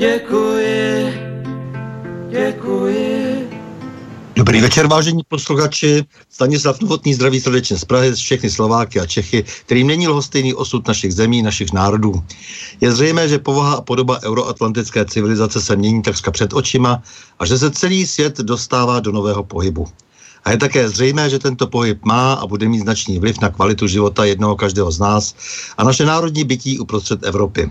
děkuji, děkuji. Dobrý večer, vážení posluchači. Stanislav Novotný zdraví srdečně z Prahy, z všechny Slováky a Čechy, kterým není lhostejný osud našich zemí, našich národů. Je zřejmé, že povaha a podoba euroatlantické civilizace se mění takřka před očima a že se celý svět dostává do nového pohybu. A je také zřejmé, že tento pohyb má a bude mít značný vliv na kvalitu života jednoho každého z nás a naše národní bytí uprostřed Evropy.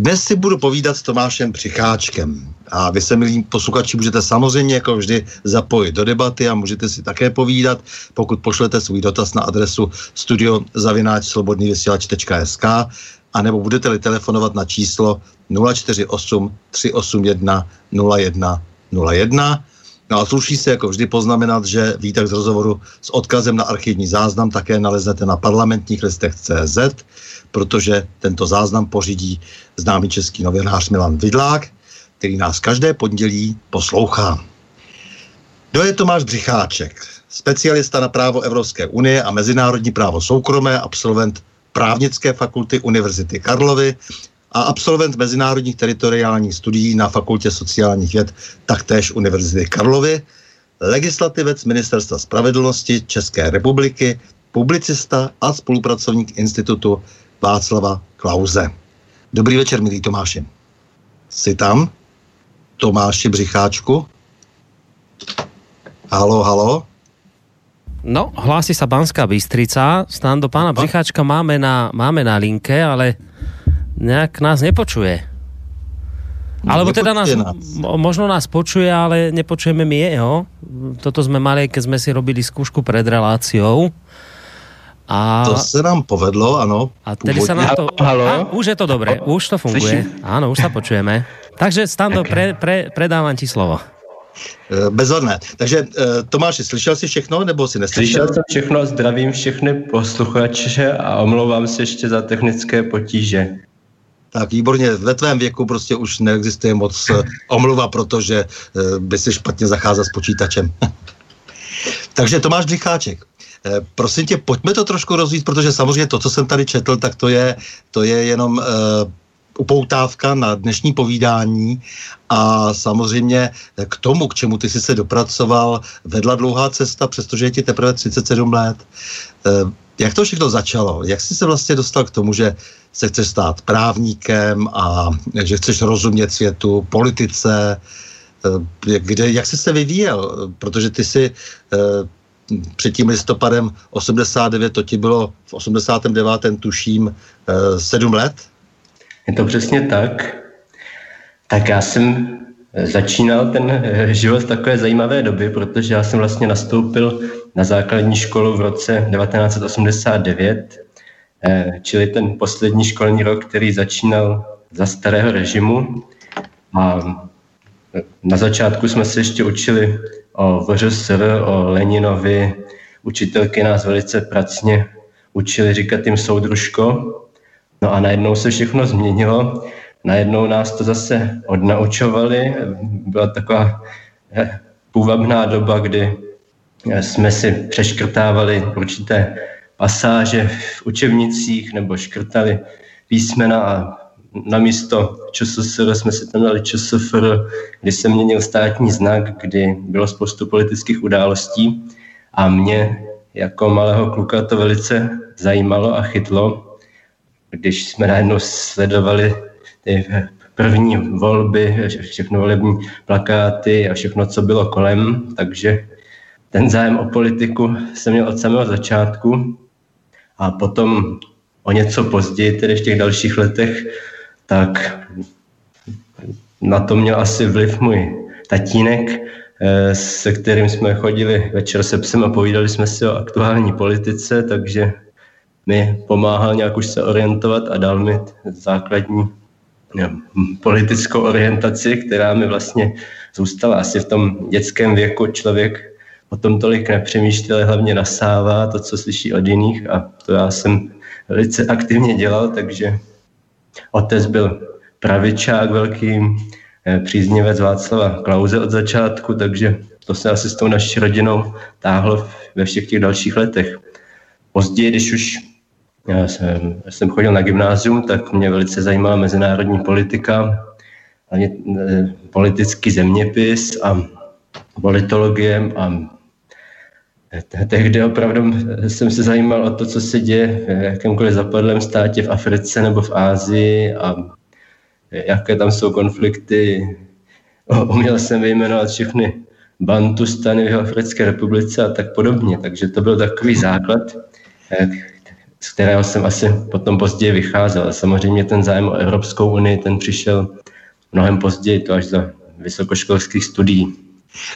Dnes si budu povídat s Tomášem Přicháčkem. A vy se, milí posluchači, můžete samozřejmě jako vždy zapojit do debaty a můžete si také povídat, pokud pošlete svůj dotaz na adresu studiozavináčslobodnývysílač.sk a nebo budete-li telefonovat na číslo 048 381 01 01. No a sluší se jako vždy poznamenat, že výtah z rozhovoru s odkazem na archivní záznam také naleznete na parlamentních listech CZ, protože tento záznam pořídí známý český novinář Milan Vidlák, který nás každé pondělí poslouchá. Kdo je Tomáš Břicháček? Specialista na právo Evropské unie a mezinárodní právo soukromé, absolvent právnické fakulty Univerzity Karlovy a absolvent mezinárodních teritoriálních studií na Fakultě sociálních věd taktéž Univerzity Karlovy, legislativec Ministerstva spravedlnosti České republiky, publicista a spolupracovník Institutu Václava Klauze. Dobrý večer, milý Tomáši. Jsi tam? Tomáši Břicháčku? Halo, halo? No, hlási sa Banská Bystrica. Stan do pána Břicháčka máme na, máme na linke, ale nejak nás nepočuje. Alebo teda nás, nás, možno nás počuje, ale nepočujeme my jeho. Toto sme mali, keď sme si robili skúšku pred reláciou. A... To se nám povedlo, ano. A tedy sa nám to... Halo? A, už je to dobré, už to funguje. Slyším? Áno, už sa počujeme. Takže Stando, pre, pre, predávam ti slovo. E, bezhodné. Takže e, Tomáši, slyšel jsi všechno, nebo si neslyšel? Slyšel jsem všechno, zdravím všechny posluchače a omlouvám se ještě za technické potíže. Tak výborně, ve tvém věku prostě už neexistuje moc e, omluva, protože by si špatně zacházel s počítačem. Takže Tomáš Břicháček. Eh, prosím tě, pojďme to trošku rozvíjet, protože samozřejmě to, co jsem tady četl, tak to je, to je jenom uh, upoutávka na dnešní povídání a samozřejmě k tomu, k čemu ty jsi se dopracoval, vedla dlouhá cesta, přestože je ti teprve 37 let. Uh, jak to všechno začalo? Jak jsi se vlastně dostal k tomu, že se chceš stát právníkem a že chceš rozumět světu, politice, kde, jak jsi se vyvíjel? Protože ty jsi před tím listopadem 89, to ti bylo v 89. tuším eh, sedm let? Je to přesně tak. Tak já jsem začínal ten eh, život v takové zajímavé doby, protože já jsem vlastně nastoupil na základní školu v roce 1989 čili ten poslední školní rok, který začínal za starého režimu. A na začátku jsme se ještě učili o VŘSR, o Leninovi. Učitelky nás velice pracně učili říkat jim soudružko. No a najednou se všechno změnilo. Najednou nás to zase odnaučovali. Byla taková eh, půvabná doba, kdy eh, jsme si přeškrtávali určité pasáže v učebnicích nebo škrtali písmena a na místo ČSSR jsme si tam dali ČSFR, kdy se měnil státní znak, kdy bylo spoustu politických událostí. A mě jako malého kluka to velice zajímalo a chytlo, když jsme najednou sledovali ty první volby, všechno volební plakáty a všechno, co bylo kolem, takže ten zájem o politiku jsem měl od samého začátku a potom o něco později, tedy v těch dalších letech, tak na to měl asi vliv můj tatínek, eh, se kterým jsme chodili večer se psem a povídali jsme si o aktuální politice, takže mi pomáhal nějak už se orientovat a dal mi základní politickou orientaci, která mi vlastně zůstala asi v tom dětském věku. Člověk o tom tolik nepřemýšlel, hlavně nasává to, co slyší od jiných a to já jsem velice aktivně dělal, takže Otec byl pravičák velký, eh, příznivec Václava Klauze od začátku, takže to se asi s tou naší rodinou táhlo ve všech těch dalších letech. Později, když už já jsem, jsem chodil na gymnázium, tak mě velice zajímala mezinárodní politika, hlavně eh, politický zeměpis a politologie a Tehdy opravdu jsem se zajímal o to, co se děje v jakémkoliv zapadlém státě v Africe nebo v Ázii a jaké tam jsou konflikty. Uměl jsem vyjmenovat všechny bantustany v Africké republice a tak podobně. Takže to byl takový základ, z kterého jsem asi potom později vycházel. Samozřejmě ten zájem o Evropskou unii, ten přišel mnohem později, to až za vysokoškolských studií.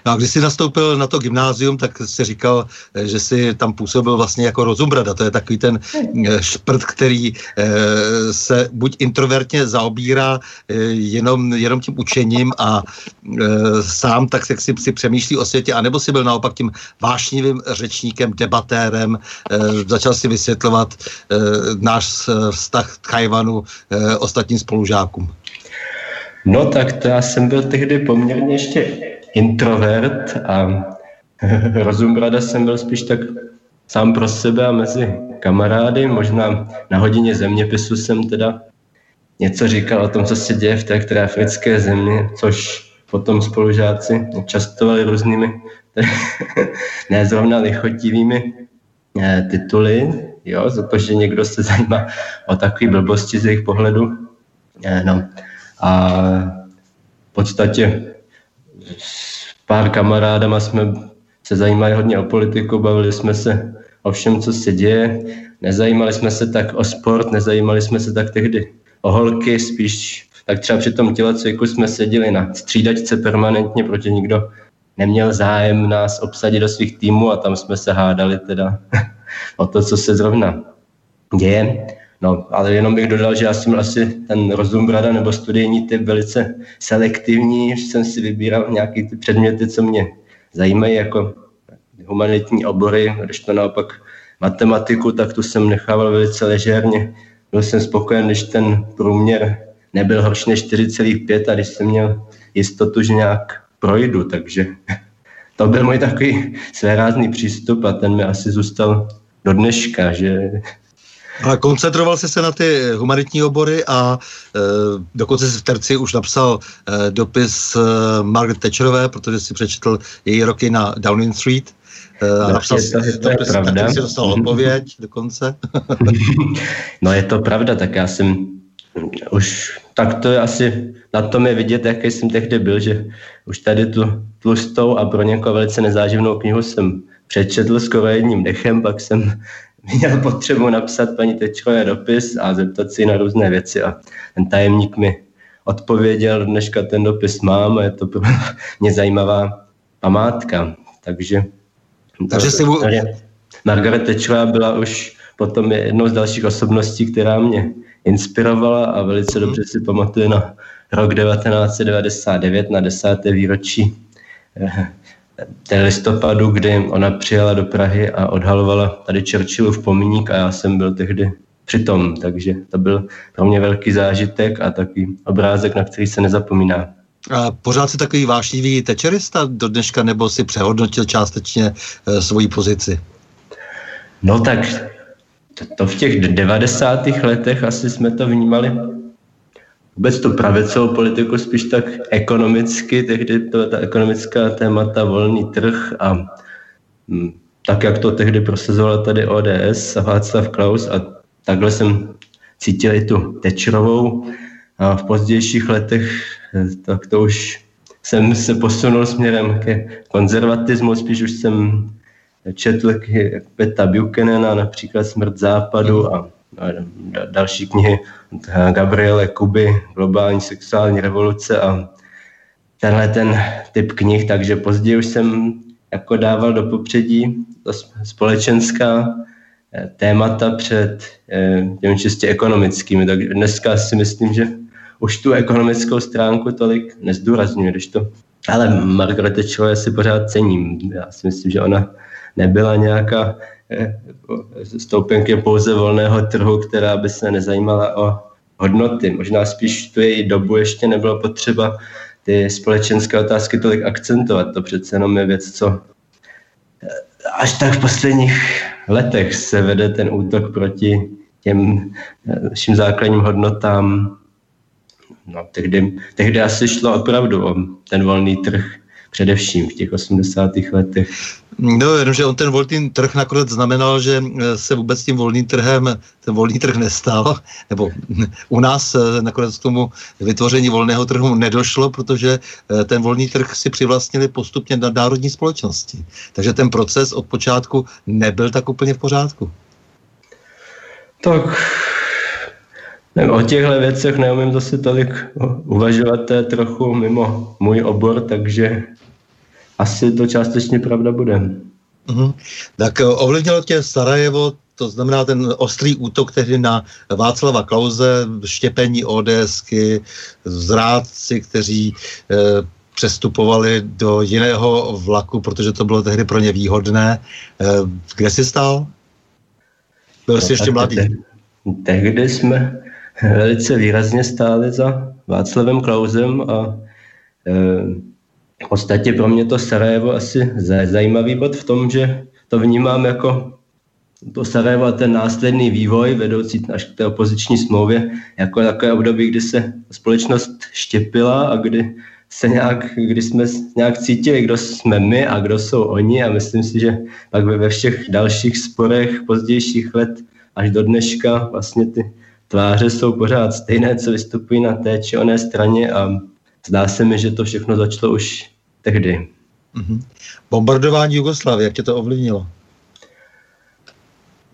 No a když jsi nastoupil na to gymnázium, tak si říkal, eh, že si tam působil vlastně jako rozumbrada. To je takový ten eh, šprt, který eh, se buď introvertně zaobírá jenom, jenom tím učením a sám tak jak si, si přemýšlí o světě, anebo si byl naopak tím vášnivým řečníkem, debatérem, začal si vysvětlovat náš vztah k Tajvanu ostatním spolužákům. No tak to já jsem byl tehdy poměrně ještě introvert a rozumbrada jsem byl spíš tak sám pro sebe a mezi kamarády. Možná na hodině zeměpisu jsem teda něco říkal o tom, co se děje v té které africké zemi, což potom spolužáci častovali různými, ne zrovna lichotivými eh, tituly, jo, za to, že někdo se zajímá o takové blbosti z jejich pohledu. Eh, no. A v podstatě pár kamarádama jsme se zajímali hodně o politiku, bavili jsme se o všem, co se děje. Nezajímali jsme se tak o sport, nezajímali jsme se tak tehdy o holky, spíš tak třeba při tom tělocviku jsme seděli na střídačce permanentně, protože nikdo neměl zájem nás obsadit do svých týmů a tam jsme se hádali teda o to, co se zrovna děje. No, ale jenom bych dodal, že já jsem asi ten rozum brada nebo studijní typ velice selektivní, že jsem si vybíral nějaké ty předměty, co mě zajímají, jako humanitní obory, když to naopak matematiku, tak tu jsem nechával velice ležérně. Byl jsem spokojen, když ten průměr nebyl horší než 4,5 a když jsem měl jistotu, že nějak projdu, takže to byl můj takový svérázný přístup a ten mi asi zůstal do dneška, že ale koncentroval jsi se na ty humanitní obory a e, dokonce si v terci už napsal e, dopis e, Margaret Thatcherové, protože si přečetl její roky na Downing Street. E, napsal je to, je to dopis, je pravda. si dostal odpověď dokonce. no je to pravda, tak já jsem už, tak to je asi, na tom je vidět, jaký jsem tehdy byl, že už tady tu tlustou a pro někoho velice nezáživnou knihu jsem přečetl skoro jedním dechem, pak jsem měl potřebu napsat paní Tečkové dopis a zeptat si na různé věci a ten tajemník mi odpověděl, dneška ten dopis mám a je to pro mě zajímavá památka. Takže, Takže si mu... Margaret Thatcherová byla už potom je jednou z dalších osobností, která mě inspirovala a velice dobře si pamatuju na rok 1999, na desáté výročí té listopadu, kdy ona přijela do Prahy a odhalovala tady Churchillův pomník a já jsem byl tehdy přitom, takže to byl pro mě velký zážitek a takový obrázek, na který se nezapomíná. A pořád si takový vášnivý tečerista do dneška, nebo si přehodnotil částečně e, svoji pozici? No tak to, to v těch 90. letech asi jsme to vnímali vůbec tu pravicovou politiku spíš tak ekonomicky, tehdy to ta ekonomická témata, volný trh a hm, tak, jak to tehdy prosazovala tady ODS a Václav Klaus a takhle jsem cítil i tu Tečrovou a v pozdějších letech tak to už jsem se posunul směrem ke konzervatismu, spíš už jsem četl Peta Buchanana, například Smrt západu a další knihy Gabriele Kuby, Globální sexuální revoluce a tenhle ten typ knih, takže později už jsem jako dával do popředí společenská eh, témata před eh, těmi čistě ekonomickými. Tak dneska si myslím, že už tu ekonomickou stránku tolik nezdůrazňuje, když to ale Margaret Thatcherové si pořád cením. Já si myslím, že ona nebyla nějaká Eh, stoupenky pouze volného trhu, která by se nezajímala o hodnoty. Možná spíš tu její dobu ještě nebylo potřeba ty společenské otázky tolik akcentovat. To přece jenom je věc, co eh, až tak v posledních letech se vede ten útok proti těm našim eh, základním hodnotám. No, tehdy, tehdy asi šlo opravdu o ten volný trh, především v těch 80. letech. No, jenomže on ten volný trh nakonec znamenal, že eh, se vůbec tím volným trhem ten volný trh nestal, nebo u nás eh, nakonec k tomu vytvoření volného trhu nedošlo, protože eh, ten volný trh si přivlastnili postupně na národní společnosti. Takže ten proces od počátku nebyl tak úplně v pořádku. Tak o těchto věcech neumím zase tolik uvažovat, to je trochu mimo můj obor, takže asi to částečně pravda bude. Mm-hmm. Tak eh, ovlivnilo tě Sarajevo, to znamená ten ostrý útok tehdy na Václava Klauze, štěpení ODSky, zrádci, kteří e, přestupovali do jiného vlaku, protože to bylo tehdy pro ně výhodné. E, kde jsi stál? Byl jsi no, ještě mladý. Te, tehdy jsme velice výrazně stáli za Václavem Klausem a e, v podstatě pro mě to Sarajevo asi zajímavý bod v tom, že to vnímám jako to Sarajevo a ten následný vývoj vedoucí až k té opoziční smlouvě jako takové období, kdy se společnost štěpila a kdy se nějak, kdy jsme nějak cítili, kdo jsme my a kdo jsou oni. A myslím si, že pak ve všech dalších sporech pozdějších let až do dneška vlastně ty tváře jsou pořád stejné, co vystupují na té či oné straně a zdá se mi, že to všechno začalo už tehdy. Mm-hmm. Bombardování Jugoslávie, jak tě to ovlivnilo?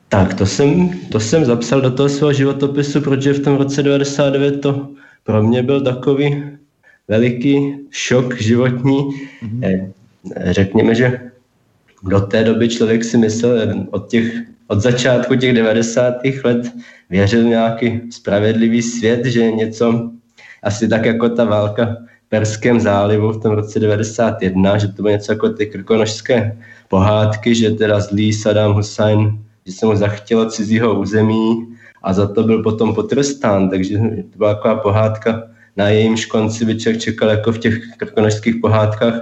Tak, to jsem, to jsem zapsal do toho svého životopisu, protože v tom roce 99 to pro mě byl takový veliký šok životní. Mm-hmm. Řekněme, že do té doby člověk si myslel od, těch, od začátku těch 90. let věřil nějaký spravedlivý svět, že něco asi tak jako ta válka Perském zálivu v tom roce 91, že to bylo něco jako ty krkonožské pohádky, že teda zlý Saddam Hussein, že se mu zachtělo cizího území a za to byl potom potrestán, takže to byla taková pohádka, na jejímž konci by člověk čekal jako v těch krkonožských pohádkách,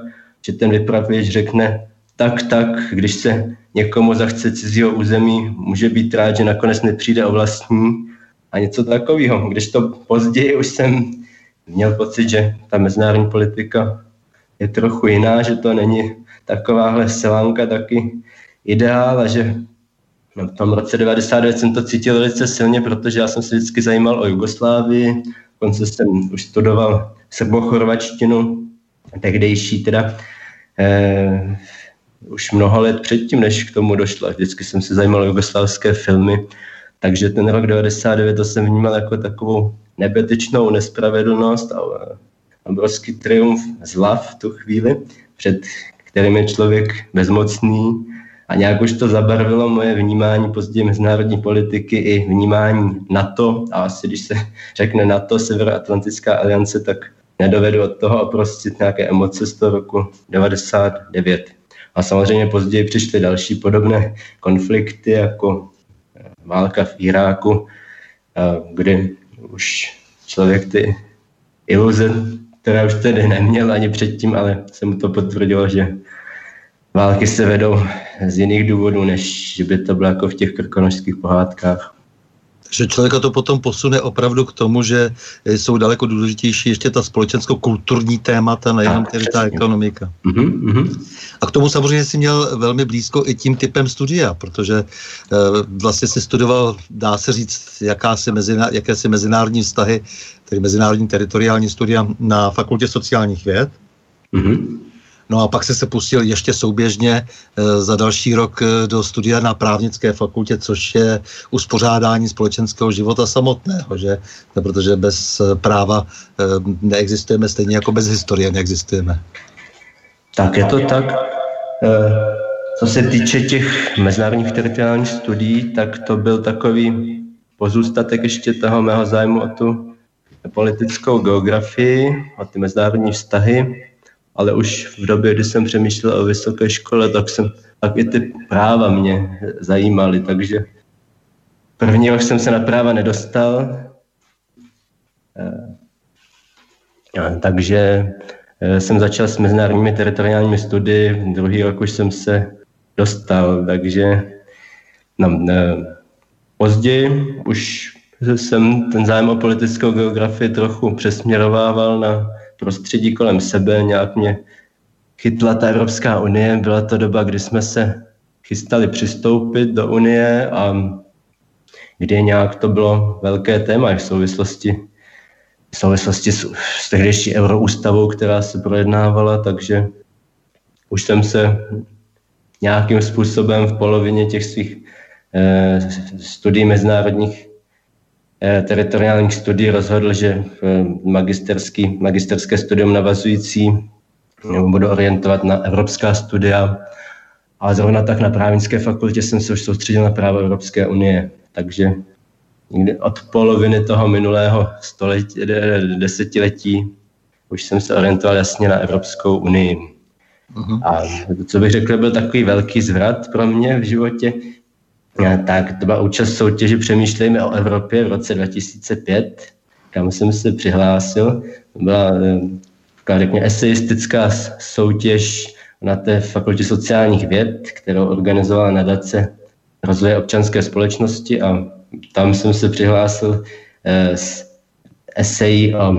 že ten vypravěč řekne, tak, tak, když se někomu zachce cizího území, může být rád, že nakonec nepřijde o vlastní a něco takového. Když to později už jsem měl pocit, že ta mezinárodní politika je trochu jiná, že to není takováhle selánka taky ideál a že no, v tom roce 99 jsem to cítil velice silně, protože já jsem se vždycky zajímal o Jugoslávii, konce jsem už studoval srbochorvačtinu, tehdejší teda eh, už mnoho let předtím, než k tomu došlo. Vždycky jsem se zajímal o jugoslávské filmy, takže ten rok 99 to jsem vnímal jako takovou nebetečnou nespravedlnost a obrovský triumf zla v tu chvíli, před kterým je člověk bezmocný A nějak už to zabarvilo moje vnímání později mezinárodní politiky i vnímání NATO. A asi když se řekne NATO, Severoatlantická aliance, tak nedovedu od toho oprostit nějaké emoce z toho roku 99. A samozřejmě později přišly další podobné konflikty, jako válka v Iráku, eh, kdy už člověk ty iluze, které už tedy neměl ani předtím, ale se mu to potvrdilo, že války se vedou z jiných důvodů, než že by to bylo jako v těch krkonožských pohádkách že člověka to potom posune opravdu k tomu, že jsou daleko důležitější ještě ta společensko-kulturní témata, nejenom tedy ta ekonomika. Mm-hmm. A k tomu samozřejmě si měl velmi blízko i tím typem studia, protože e, vlastně si studoval, dá se říct, jakási mezina, jakési mezinárodní vztahy, tedy mezinárodní teritoriální studia na fakultě sociálních věd. Mm-hmm. No a pak se se pustil ještě souběžně e, za další rok e, do studia na právnické fakultě, což je uspořádání společenského života samotného, že? No, protože bez e, práva neexistujeme stejně jako bez historie neexistujeme. Tak je to tak. Co se týče těch mezinárodních teritoriálních studií, tak to byl takový pozůstatek ještě toho mého zájmu o tu politickou geografii, o ty mezinárodní vztahy ale už v době, kdy jsem přemýšlel o vysoké škole, tak, jsem, tak i ty práva mě zajímaly, takže první rok jsem se na práva nedostal, eh, takže eh, jsem začal s mezinárodními teritoriálními studii, druhý rok už jsem se dostal, takže no, později už jsem ten zájem o politickou geografii trochu přesměrovával na prostředí kolem sebe, nějak mě chytla ta Evropská unie. Byla to doba, kdy jsme se chystali přistoupit do unie a kdy nějak to bylo velké téma v souvislosti, v souvislosti s, s tehdejší euroústavou, která se projednávala, takže už jsem se nějakým způsobem v polovině těch svých eh, studií mezinárodních teritoriálních studií rozhodl, že v magisterský, magisterské studium navazující budu orientovat na evropská studia a zrovna tak na právnické fakultě jsem se už soustředil na právo Evropské unie. Takže někdy od poloviny toho minulého století, desetiletí už jsem se orientoval jasně na Evropskou unii. Uh-huh. A co bych řekl, byl takový velký zvrat pro mě v životě, tak to byla účast soutěži Přemýšlejme o Evropě v roce 2005, kam jsem se přihlásil. Byla eh, taková, řekně, eseistická soutěž na té fakultě sociálních věd, kterou organizovala nadace rozvoje občanské společnosti a tam jsem se přihlásil eh, s esejí o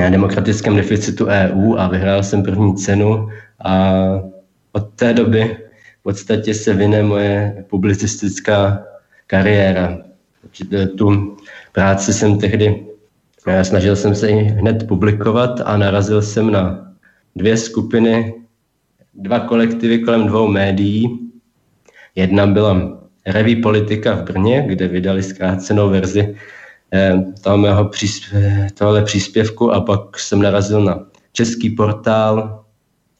eh, demokratickém deficitu EU a vyhrál jsem první cenu a od té doby podstatě se vyne moje publicistická kariéra. Tu práci jsem tehdy, snažil jsem se i hned publikovat a narazil jsem na dvě skupiny, dva kolektivy kolem dvou médií. Jedna byla Reví politika v Brně, kde vydali zkrácenou verzi eh, toho mého tohle příspěvku a pak jsem narazil na český portál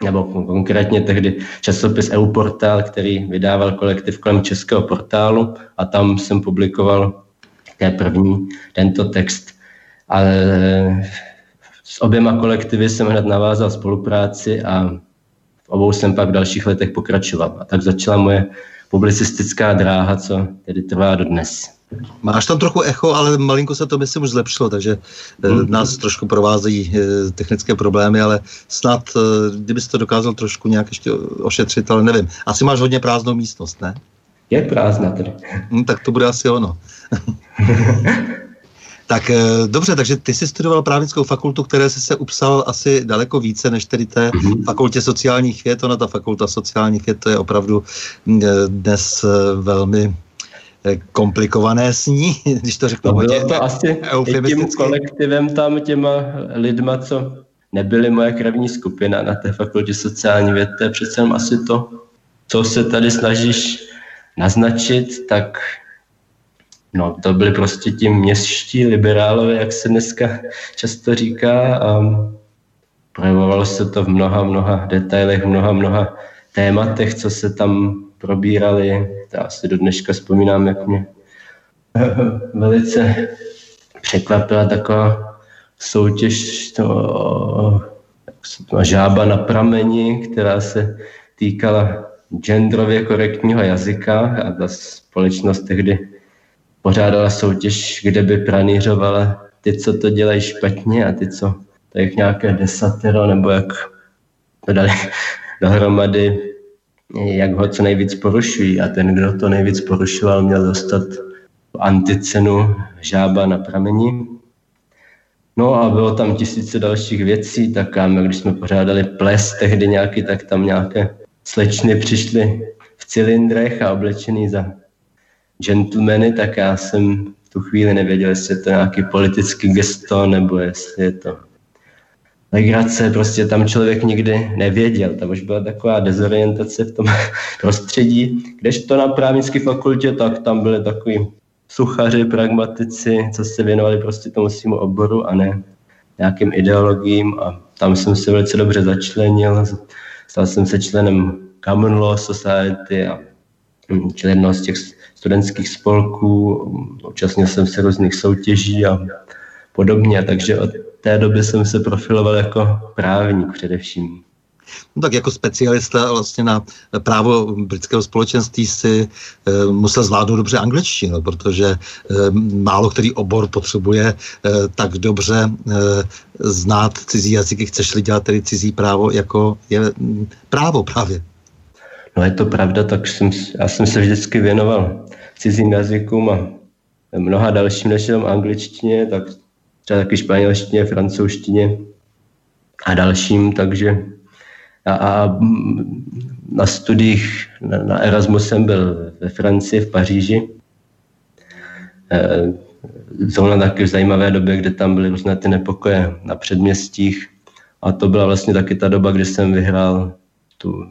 nebo konkrétně tehdy časopis EU-portál, který vydával kolektiv kolem českého portálu a tam jsem publikoval také první tento text. A s oběma kolektivy jsem hned navázal spolupráci a v obou jsem pak v dalších letech pokračoval. A tak začala moje publicistická dráha, co tedy trvá do dnes. Máš tam trochu echo, ale malinko se to myslím už zlepšilo, takže hmm. nás trošku provázejí eh, technické problémy, ale snad, eh, kdybys to dokázal trošku nějak ještě ošetřit, ale nevím. Asi máš hodně prázdnou místnost, ne? Je prázdná tedy. Hmm, tak to bude asi ono. tak dobře, takže ty jsi studoval právnickou fakultu, které jsi se upsal asi daleko více než tedy té mm-hmm. fakultě sociálních věd. Ona ta fakulta sociálních věd to je opravdu dnes velmi Eh, komplikované sní, když to řeknu hodně Bylo to asi tím kolektivem tam těma lidma, co nebyly moje krevní skupina na té fakultě sociální věd, to je přece jenom asi to, co se tady snažíš naznačit, tak no, to byly prostě ti městští liberálové, jak se dneska často říká a projevovalo se to v mnoha, mnoha detailech, v mnoha, mnoha tématech, co se tam probírali. Já si do dneška vzpomínám, jak mě velice překvapila taková soutěž to, žába na prameni, která se týkala genderově korektního jazyka a ta společnost tehdy pořádala soutěž, kde by pranířovala ty, co to dělají špatně a ty, co je nějaké desatero, nebo jak to dali dohromady, jak ho co nejvíc porušují. A ten, kdo to nejvíc porušoval, měl dostat anticenu žába na pramení. No a bylo tam tisíce dalších věcí, tak my, když jsme pořádali ples tehdy nějaký, tak tam nějaké slečny přišly v cylindrech a oblečený za gentlemany, tak já jsem v tu chvíli nevěděl, jestli je to nějaký politický gesto, nebo jestli je to legrace, prostě tam člověk nikdy nevěděl. Tam už byla taková dezorientace v tom prostředí. Kdežto na právnické fakultě, tak tam byly takový suchaři, pragmatici, co se věnovali prostě tomu svým oboru a ne nějakým ideologiím a tam jsem se velice dobře začlenil. Stal jsem se členem Common Law Society a člen jednoho z těch studentských spolků, účastnil jsem se různých soutěží a podobně, takže od té doby jsem se profiloval jako právník především. No tak jako specialista vlastně na právo britského společenství si e, musel zvládnout dobře angličtinu, protože e, málo který obor potřebuje e, tak dobře e, znát cizí jazyky, chceš-li dělat tedy cizí právo, jako je m, právo právě. No je to pravda, tak jsem, já jsem se vždycky věnoval cizím jazykům a mnoha dalším než jenom angličtině, tak třeba taky španělštině, francouzštině a dalším, takže a, a na studiích na, na Erasmus jsem byl ve Francii, v Paříži. E, zrovna taky v zajímavé době, kde tam byly různé ty nepokoje na předměstích. A to byla vlastně taky ta doba, kdy jsem vyhrál tu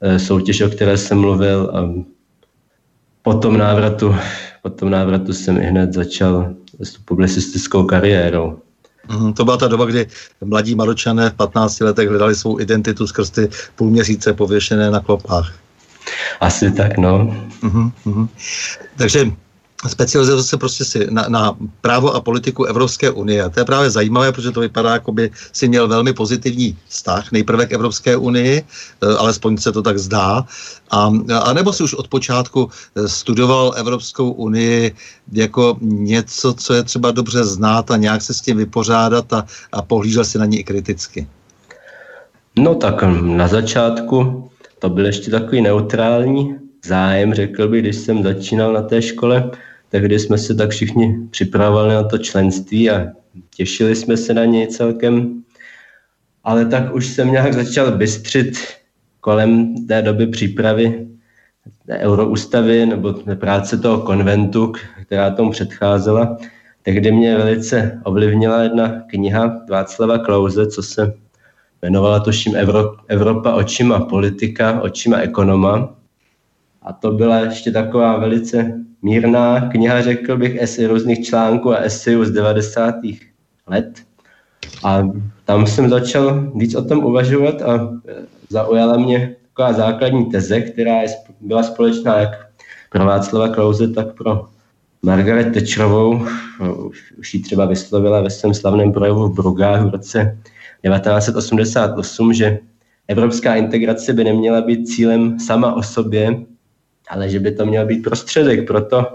e, soutěž, o které jsem mluvil. A po tom návratu, po tom návratu jsem i hned začal s publicistickou kariérou. Mm, to byla ta doba, kdy mladí Maročané v 15 letech hledali svou identitu skrz ty půl měsíce pověšené na klopách. Asi tak, no. Mm-hmm, mm-hmm. Takže specializuje se prostě si na, na právo a politiku Evropské unie. A to je právě zajímavé, protože to vypadá, jako by si měl velmi pozitivní vztah nejprve k Evropské unii, eh, alespoň se to tak zdá, a, a nebo si už od počátku eh, studoval Evropskou unii jako něco, co je třeba dobře znát a nějak se s tím vypořádat a, a pohlížel si na ní i kriticky? No tak na začátku to byl ještě takový neutrální zájem, řekl bych, když jsem začínal na té škole, tehdy jsme se tak všichni připravovali na to členství a těšili jsme se na něj celkem. Ale tak už jsem nějak začal bystřit kolem té doby přípravy té euroústavy nebo práce toho konventu, která tomu předcházela. Tehdy mě velice ovlivnila jedna kniha Václava Klauze, co se jmenovala tuším Evropa očima politika, očima ekonoma. A to byla ještě taková velice mírná kniha, řekl bych, esy různých článků a esejů z 90. let. A tam jsem začal víc o tom uvažovat a zaujala mě taková základní teze, která je, byla společná jak pro Václava Klauze, tak pro Margaret Thatcherovou. Už ji třeba vyslovila ve svém slavném projevu v Brugáhu v roce 1988, že evropská integrace by neměla být cílem sama o sobě, ale že by to měl být prostředek pro, to,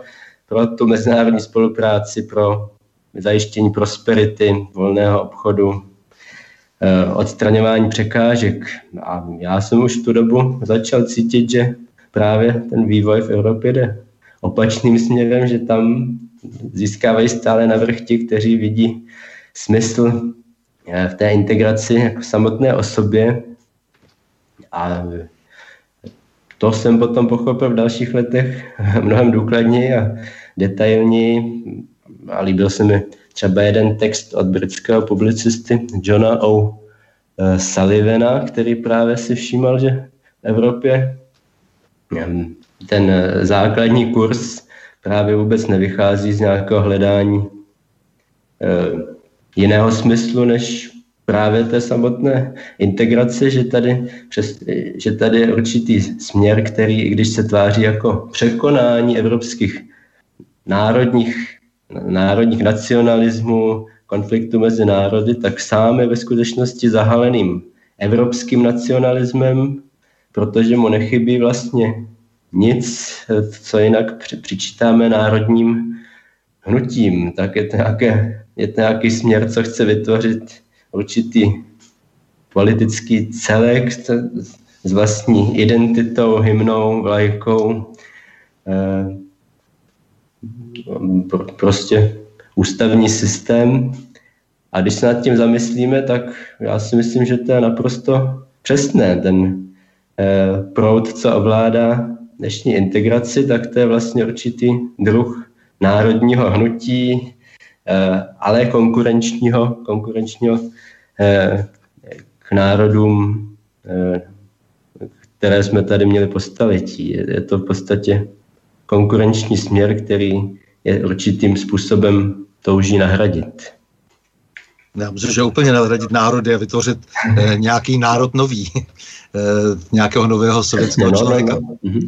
pro tu mezinárodní spolupráci, pro zajištění prosperity, volného obchodu, eh, odstraňování překážek. A já jsem už tu dobu začal cítit, že právě ten vývoj v Evropě jde opačným směrem, že tam získávají stále navrh ti, kteří vidí smysl eh, v té integraci jako samotné osobě a to jsem potom pochopil v dalších letech mnohem důkladněji a detailněji a líbil se mi třeba jeden text od britského publicisty Johna O. Eh, Sullivana, který právě si všímal, že v Evropě ehm, ten eh, základní kurz právě vůbec nevychází z nějakého hledání eh, jiného smyslu, než právě té samotné integrace, že tady, přes, že tady je určitý směr, který, i když se tváří jako překonání evropských národních, národních nacionalismů, konfliktu mezi národy, tak sám je ve skutečnosti zahaleným evropským nacionalismem, protože mu nechybí vlastně nic, co jinak přičítáme národním hnutím. Tak je to, nějaké, je to nějaký směr, co chce vytvořit určitý politický celek s vlastní identitou, hymnou, vlajkou. Eh, prostě ústavní systém. A když se nad tím zamyslíme, tak já si myslím, že to je naprosto přesné. Ten eh, proud, co ovládá dnešní integraci, tak to je vlastně určitý druh národního hnutí, ale konkurenčního, konkurenčního eh, k národům, které jsme tady měli po staletí. Je to v podstatě konkurenční směr, který je určitým způsobem touží nahradit. Já myslím, že úplně nahradit národy a vytvořit eh, nějaký národ nový, eh, nějakého nového sovětského no, člověka. No, no.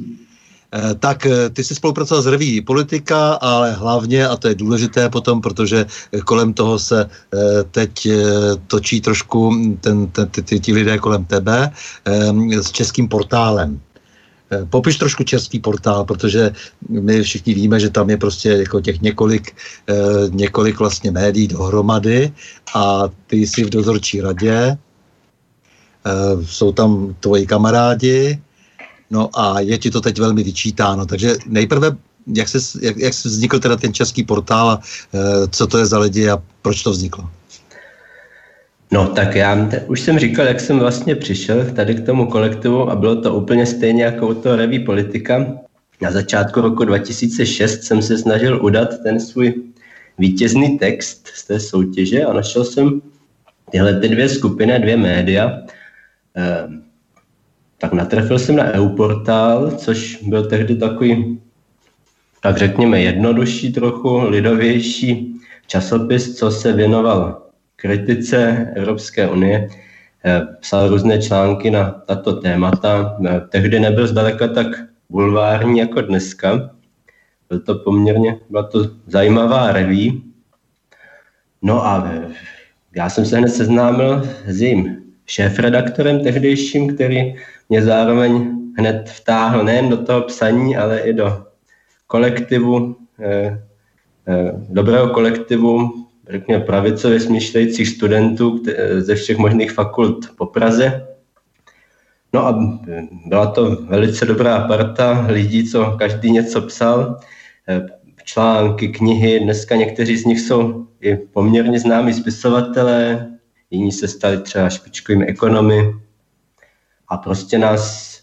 Eh, tak eh, ty jsi spolupracoval s reví politika, ale hlavně, a to je důležité potom, protože kolem toho se eh, teď točí trošku ten, ten, ty, ty, ty lidé kolem tebe, s českým portálem. Popiš trošku český portál, protože my všichni víme, že tam je prostě jako těch několik, několik vlastně médií dohromady a ty jsi v dozorčí radě, jsou tam tvoji kamarádi, no a je ti to teď velmi vyčítáno, takže nejprve jak, se, jak, jak vznikl teda ten český portál a co to je za lidi a proč to vzniklo? No tak já už jsem říkal, jak jsem vlastně přišel tady k tomu kolektivu a bylo to úplně stejně jako u toho reví politika. Na začátku roku 2006 jsem se snažil udat ten svůj vítězný text z té soutěže a našel jsem tyhle ty dvě skupiny, dvě média. Ehm, tak natrefil jsem na EU-portál, což byl tehdy takový, tak řekněme, jednodušší trochu, lidovější časopis, co se věnoval kritice Evropské unie eh, psal různé články na tato témata. Eh, tehdy nebyl zdaleka tak bulvární jako dneska. Byl to poměrně, byla to zajímavá reví. No a já jsem se hned seznámil s jím šéf-redaktorem tehdejším, který mě zároveň hned vtáhl nejen do toho psaní, ale i do kolektivu, eh, eh, dobrého kolektivu řekněme, pravicově smýšlejících studentů ze všech možných fakult po Praze. No a byla to velice dobrá parta lidí, co každý něco psal, články, knihy, dneska někteří z nich jsou i poměrně známí spisovatelé, jiní se stali třeba špičkovými ekonomy a prostě nás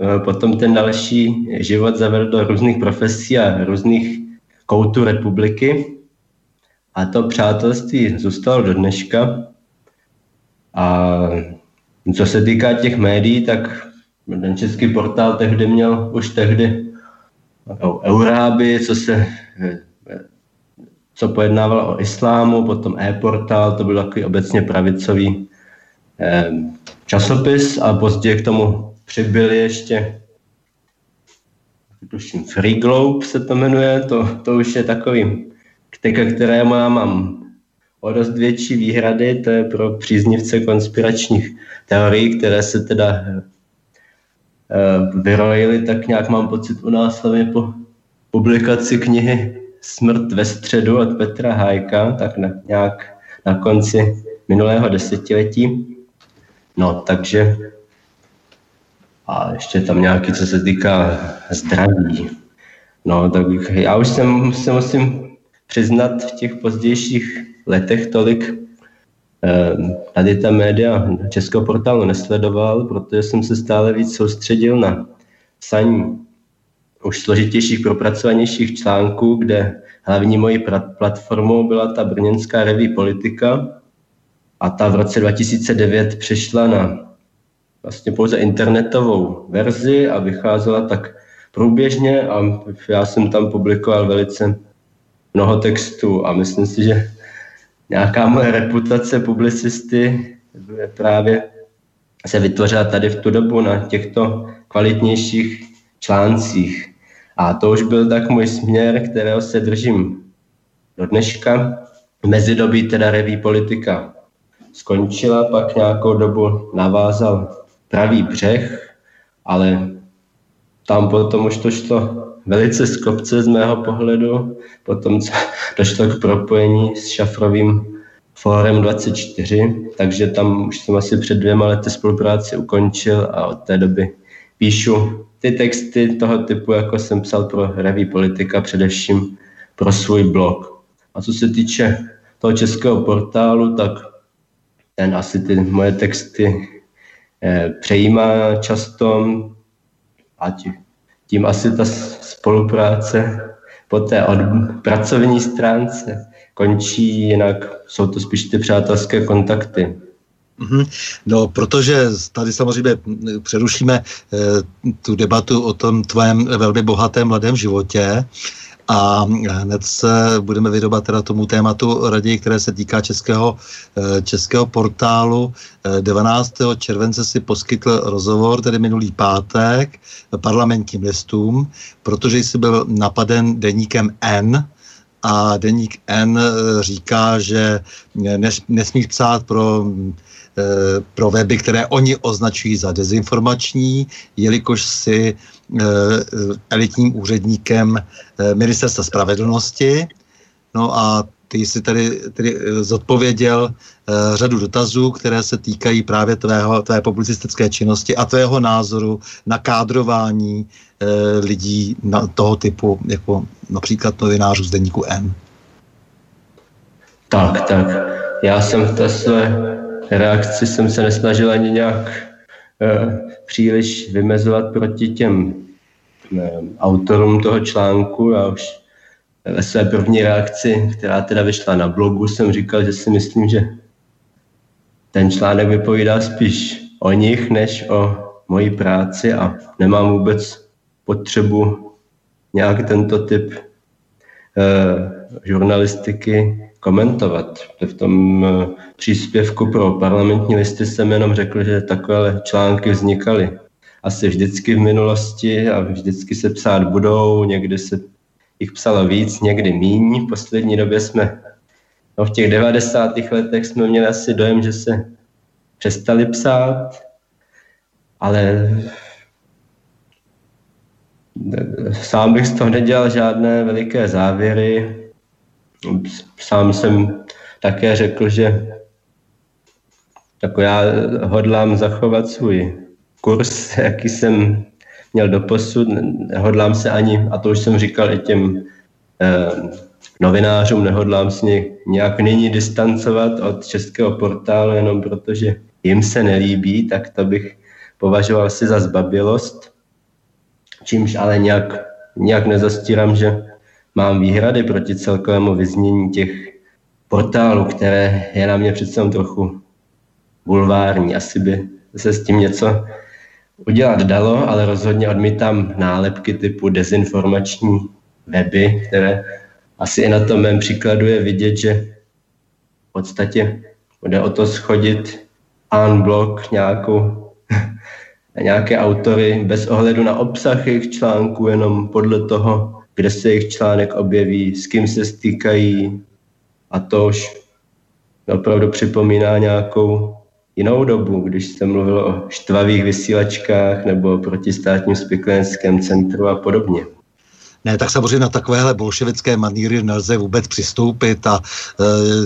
eh, potom ten další život zavedl do různých profesí a různých koutů republiky. A to přátelství zůstalo do dneška. A co se týká těch médií, tak ten český portál tehdy měl už tehdy Euráby, co se co pojednával o islámu, potom e-portál, to byl takový obecně pravicový časopis a později k tomu přibyli ještě tuším Free Globe se to jmenuje, to, to už je takový ke kterému já mám o dost větší výhrady, to je pro příznivce konspiračních teorií, které se teda eh, vyrojily, tak nějak mám pocit u nás hlavně po publikaci knihy Smrt ve středu od Petra Hájka, tak na, nějak na konci minulého desetiletí. No, takže a ještě tam nějaký, co se týká zdraví. No, tak já už jsem, se musím přiznat v těch pozdějších letech tolik eh, tady ta média českého portálu nesledoval, protože jsem se stále víc soustředil na psaní už složitějších, propracovanějších článků, kde hlavní mojí platformou byla ta brněnská reví politika a ta v roce 2009 přešla na vlastně pouze internetovou verzi a vycházela tak průběžně a já jsem tam publikoval velice mnoho textů a myslím si, že nějaká moje reputace publicisty právě se vytvořila tady v tu dobu na těchto kvalitnějších článcích. A to už byl tak můj směr, kterého se držím do dneška. Mezidobí teda reví politika skončila, pak nějakou dobu navázal pravý břeh, ale tam potom už to šlo velice z kopce z mého pohledu, potom došlo k propojení s šafrovým Fórem 24, takže tam už jsem asi před dvěma lety spolupráci ukončil a od té doby píšu ty texty toho typu, jako jsem psal pro Reví politika, především pro svůj blog. A co se týče toho českého portálu, tak ten asi ty moje texty eh, přejímá často, ať tím asi ta spolupráce po té od pracovní stránce končí, jinak jsou to spíš ty přátelské kontakty. Mhm. No, protože tady samozřejmě přerušíme eh, tu debatu o tom tvém velmi bohatém mladém životě a hned se budeme vydobat teda tomu tématu raději, které se týká českého, eh, českého portálu. 19. Eh, července si poskytl rozhovor, tedy minulý pátek, parlamentním listům, protože jsi byl napaden deníkem N, a deník N eh, říká, že nesmíš psát pro Eh, pro weby, které oni označují za dezinformační, jelikož si eh, elitním úředníkem eh, ministerstva spravedlnosti. No a ty jsi tady, tady zodpověděl uh, řadu dotazů, které se týkají právě tvého, tvé publicistické činnosti a tvého názoru na kádrování uh, lidí na toho typu, jako například novinářů z deníku N. Tak, tak. Já jsem v té své reakci jsem se nesnažil ani nějak uh, příliš vymezovat proti těm autorům toho článku. Já už ve své první reakci, která teda vyšla na blogu, jsem říkal, že si myslím, že ten článek vypovídá spíš o nich, než o mojí práci a nemám vůbec potřebu nějak tento typ uh, žurnalistiky komentovat. V tom eh, příspěvku pro parlamentní listy jsem jenom řekl, že takové články vznikaly asi vždycky v minulosti a vždycky se psát budou, někdy se jich psalo víc, někdy míň. V poslední době jsme, no v těch 90. letech jsme měli asi dojem, že se přestali psát, ale sám bych z toho nedělal žádné veliké závěry. Sám jsem také řekl, že jako já hodlám zachovat svůj kurz, jaký jsem měl do posud. Nehodlám se ani, a to už jsem říkal i těm eh, novinářům, nehodlám se nějak nyní distancovat od českého portálu, jenom protože jim se nelíbí, tak to bych považoval si za zbabilost. Čímž ale nějak, nějak nezastírám, že mám výhrady proti celkovému vyznění těch portálů, které je na mě přece trochu bulvární. Asi by se s tím něco udělat dalo, ale rozhodně odmítám nálepky typu dezinformační weby, které asi i na tom mém příkladu je vidět, že v podstatě bude o to schodit unblock nějakou, nějaké autory bez ohledu na obsah jejich článků, jenom podle toho, kde se jejich článek objeví, s kým se stýkají a to už opravdu připomíná nějakou jinou dobu, když se mluvilo o štvavých vysílačkách nebo o protistátním spiklenském centru a podobně. Ne, tak samozřejmě na takovéhle bolševické maníry nelze vůbec přistoupit a e,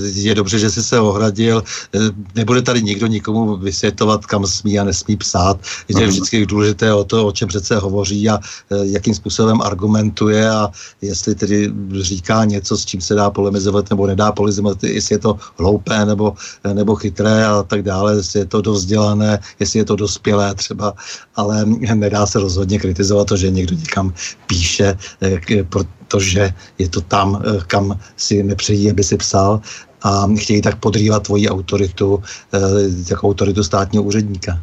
je dobře, že jsi se ohradil. E, nebude tady nikdo nikomu vysvětlovat, kam smí a nesmí psát. Je mhm. vždycky důležité o to, o čem přece hovoří a e, jakým způsobem argumentuje a jestli tedy říká něco, s čím se dá polemizovat nebo nedá polemizovat, jestli je to hloupé nebo, nebo chytré a tak dále, jestli je to dovzdělané, jestli je to dospělé třeba, ale nedá se rozhodně kritizovat to, že někdo někam píše Eh, protože je to tam, eh, kam si nepřejí, aby si psal a chtějí tak podrývat tvoji autoritu eh, jako autoritu státního úředníka.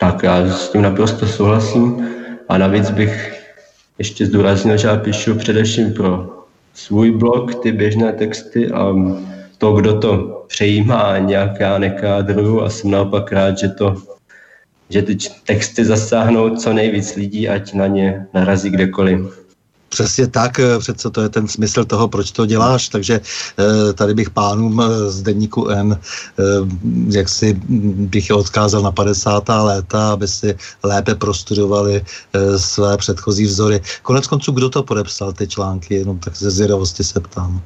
Tak já s tím naprosto souhlasím a navíc bych ještě zdůraznil, že já píšu především pro svůj blog ty běžné texty a to, kdo to přejímá, nějak já nekádruju a jsem naopak rád, že to že ty texty zasáhnou co nejvíc lidí, ať na ně narazí kdekoliv. Přesně tak, eh, přece to je ten smysl toho, proč to děláš, takže eh, tady bych pánům eh, z denníku N, jak si bych je odkázal na 50. léta, aby si lépe prostudovali své předchozí vzory. Konec konců, kdo to podepsal, ty články, jenom tak ze zvědavosti se ptám.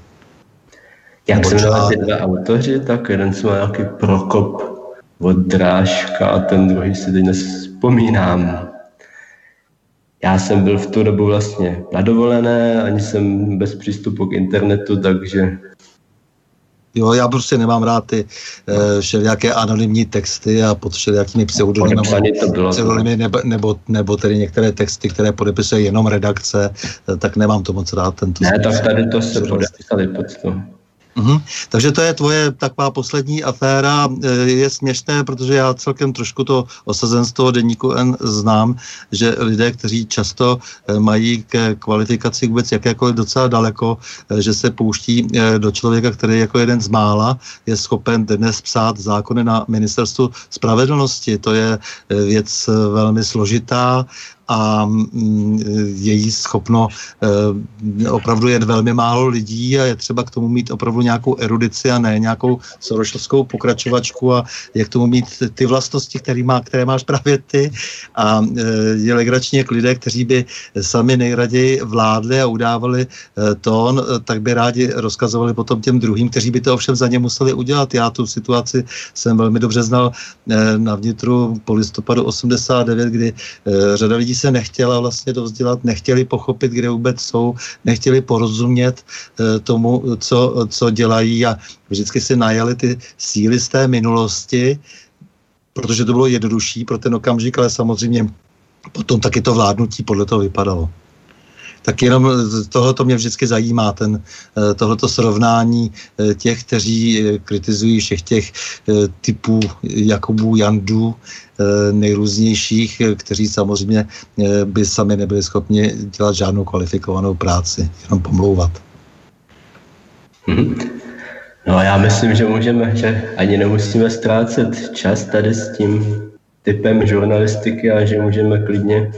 Jak se jmenovali ty dva autoři, tak jeden se má nějaký Prokop od Drážka a ten druhý si teď nespomínám já jsem byl v tu dobu vlastně na dovolené, ani jsem bez přístupu k internetu, takže Jo, já prostě nemám rád ty uh, všelijaké anonymní texty a pod všelijakými pseudonymy, pseudonymy nebo, nebo, nebo tedy některé texty, které podepisuje jenom redakce, uh, tak nemám to moc rád. Tento ne, tak tady to se podepsali pod to. Mm-hmm. Takže to je tvoje taková poslední aféra. E, je směšné, protože já celkem trošku to osazenstvo denníku N znám, že lidé, kteří často e, mají k kvalifikaci vůbec jakékoliv docela daleko, e, že se pouští do člověka, který jako jeden z mála je schopen dnes psát zákony na ministerstvu spravedlnosti. To je věc velmi složitá a mm, je jí schopno eh, opravdu jen velmi málo lidí a je třeba k tomu mít opravdu nějakou erudici a ne nějakou sorošovskou pokračovačku a jak tomu mít ty vlastnosti, které, má, které máš právě ty a eh, je legrační, jak lidé, kteří by sami nejraději vládli a udávali eh, tón, tak by rádi rozkazovali potom těm druhým, kteří by to ovšem za ně museli udělat. Já tu situaci jsem velmi dobře znal na vnitru po listopadu 89, kdy řada lidí se nechtěla vlastně dovzdělat, nechtěli pochopit, kde vůbec jsou, nechtěli porozumět e, tomu, co, co dělají a vždycky si najali ty síly z té minulosti, protože to bylo jednodušší pro ten okamžik, ale samozřejmě potom taky to vládnutí podle toho vypadalo tak jenom tohoto mě vždycky zajímá, ten, eh, tohleto srovnání eh, těch, kteří eh, kritizují všech těch typů Jakubů, Jandů, nejrůznějších, kteří samozřejmě by sami nebyli schopni dělat žádnou kvalifikovanou práci, jenom pomlouvat. Hmm. No a já myslím, že můžeme, že ani nemusíme ztrácet čas tady s tím typem žurnalistiky a že můžeme klidně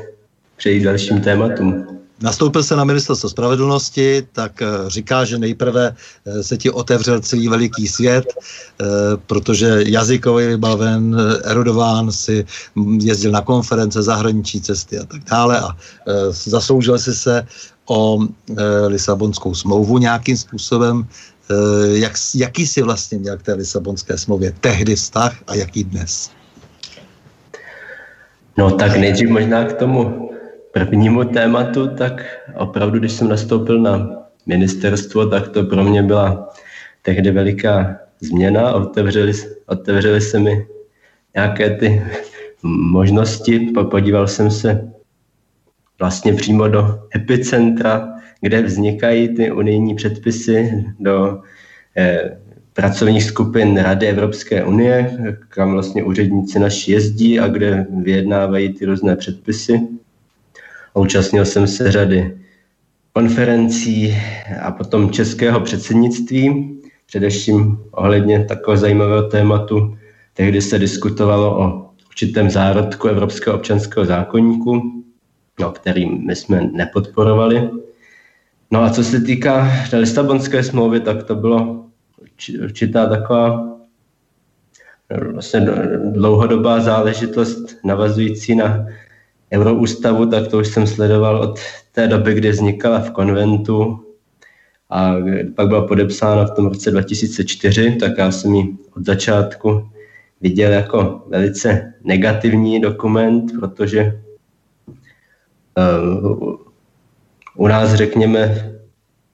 přejít dalším tématům nastoupil se na ministerstvo spravedlnosti, tak eh, říká, že nejprve eh, se ti otevřel celý veliký svět, eh, protože jazykový vybaven, erudován, si jezdil na konference, zahraniční cesty a tak dále a zasloužil si se o Lisabonskou smlouvu nějakým způsobem. Jak, jaký si vlastně měl k té Lisabonské smlouvě tehdy vztah a jaký dnes? No tak nejdřív možná k tomu prvnímu tématu, tak opravdu, když jsem nastoupil na ministerstvo, tak to pro mě byla tehdy veliká změna. Otevřeli, otevřeli se mi nějaké ty možnosti. Podíval jsem se vlastně přímo do epicentra, kde vznikají ty unijní předpisy do eh, pracovních skupin Rady Evropské unie, kam vlastně úředníci naši jezdí a kde vyjednávají ty různé předpisy a účastnil jsem se řady konferencí a potom českého předsednictví, především ohledně takového zajímavého tématu. Tehdy se diskutovalo o určitém zárodku Evropského občanského zákonníku, no, který my jsme nepodporovali. No a co se týká té Lisabonské smlouvy, tak to bylo určitá taková vlastně dlouhodobá záležitost navazující na Euroústavu, tak to už jsem sledoval od té doby, kdy vznikala v konventu a pak byla podepsána v tom roce 2004, tak já jsem ji od začátku viděl jako velice negativní dokument, protože uh, u nás, řekněme,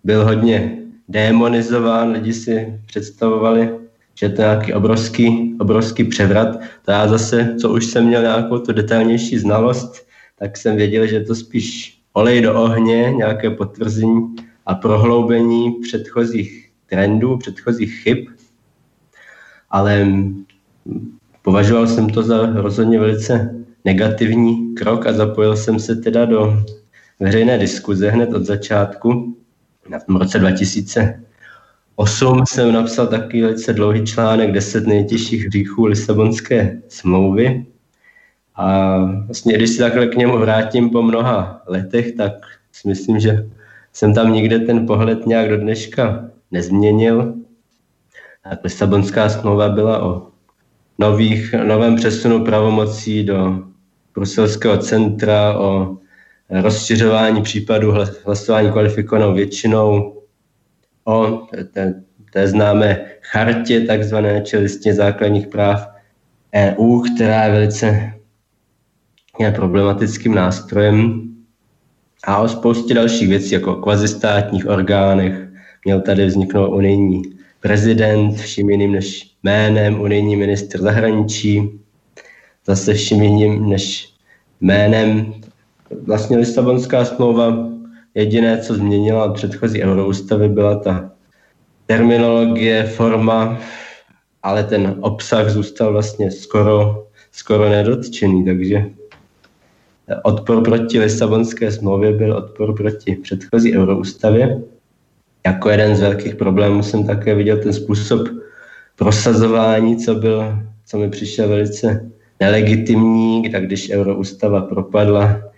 byl hodně demonizován, lidi si představovali, že to je nějaký obrovský, obrovský převrat. To já zase, co už jsem měl nějakou tu detailnější znalost, tak jsem věděl, že to spíš olej do ohně, nějaké potvrzení a prohloubení předchozích trendů, předchozích chyb. Ale považoval jsem to za rozhodně velice negativní krok a zapojil jsem se teda do veřejné diskuze hned od začátku. Na tom roce 2008 2008 jsem napsal takový velice dlouhý článek 10 nejtěžších hříchů Lisabonské smlouvy. A vlastně, když se takhle k němu vrátím po mnoha letech, tak si myslím, že jsem tam nikde ten pohled nějak do dneška nezměnil. Tak Lisabonská smlouva byla o nových, novém přesunu pravomocí do bruselského centra, o rozšiřování případů hlasování kvalifikovanou většinou, o té, té známé chartě takzvané, či základních práv EU, která je velice je problematickým nástrojem a o spoustě dalších věcí, jako o kvazistátních orgánech. Měl tady vzniknout unijní prezident, vším jiným než jménem, unijní ministr zahraničí, zase vším jiným než jménem. Vlastně Lisabonská smlouva jediné, co změnila předchozí euroústavy, byla ta terminologie, forma, ale ten obsah zůstal vlastně skoro, skoro nedotčený, takže odpor proti Lisabonské smlouvě byl odpor proti předchozí euroústavě. Jako jeden z velkých problémů jsem také viděl ten způsob prosazování, co, byl, co mi přišel velice nelegitimní, tak když euroústava propadla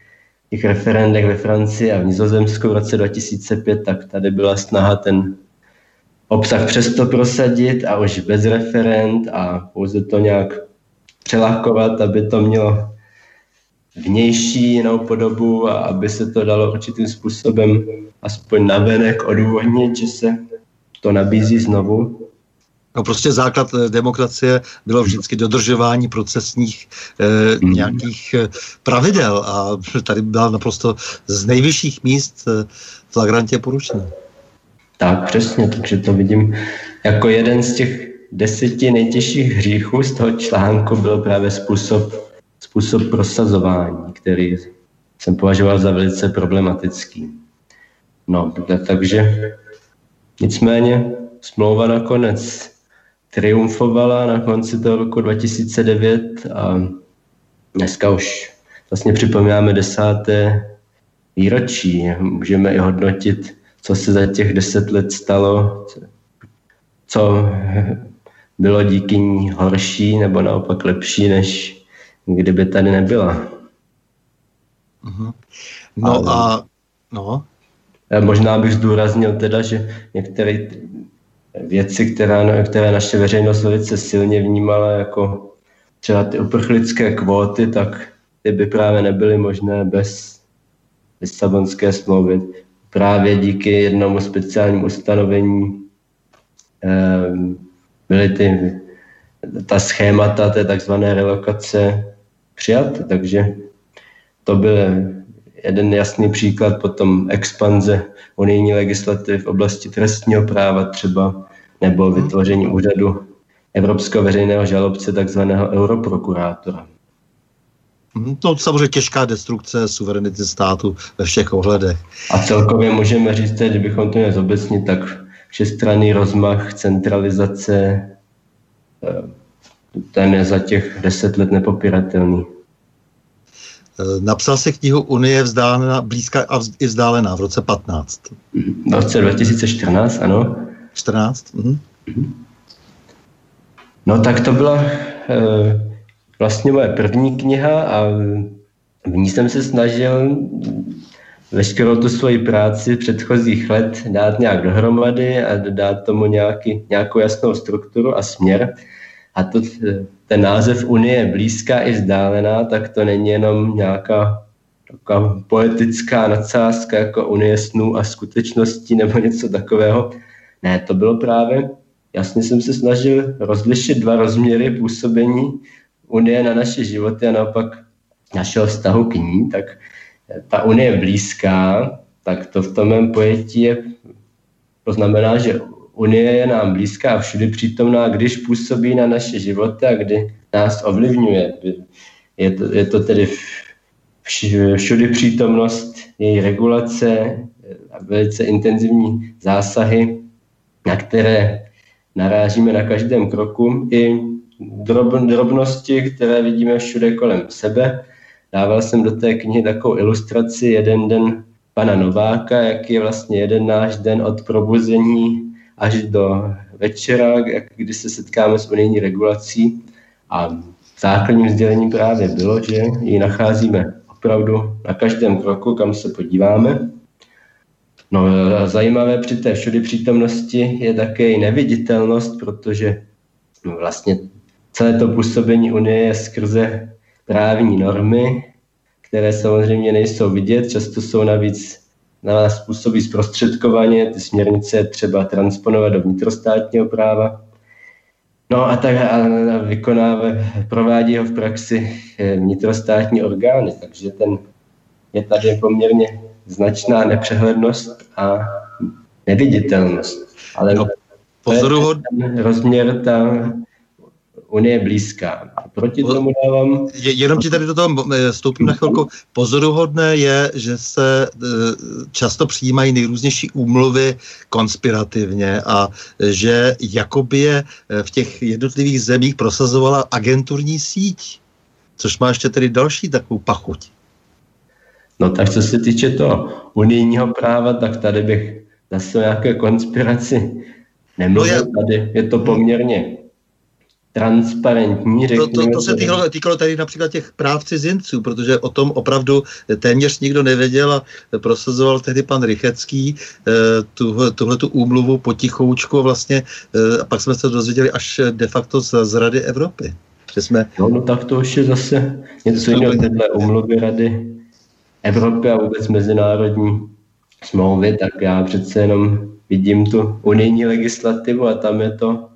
těch referendech ve Francii a v Nizozemsku v roce 2005, tak tady byla snaha ten obsah přesto prosadit a už bez referend a pouze to nějak přelakovat, aby to mělo vnější jinou podobu a aby se to dalo určitým způsobem aspoň navenek odůvodnit, že se to nabízí znovu. No prostě základ eh, demokracie bylo vždycky dodržování procesních eh, mm. nějakých eh, pravidel a tady byla naprosto z nejvyšších míst eh, flagrantě porušená. Tak, přesně, takže to vidím jako jeden z těch deseti nejtěžších hříchů z toho článku byl právě způsob způsob prosazování, který jsem považoval za velice problematický. No, takže nicméně smlouva nakonec triumfovala na konci toho roku 2009 a dneska už vlastně připomínáme desáté výročí. Můžeme i hodnotit, co se za těch deset let stalo, co bylo díky ní horší nebo naopak lepší, než kdyby tady nebyla. Uh-huh. No a, a no. Možná bych zdůraznil teda, že některé věci, která, které naše veřejnost velice silně vnímala jako třeba ty uprchlické kvóty, tak ty by právě nebyly možné bez Lisabonské smlouvy. Právě díky jednomu speciálnímu ustanovení eh, byly ty, ta schémata té takzvané relokace přijat, takže to byl jeden jasný příklad potom expanze unijní legislativy v oblasti trestního práva třeba, nebo mhm. vytvoření úřadu Evropského veřejného žalobce, takzvaného europrokurátora. To samozřejmě těžká destrukce suverenity státu ve všech ohledech. A celkově můžeme říct, že bychom to měli zobecnit, tak všestranný rozmach, centralizace, eh, ten je za těch deset let nepopiratelný. Eh, napsal se knihu Unie vzdálená, blízká a i vzdálená v roce 15. V roce 2014, ano. 14? Mhm. No tak to byla e, vlastně moje první kniha a v ní jsem se snažil veškerou tu svoji práci předchozích let dát nějak dohromady a dát tomu nějaký, nějakou jasnou strukturu a směr. A to, ten název Unie je blízká i vzdálená, tak to není jenom nějaká taková poetická nadsázka jako Unie snů a skutečností nebo něco takového. Ne, to bylo právě, jasně jsem se snažil rozlišit dva rozměry působení Unie na naše životy a naopak našeho vztahu k ní, tak ta Unie je blízká, tak to v tom mém pojetí je, to znamená, že Unie je nám blízká a všudy přítomná, když působí na naše životy a kdy nás ovlivňuje. Je to, je to tedy všudy přítomnost její regulace a velice intenzivní zásahy, na které narážíme na každém kroku, i drob, drobnosti, které vidíme všude kolem sebe. Dával jsem do té knihy takovou ilustraci jeden den pana Nováka, jak je vlastně jeden náš den od probuzení až do večera, kdy se setkáme s unijní regulací a základním sdělením právě bylo, že ji nacházíme opravdu na každém kroku, kam se podíváme. No, zajímavé při té všudy přítomnosti je také i neviditelnost, protože no, vlastně celé to působení Unie je skrze právní normy, které samozřejmě nejsou vidět, často jsou navíc na nás působí zprostředkovaně, ty směrnice třeba transponovat do vnitrostátního práva. No a tak a vykonává, provádí ho v praxi eh, vnitrostátní orgány, takže ten je tady poměrně značná nepřehlednost a neviditelnost. Ale no, pozoruhod... rozměr ta Unie blízká. A proti tomu dávám... Jenom ti tady do toho eh, vstoupím na chvilku. Pozoruhodné je, že se eh, často přijímají nejrůznější úmluvy konspirativně a že jakoby je eh, v těch jednotlivých zemích prosazovala agenturní síť, což má ještě tedy další takovou pachuť. No tak co se týče toho unijního práva, tak tady bych zase o nějaké konspiraci nemluvil. No je... Tady je to poměrně transparentní, řekněme. To, to, to se týkalo, týkalo tady například těch práv cizinců, protože o tom opravdu téměř nikdo nevěděl a prosazoval tehdy pan Rychecký eh, tuhle tu úmluvu potichoučku vlastně eh, a pak jsme se dozvěděli až de facto z, z Rady Evropy. Že jsme... No, no tak to už je zase něco jiného, tyhle úmluvy Rady Evropy a vůbec mezinárodní smlouvy, tak já přece jenom vidím tu unijní legislativu a tam je to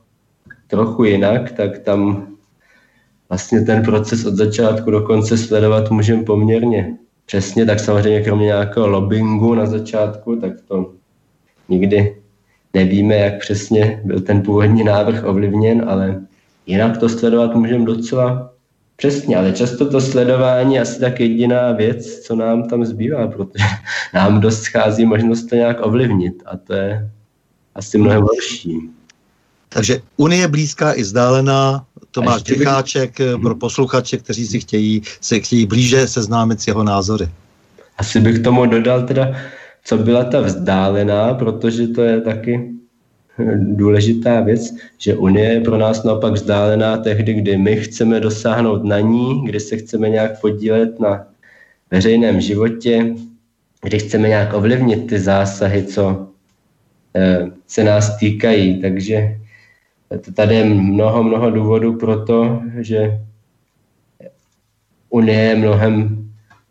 trochu jinak, tak tam vlastně ten proces od začátku do konce sledovat můžeme poměrně přesně, tak samozřejmě kromě nějakého lobbingu na začátku, tak to nikdy nevíme, jak přesně byl ten původní návrh ovlivněn, ale jinak to sledovat můžeme docela přesně, ale často to sledování je asi tak jediná věc, co nám tam zbývá, protože nám dost schází možnost to nějak ovlivnit a to je asi mnohem horší. Takže Unie blízká i vzdálená, Tomáš Čecháček bych... Eh, pro posluchače, kteří si chtějí, se chtějí blíže seznámit s jeho názory. Asi bych tomu dodal teda, co byla ta vzdálená, protože to je taky eh, důležitá věc, že Unie je pro nás naopak vzdálená tehdy, kdy my chceme dosáhnout na ní, kdy se chceme nějak podílet na veřejném životě, kdy chceme nějak ovlivnit ty zásahy, co eh, se nás týkají. Takže Tady je mnoho, mnoho důvodů pro to, že Unie je mnohem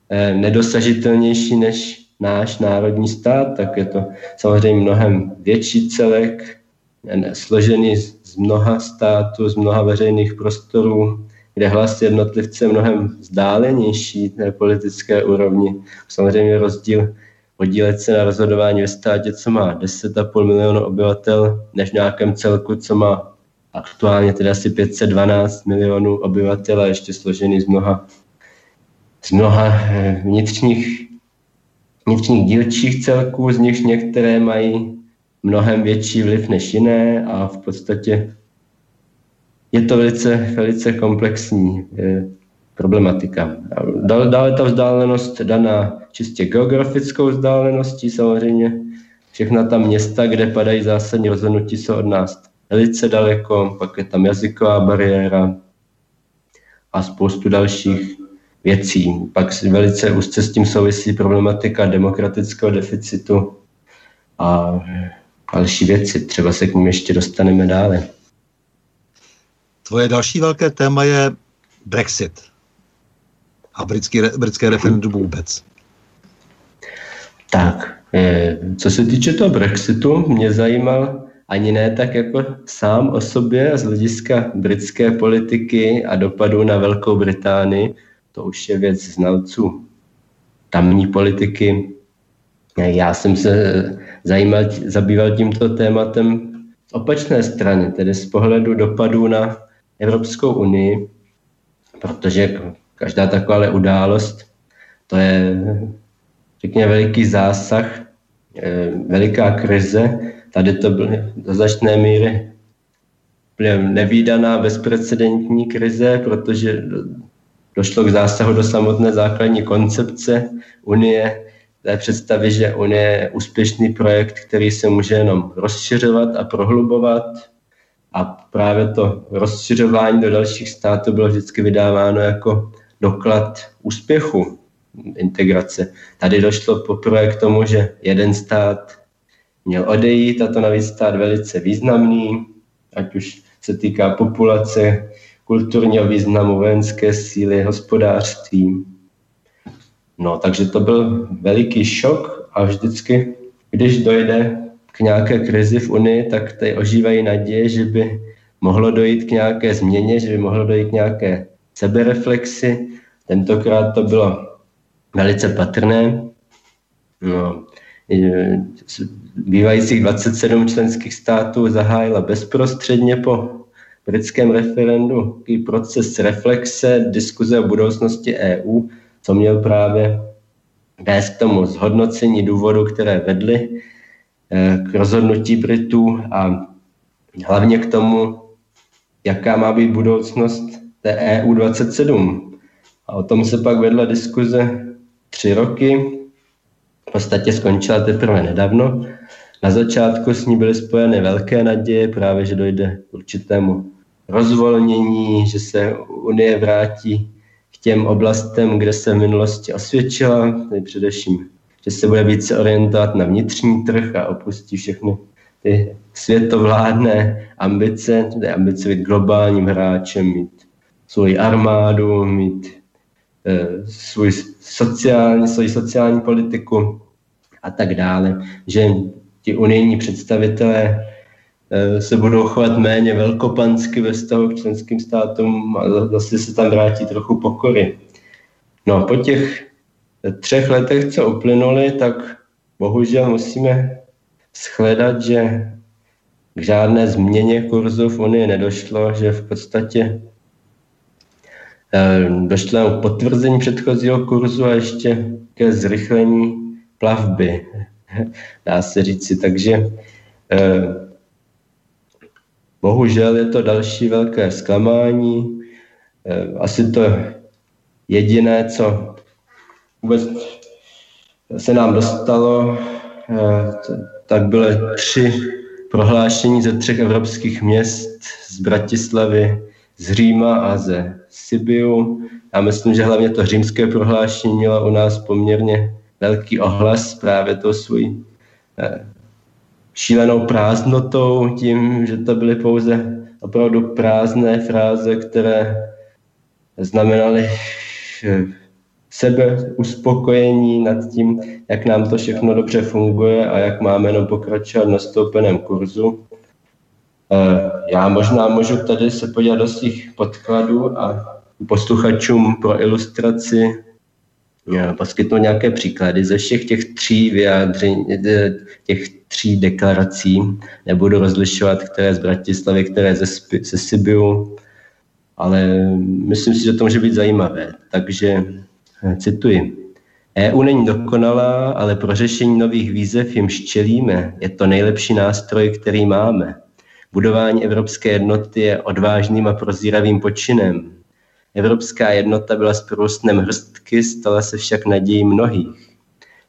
eh, nedosažitelnější než náš národní stát, tak je to samozřejmě mnohem větší celek, složený z mnoha států, z mnoha veřejných prostorů, kde hlas jednotlivce je mnohem vzdálenější na politické úrovni. Samozřejmě rozdíl podílet se na rozhodování ve státě, co má 10,5 milionu obyvatel, než v nějakém celku, co má aktuálně teda asi 512 milionů obyvatel a ještě složený z mnoha, z mnoha eh, vnitřních, vnitřních dílčích celků, z nichž některé mají mnohem větší vliv než jiné a v podstatě je to velice, velice komplexní eh, problematika. Dále ta vzdálenost daná čistě geografickou vzdáleností, samozřejmě všechna ta města, kde padají zásadní rozhodnutí, jsou od nás velice daleko, pak je tam jazyková bariéra a spoustu dalších věcí. Pak velice úzce s tím souvisí problematika demokratického deficitu a další věci. Třeba se k ním ještě dostaneme dále. Tvoje další velké téma je Brexit a britský, britské referendum vůbec. Tak, eh, co se týče toho Brexitu, mě zajímal ani ne tak jako sám o sobě z hlediska britské politiky a dopadu na Velkou Británii. To už je věc znalců tamní politiky. Já jsem se zajímal, zabýval tímto tématem z opačné strany, tedy z pohledu dopadu na Evropskou unii, protože každá taková událost, to je, řekněme, veliký zásah, eh, veliká krize, Tady to byly do značné míry nevýdaná bezprecedentní krize, protože došlo k zásahu do samotné základní koncepce Unie, té představy, že Unie je úspěšný projekt, který se může jenom rozšiřovat a prohlubovat. A právě to rozšiřování do dalších států bylo vždycky vydáváno jako doklad úspěchu integrace. Tady došlo poprvé k tomu, že jeden stát měl odejít a to navíc stát velice významný, ať už se týká populace, kulturního významu, vojenské síly, hospodářství. No, takže to byl veliký šok a vždycky, když dojde k nějaké krizi v Unii, tak tady ožívají naděje, že by mohlo dojít k nějaké změně, že by mohlo dojít k nějaké sebereflexi. Tentokrát to bylo velice patrné. No, bývajících 27 členských států zahájila bezprostředně po britském referendu proces reflexe, diskuze o budoucnosti EU, co měl právě vést k tomu zhodnocení důvodů, které vedly eh, k rozhodnutí Britů a hlavně k tomu, jaká má být budoucnost té EU 27. A o tom se pak vedla diskuze tři roky, v podstatě skončila teprve nedávno. Na začátku s ní byly spojeny velké naděje, právě že dojde k určitému rozvolnění, že se Unie vrátí k těm oblastem, kde se v minulosti osvědčila, tedy především, že se bude více orientovat na vnitřní trh a opustí všechny ty světovládné ambice, tedy ambice být globálním hráčem, mít svoji armádu, mít e, svůj sociální, svoji sociální politiku a tak dále, že ti unijní představitelé Eh, se budou chovat méně velkopansky ve vztahu k členským státům a zase se tam vrátí trochu pokory. No po těch třech letech, co uplynuly, tak bohužel musíme shledat, že k žádné změně kurzu v Unii nedošlo, že v podstatě eh, došlo k potvrzení předchozího kurzu a ještě ke zrychlení plavby, dá se říci. Takže eh, Bohužel je to další velké zklamání. Eh, asi to jediné, co vůbec se nám dostalo, eh, tak byly tři prohlášení ze třech evropských měst, z Bratislavy, z Říma a ze Sibiu. Já myslím, že hlavně to římské prohlášení mělo u nás poměrně velký ohlas právě to svůj eh, šílenou prázdnotou, tím, že to byly pouze opravdu prázdné fráze, které znamenaly eh, sebe uspokojení nad tím, jak nám to všechno dobře funguje a jak máme jenom pokračovat na stoupeném kurzu. Eh, já možná můžu tady se podívat do svých podkladů a posluchačům pro ilustraci poskytnout nějaké příklady ze všech těch tří vyjádření, těch tří deklarací. Nebudu rozlišovat, které z Bratislavy, které ze, ze Sibiu, ale myslím si, že to může být zajímavé. Takže eh, cituji. EU není dokonalá, ale pro řešení nových výzev jim čelíme, je to nejlepší nástroj, který máme. Budování evropské jednoty je odvážným a prozíravým počinem. Evropská jednota byla s průstnem hrstky, stala se však nadějí mnohých.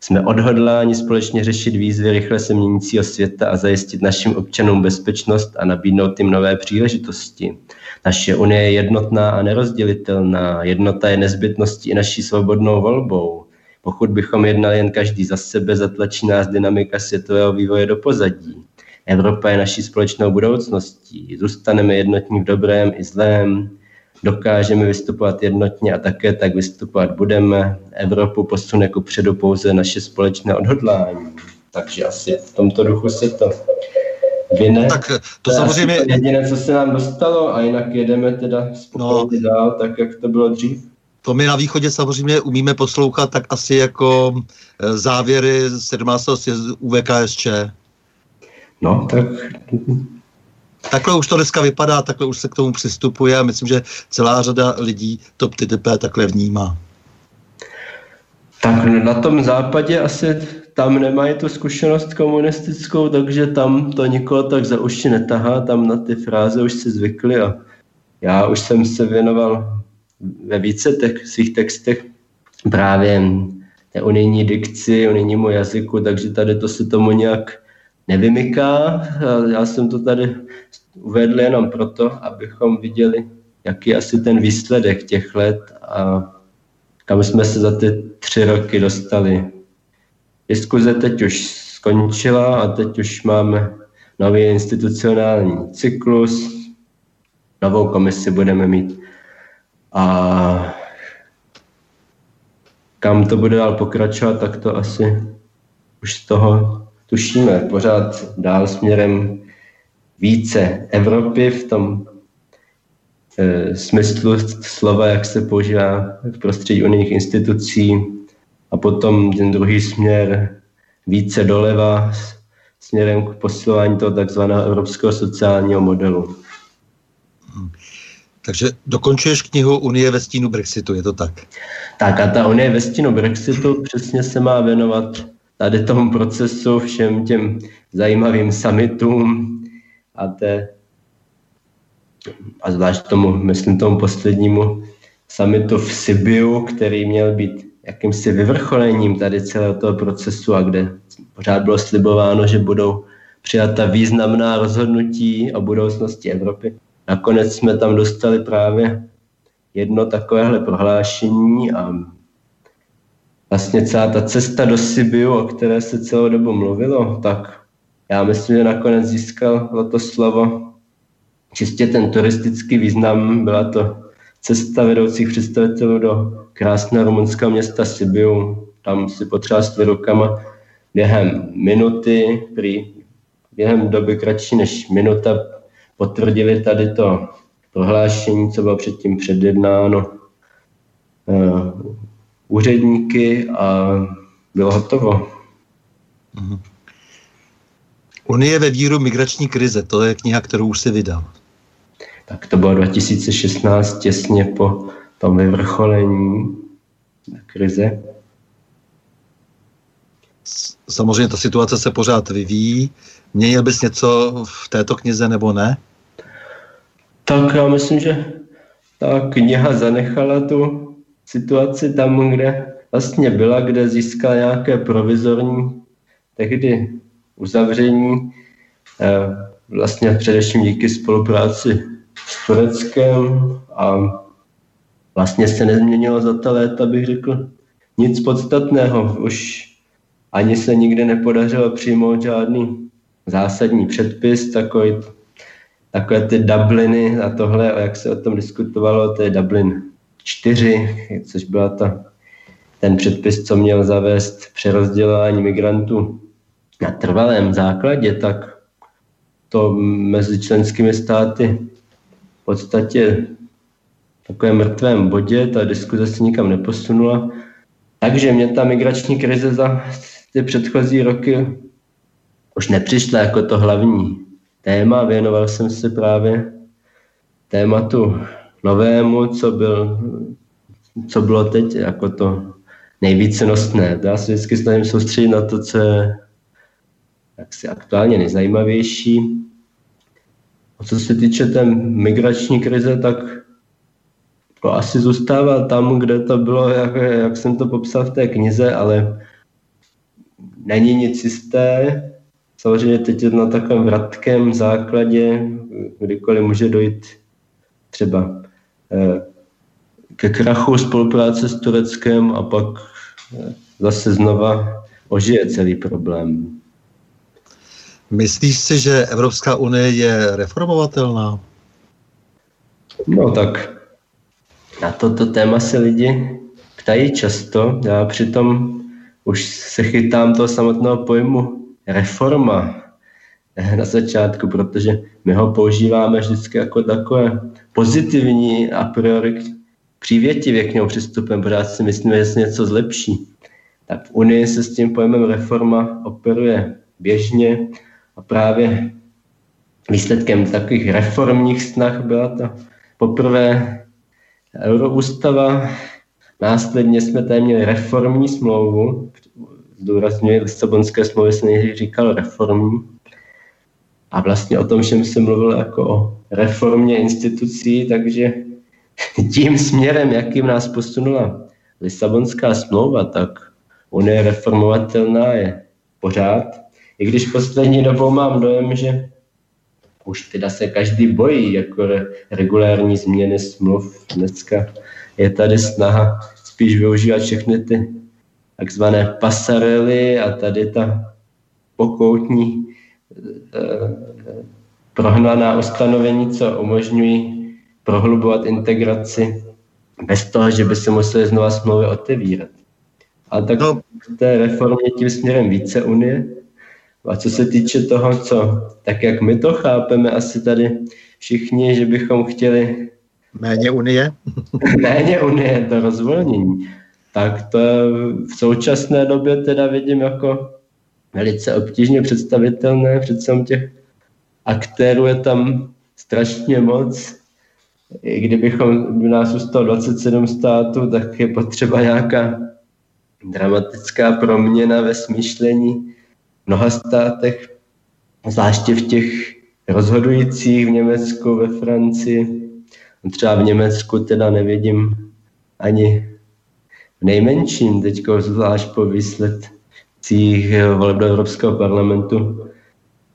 Jsme odhodláni společně řešit výzvy rychle se měnícího světa a zajistit našim občanům bezpečnost a nabídnout jim nové příležitosti. Naše unie je jednotná a nerozdělitelná. Jednota je nezbytností i naší svobodnou volbou. Pokud bychom jednali jen každý za sebe, zatlačí nás dynamika světového vývoje do pozadí. Evropa je naší společnou budoucností. Zůstaneme jednotní v dobrém i zlém dokážeme vystupovat jednotně a také tak vystupovat budeme. Evropu posune ku předu pouze naše společné odhodlání. Takže asi v tomto duchu se to vyne. Tak to, je samozřejmě... To jediné, co se nám dostalo a jinak jedeme teda spokojně no. dál, tak jak to bylo dřív. To my na východě samozřejmě umíme poslouchat tak asi jako eh, závěry 17. sjezdu UVKSČ. No, tak Takhle už to dneska vypadá, takhle už se k tomu přistupuje a myslím, že celá řada lidí to TTP takhle vnímá. Tak na tom západě asi tam nemají tu zkušenost komunistickou, takže tam to nikoho tak za uši netahá, tam na ty fráze už si zvykli a já už jsem se věnoval ve více te- svých textech právě té unijní dikci, unijnímu jazyku, takže tady to se tomu nějak nevymyká. Já jsem to tady uvedl jenom proto, abychom viděli, jaký je asi ten výsledek těch let a kam jsme se za ty tři roky dostali. Diskuze teď už skončila a teď už máme nový institucionální cyklus, novou komisi budeme mít. A kam to bude dál pokračovat, tak to asi už z toho tušíme. Pořád dál směrem více Evropy v tom e, smyslu slova, jak se používá v prostředí unijních institucí a potom ten druhý směr více doleva směrem k posilování toho takzvaného evropského sociálního modelu. Takže dokončuješ knihu Unie ve stínu Brexitu, je to tak? Tak a ta Unie ve stínu Brexitu přesně se má věnovat tady tomu procesu, všem těm zajímavým summitům a té a zvlášť tomu, myslím tomu poslednímu summitu v Sibiu, který měl být jakýmsi vyvrcholením tady celého toho procesu a kde pořád bylo slibováno, že budou přijata významná rozhodnutí o budoucnosti Evropy. Nakonec jsme tam dostali právě jedno takovéhle prohlášení a vlastně celá ta cesta do Sibiu, o které se celou dobu mluvilo, tak já myslím, že nakonec získal to slovo čistě ten turistický význam. Byla to cesta vedoucích představitelů do krásného rumunského města Sibiu. Tam si potřásli rukama během minuty, prý během doby kratší než minuta potvrdili tady to prohlášení, co bylo předtím předjednáno uh, úředníky a bylo hotovo. Mhm. Unie ve víru migrační krize, to je kniha, kterou už si vydal. Tak to bylo 2016, těsně po tom vyvrcholení krize. Samozřejmě ta situace se pořád vyvíjí. Měnil bys něco v této knize nebo ne? Tak já myslím, že ta kniha zanechala tu situaci tam, kde vlastně byla, kde získala nějaké provizorní tehdy uzavření, eh, vlastně především díky spolupráci s Tureckem a vlastně se nezměnilo za ta léta, bych řekl, nic podstatného. Už ani se nikdy nepodařilo přijmout žádný zásadní předpis, takový, takové ty Dubliny a tohle, jak se o tom diskutovalo, to je Dublin 4, což byla ta, ten předpis, co měl zavést přerozdělování migrantů na trvalém základě, tak to mezi členskými státy v podstatě v takovém mrtvém bodě, ta diskuze se nikam neposunula. Takže mě ta migrační krize za ty předchozí roky už nepřišla jako to hlavní téma. Věnoval jsem se právě tématu novému, co, byl, co bylo teď jako to nejvíce nosné. Já se vždycky snažím soustředit na to, co je jaksi aktuálně nejzajímavější. A co se týče té migrační krize, tak to asi zůstává tam, kde to bylo, jak, jak jsem to popsal v té knize, ale není nic jisté. Samozřejmě teď je na takovém vratkém základě, kdykoliv může dojít třeba ke krachu spolupráce s Tureckem a pak eh, zase znova ožije celý problém. Myslíš si, že Evropská unie je reformovatelná? No tak na toto téma se lidi ptají často. Já přitom už se chytám toho samotného pojmu reforma na začátku, protože my ho používáme vždycky jako takové pozitivní a priori přívětivě k němu přistupem, pořád si myslíme, že se něco zlepší. Tak v Unii se s tím pojmem reforma operuje běžně a právě výsledkem takových reformních snah byla ta poprvé Euroústava, následně jsme tady měli reformní smlouvu, zdůrazňuji, Lisabonské smlouvy se říkal reformní, a vlastně o tom všem se mluvil jako o reformě institucí, takže tím směrem, jakým nás posunula Lisabonská smlouva, tak Unie reformovatelná je pořád. I když poslední dobou mám dojem, že už teda se každý bojí jako regulární změny smluv. Dneska je tady snaha spíš využívat všechny ty takzvané pasarely a tady ta pokoutní prohnaná ustanovení, co umožňují prohlubovat integraci bez toho, že by se museli znova smlouvy otevírat. A tak no. v té reformě tím směrem více unie. A co se týče toho, co, tak jak my to chápeme asi tady všichni, že bychom chtěli Méně unie? Méně unie, to rozvolnění. Tak to v současné době teda vidím jako velice obtížně představitelné, přece těch aktérů je tam strašně moc. I kdybychom by nás zůstalo 27 států, tak je potřeba nějaká dramatická proměna ve smýšlení v mnoha státech, zvláště v těch rozhodujících v Německu, ve Francii. Třeba v Německu teda nevidím ani v nejmenším, teď zvlášť po výsledcích voleb do Evropského parlamentu,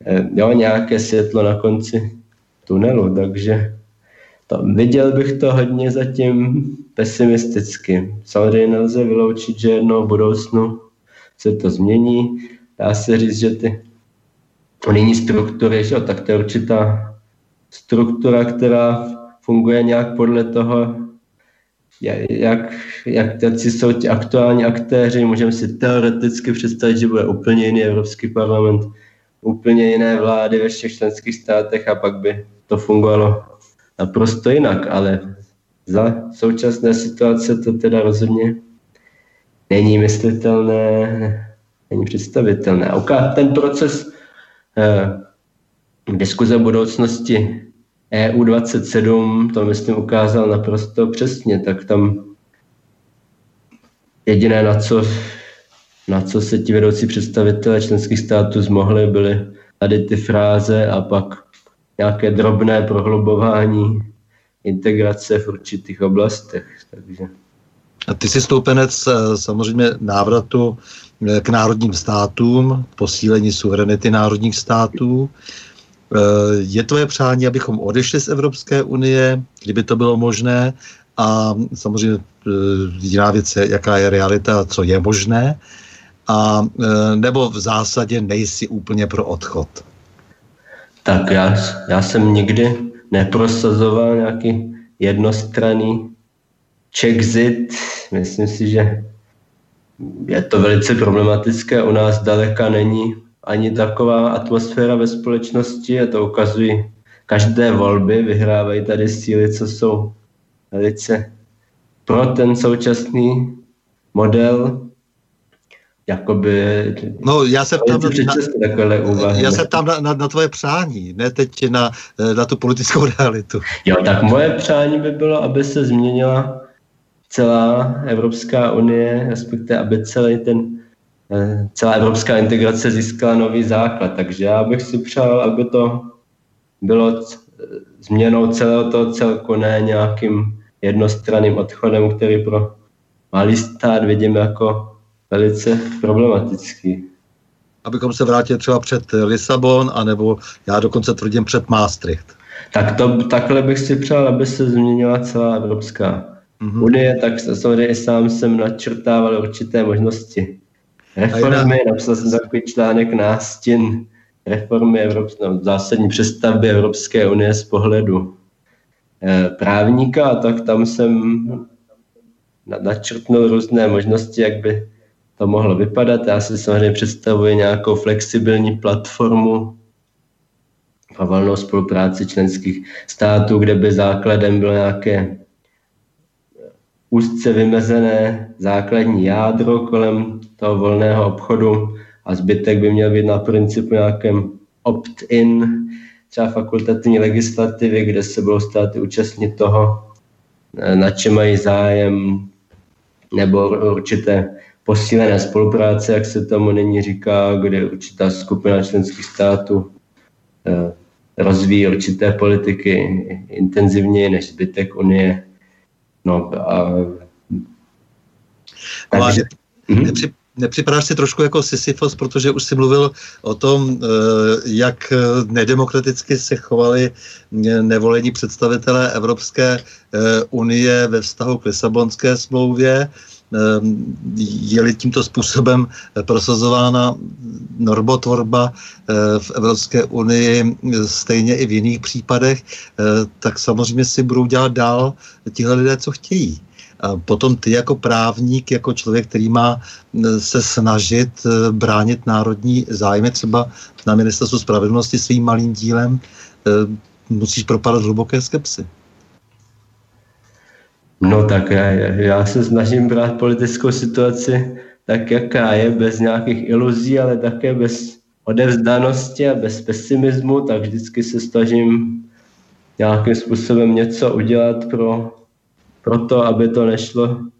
eh, jo, nějaké světlo na konci tunelu, takže to, viděl bych to hodně zatím pesimisticky. Samozřejmě nelze vyloučit, že jednou v budoucnu se to změní. Dá se říct, že ty unijní struktury, že, tak to je určitá struktura, která funguje nějak podle toho, jak, jak taci jsou ti aktuální aktéři. Můžeme si teoreticky představit, že bude úplně jiný Evropský parlament, úplně jiné vlády ve všech členských státech a pak by to fungovalo naprosto jinak, ale za současné situace to teda rozhodně není myslitelné, není představitelné. A ten proces eh, diskuze budoucnosti EU27 to myslím ukázal naprosto přesně, tak tam jediné, na co, na co se ti vedoucí představitelé členských států zmohli, byly tady ty fráze a pak nějaké drobné prohlubování integrace v určitých oblastech. Takže. A ty jsi stoupenec eh, samozřejmě návratu eh, k národním státům, posílení suverenity národních států. Eh, je tvoje přání, abychom odešli z Evropské unie, kdyby to bylo možné, a samozřejmě jiná věc je, jaká je realita, co je možné, a nebo v zásadě nejsi úplně pro odchod. Tak já, já jsem nikdy neprosazoval nějaký jednostranný Czexit. Myslím si, že je to velice problematické. U nás daleka není ani taková atmosféra ve společnosti a to ukazují každé volby. Vyhrávají tady síly, co jsou velice pro ten současný model jakoby... No, já se ptám, na, já se ptám na, na, na tvoje přání, ne teď na, na tu politickou realitu. Jo, tak moje přání by bylo, aby se změnila celá Evropská unie, respektive aby celý ten, celá evropská integrace získala nový základ. Takže já bych si přál, aby to bylo změnou celého toho celku, ne nějakým jednostranným odchodem, který pro malý stát vidím jako velice problematický. Abychom se vrátili třeba před Lisabon, anebo já dokonce tvrdím před Maastricht. Tak to, takhle bych si přál, aby se změnila celá Evropská mm-hmm. unie, tak samozřejmě i sám jsem načrtával určité možnosti. Reformy, napsal jsem takový článek nástin reformy Evropské, no, zásadní přestavby Evropské unie z pohledu eh, právníka, tak tam jsem načrtnul různé možnosti, jak by to mohlo vypadat. Já si samozřejmě představuji nějakou flexibilní platformu pro volnou spolupráci členských států, kde by základem bylo nějaké úzce vymezené základní jádro kolem toho volného obchodu a zbytek by měl být na principu nějakém opt-in, třeba fakultativní legislativy, kde se budou státy účastnit toho, na čem mají zájem, nebo určité posílené spolupráce, jak se tomu nyní říká, kde určitá skupina členských států eh, rozvíjí určité politiky intenzivněji než zbytek Unie. No a... Takže... Nepři, nepřipadáš si trošku jako Sisyfos, protože už si mluvil o tom, jak nedemokraticky se chovali nevolení představitelé Evropské unie ve vztahu k Lisabonské smlouvě, je-li tímto způsobem prosazována normotvorba eh, v Evropské unii, stejně i v jiných případech, eh, tak samozřejmě si budou dělat dál tihle lidé, co chtějí. Potom ty jako právník, jako člověk, který má se snažit bránit národní zájmy třeba na ministerstvu spravedlnosti svým malým dílem, musíš propadat hluboké skepsy. No tak já, já se snažím brát politickou situaci tak, jaká je, bez nějakých iluzí, ale také bez odevzdanosti a bez pesimismu, tak vždycky se snažím nějakým způsobem něco udělat pro, pro to, aby to nešlo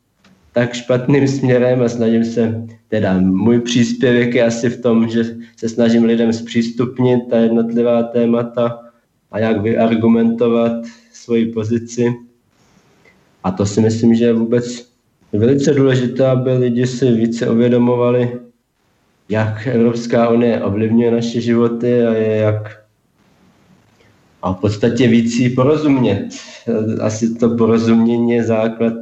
tak špatným směrem a snažím se, teda můj příspěvek je asi v tom, že se snažím lidem zpřístupnit ta jednotlivá témata a jak vyargumentovat svoji pozici. A to si myslím, že je vůbec velice důležité, aby lidi si více uvědomovali, jak Evropská unie ovlivňuje naše životy a je jak a v podstatě víc jí porozumět. Asi to porozumění je základ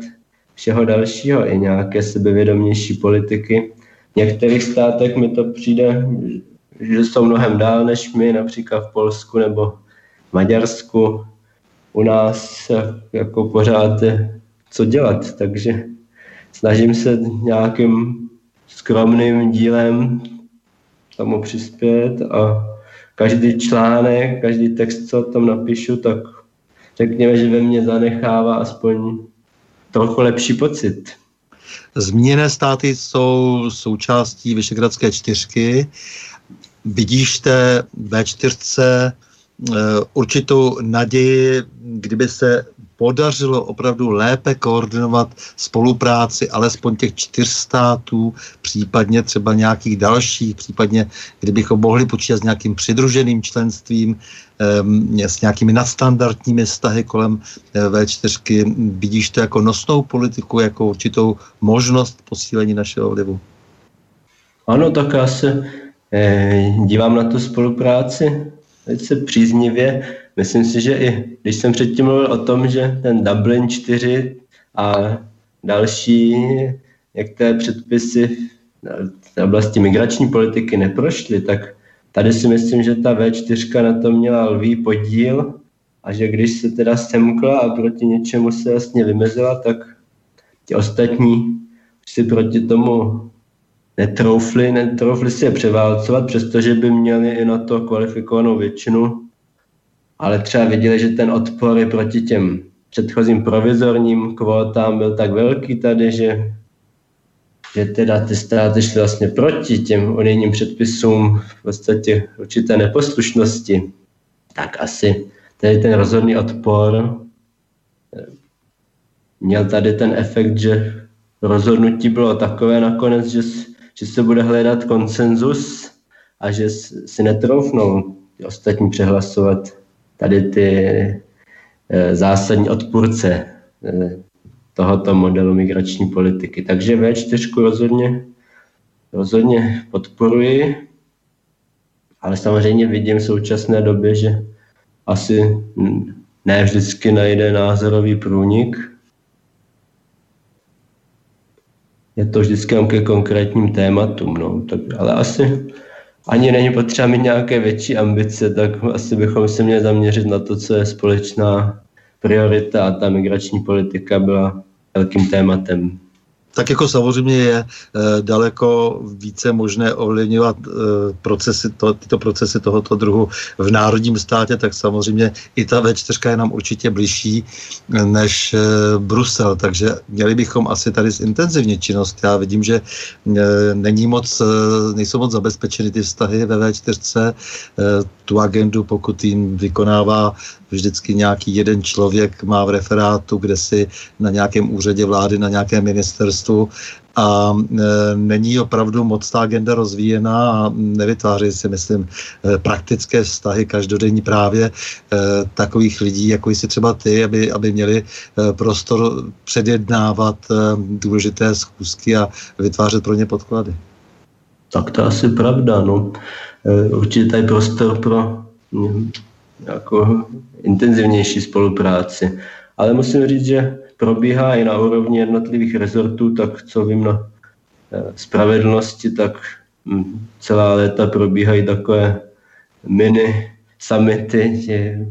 všeho dalšího, i nějaké sebevědomější politiky. V některých státech mi to přijde, že jsou mnohem dál než my, například v Polsku nebo v Maďarsku u nás jako pořád co dělat, takže snažím se nějakým skromným dílem tomu přispět a každý článek, každý text, co tam napíšu, tak řekněme, že ve mně zanechává aspoň trochu lepší pocit. Zmíněné státy jsou součástí Vyšegradské čtyřky. Vidíš té V4 eh, určitou naději, kdyby se podařilo opravdu lépe koordinovat spolupráci alespoň těch čtyř států, případně třeba nějakých dalších, případně kdybychom mohli počítat s nějakým přidruženým členstvím, s nějakými nadstandardními vztahy kolem eh, V4. Vidíš to jako nosnou politiku, jako určitou možnost posílení našeho vlivu? Ano, tak já se eh, dívám na tu spolupráci velice příznivě. Myslím si, že i když jsem předtím mluvil o tom, že ten Dublin 4 a další některé předpisy v oblasti migrační politiky neprošly, tak tady si myslím, že ta V4 na to měla lvý podíl a že když se teda semkla a proti něčemu se jasně vymezila, tak ti ostatní si proti tomu netroufli, netroufli si je převálcovat, přestože by měli i na to kvalifikovanou většinu, ale třeba viděli, že ten odpor je proti těm předchozím provizorním kvótám byl tak velký tady, že, že teda ty státy šly vlastně proti těm unijním předpisům v podstatě určité neposlušnosti, tak asi tady ten rozhodný odpor eh, měl tady ten efekt, že rozhodnutí bylo takové nakonec, že že se bude hledat konsenzus a že si netroufnou ostatní přehlasovat tady ty eh, zásadní odpůrce eh, tohoto modelu migrační politiky. Takže V4 rozhodně, rozhodně podporuji, ale samozřejmě vidím v současné době, že asi ne vždycky najde názorový průnik je to vždycky ke konkrétním tématům, no, tak, ale asi ani není potřeba mít nějaké větší ambice, tak asi bychom se měli zaměřit na to, co je společná priorita. A ta migrační politika byla velkým tématem tak jako samozřejmě je e, daleko více možné ovlivňovat e, procesy, to, tyto procesy tohoto druhu v národním státě, tak samozřejmě i ta V4 je nám určitě blížší eh, než Brusel, takže měli bychom asi tady zintenzivnit činnost. Já vidím, že není moc, nejsou moc zabezpečeny ty vztahy ve V4, e, tu agendu, pokud jim vykonává vždycky nějaký jeden člověk má v referátu, kde si na nějakém úřadě vlády, na nějakém ministerstvu a e, není opravdu moc ta agenda rozvíjená a nevytváří si, myslím, e, praktické vztahy každodenní právě e, takových lidí, jako jsi třeba ty, aby, aby měli prostor předjednávat důležité schůzky a vytvářet pro ně podklady. Tak to asi pravda, no. Určitě je prostor pro hm, jako intenzivnější spolupráci. Ale musím říct, že probíhá i na úrovni jednotlivých rezortů, tak co vím na e, spravedlnosti, tak hm, celá léta probíhají takové mini summity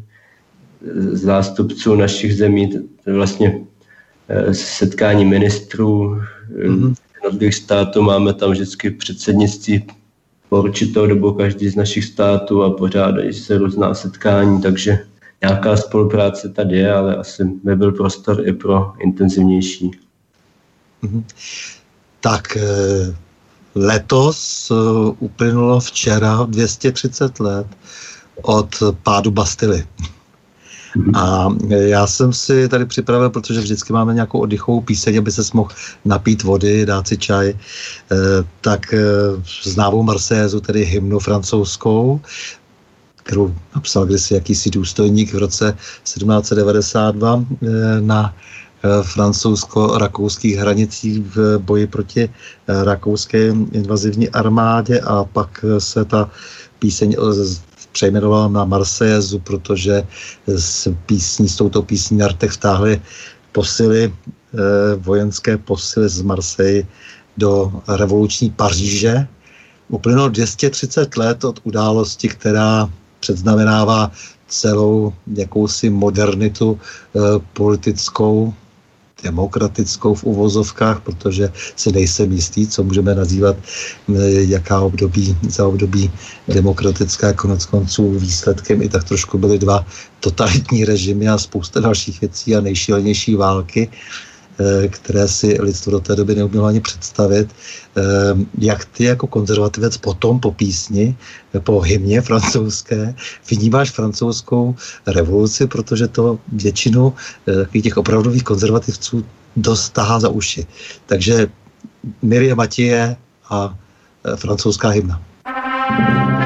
zástupců našich zemí, vlastně e, setkání ministrů mm-hmm. jednotlivých států, máme tam vždycky předsednictví po určitou dobu každý z našich států a pořádají se různá setkání, takže nějaká spolupráce tady je, ale asi by byl prostor i pro intenzivnější. Mm-hmm. Tak eh, letos eh, uplynulo včera 230 let od pádu Bastily. A já jsem si tady připravil, protože vždycky máme nějakou oddychovou píseň, aby se mohl napít vody, dát si čaj, eh, tak eh, známou Marseillaise, tedy hymnu francouzskou, kterou napsal kdysi jakýsi důstojník v roce 1792 eh, na francouzsko-rakouských hranicích v boji proti rakouské invazivní armádě a pak se ta píseň přejmenoval na Marseillaise, protože s písní, s touto písní Artech vtáhli posily, eh, vojenské posily z Marseille do revoluční Paříže. Uplynulo 230 let od události, která předznamenává celou jakousi modernitu eh, politickou demokratickou v uvozovkách, protože si nejsem jistý, co můžeme nazývat jaká období, za období demokratická konec konců výsledkem i tak trošku byly dva totalitní režimy a spousta dalších věcí a nejšílenější války. Eh, které si lidstvo do té doby neumělo ani představit. Eh, jak ty jako konzervativec potom po písni, po hymně francouzské, vnímáš francouzskou revoluci, protože to většinu eh, těch opravdových konzervativců dost tahá za uši. Takže Mirie Matěje a francouzská hymna. sacré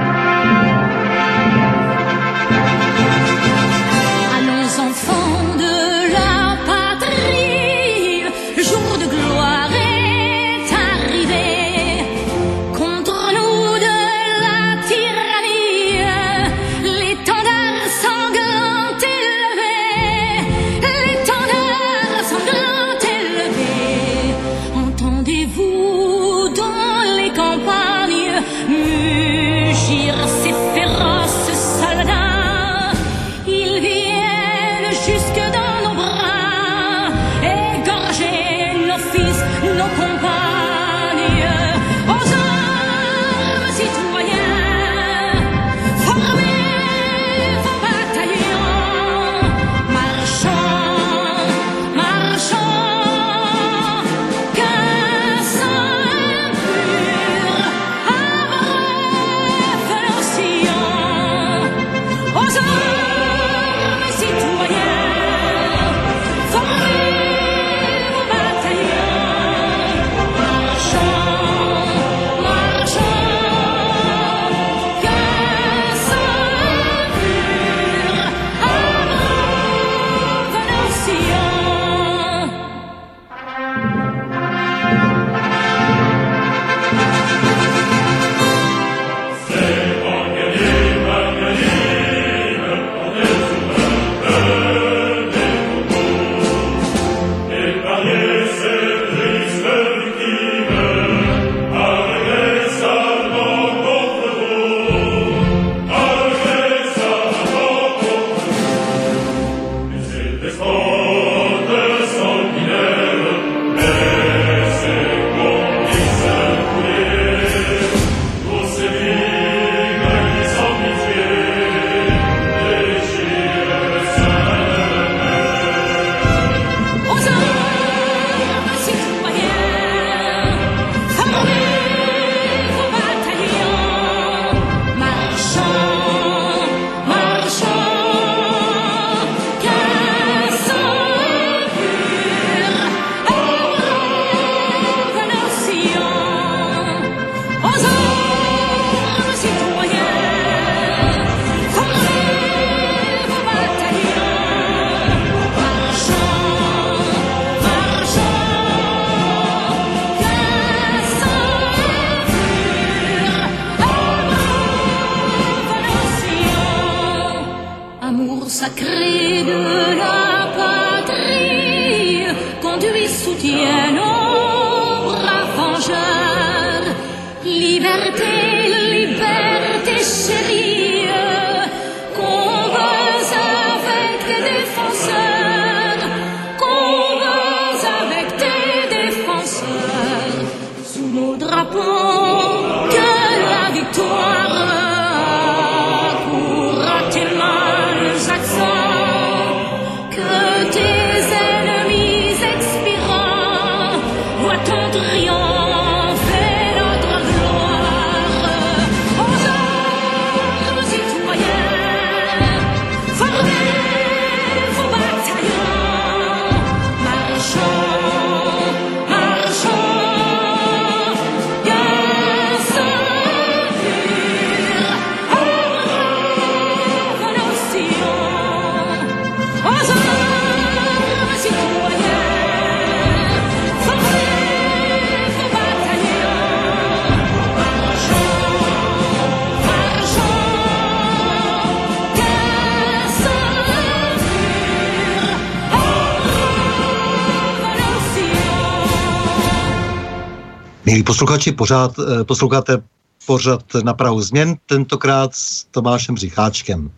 posluchači, pořád eh, posloucháte pořad na Prahu změn, tentokrát s Tomášem Řicháčkem.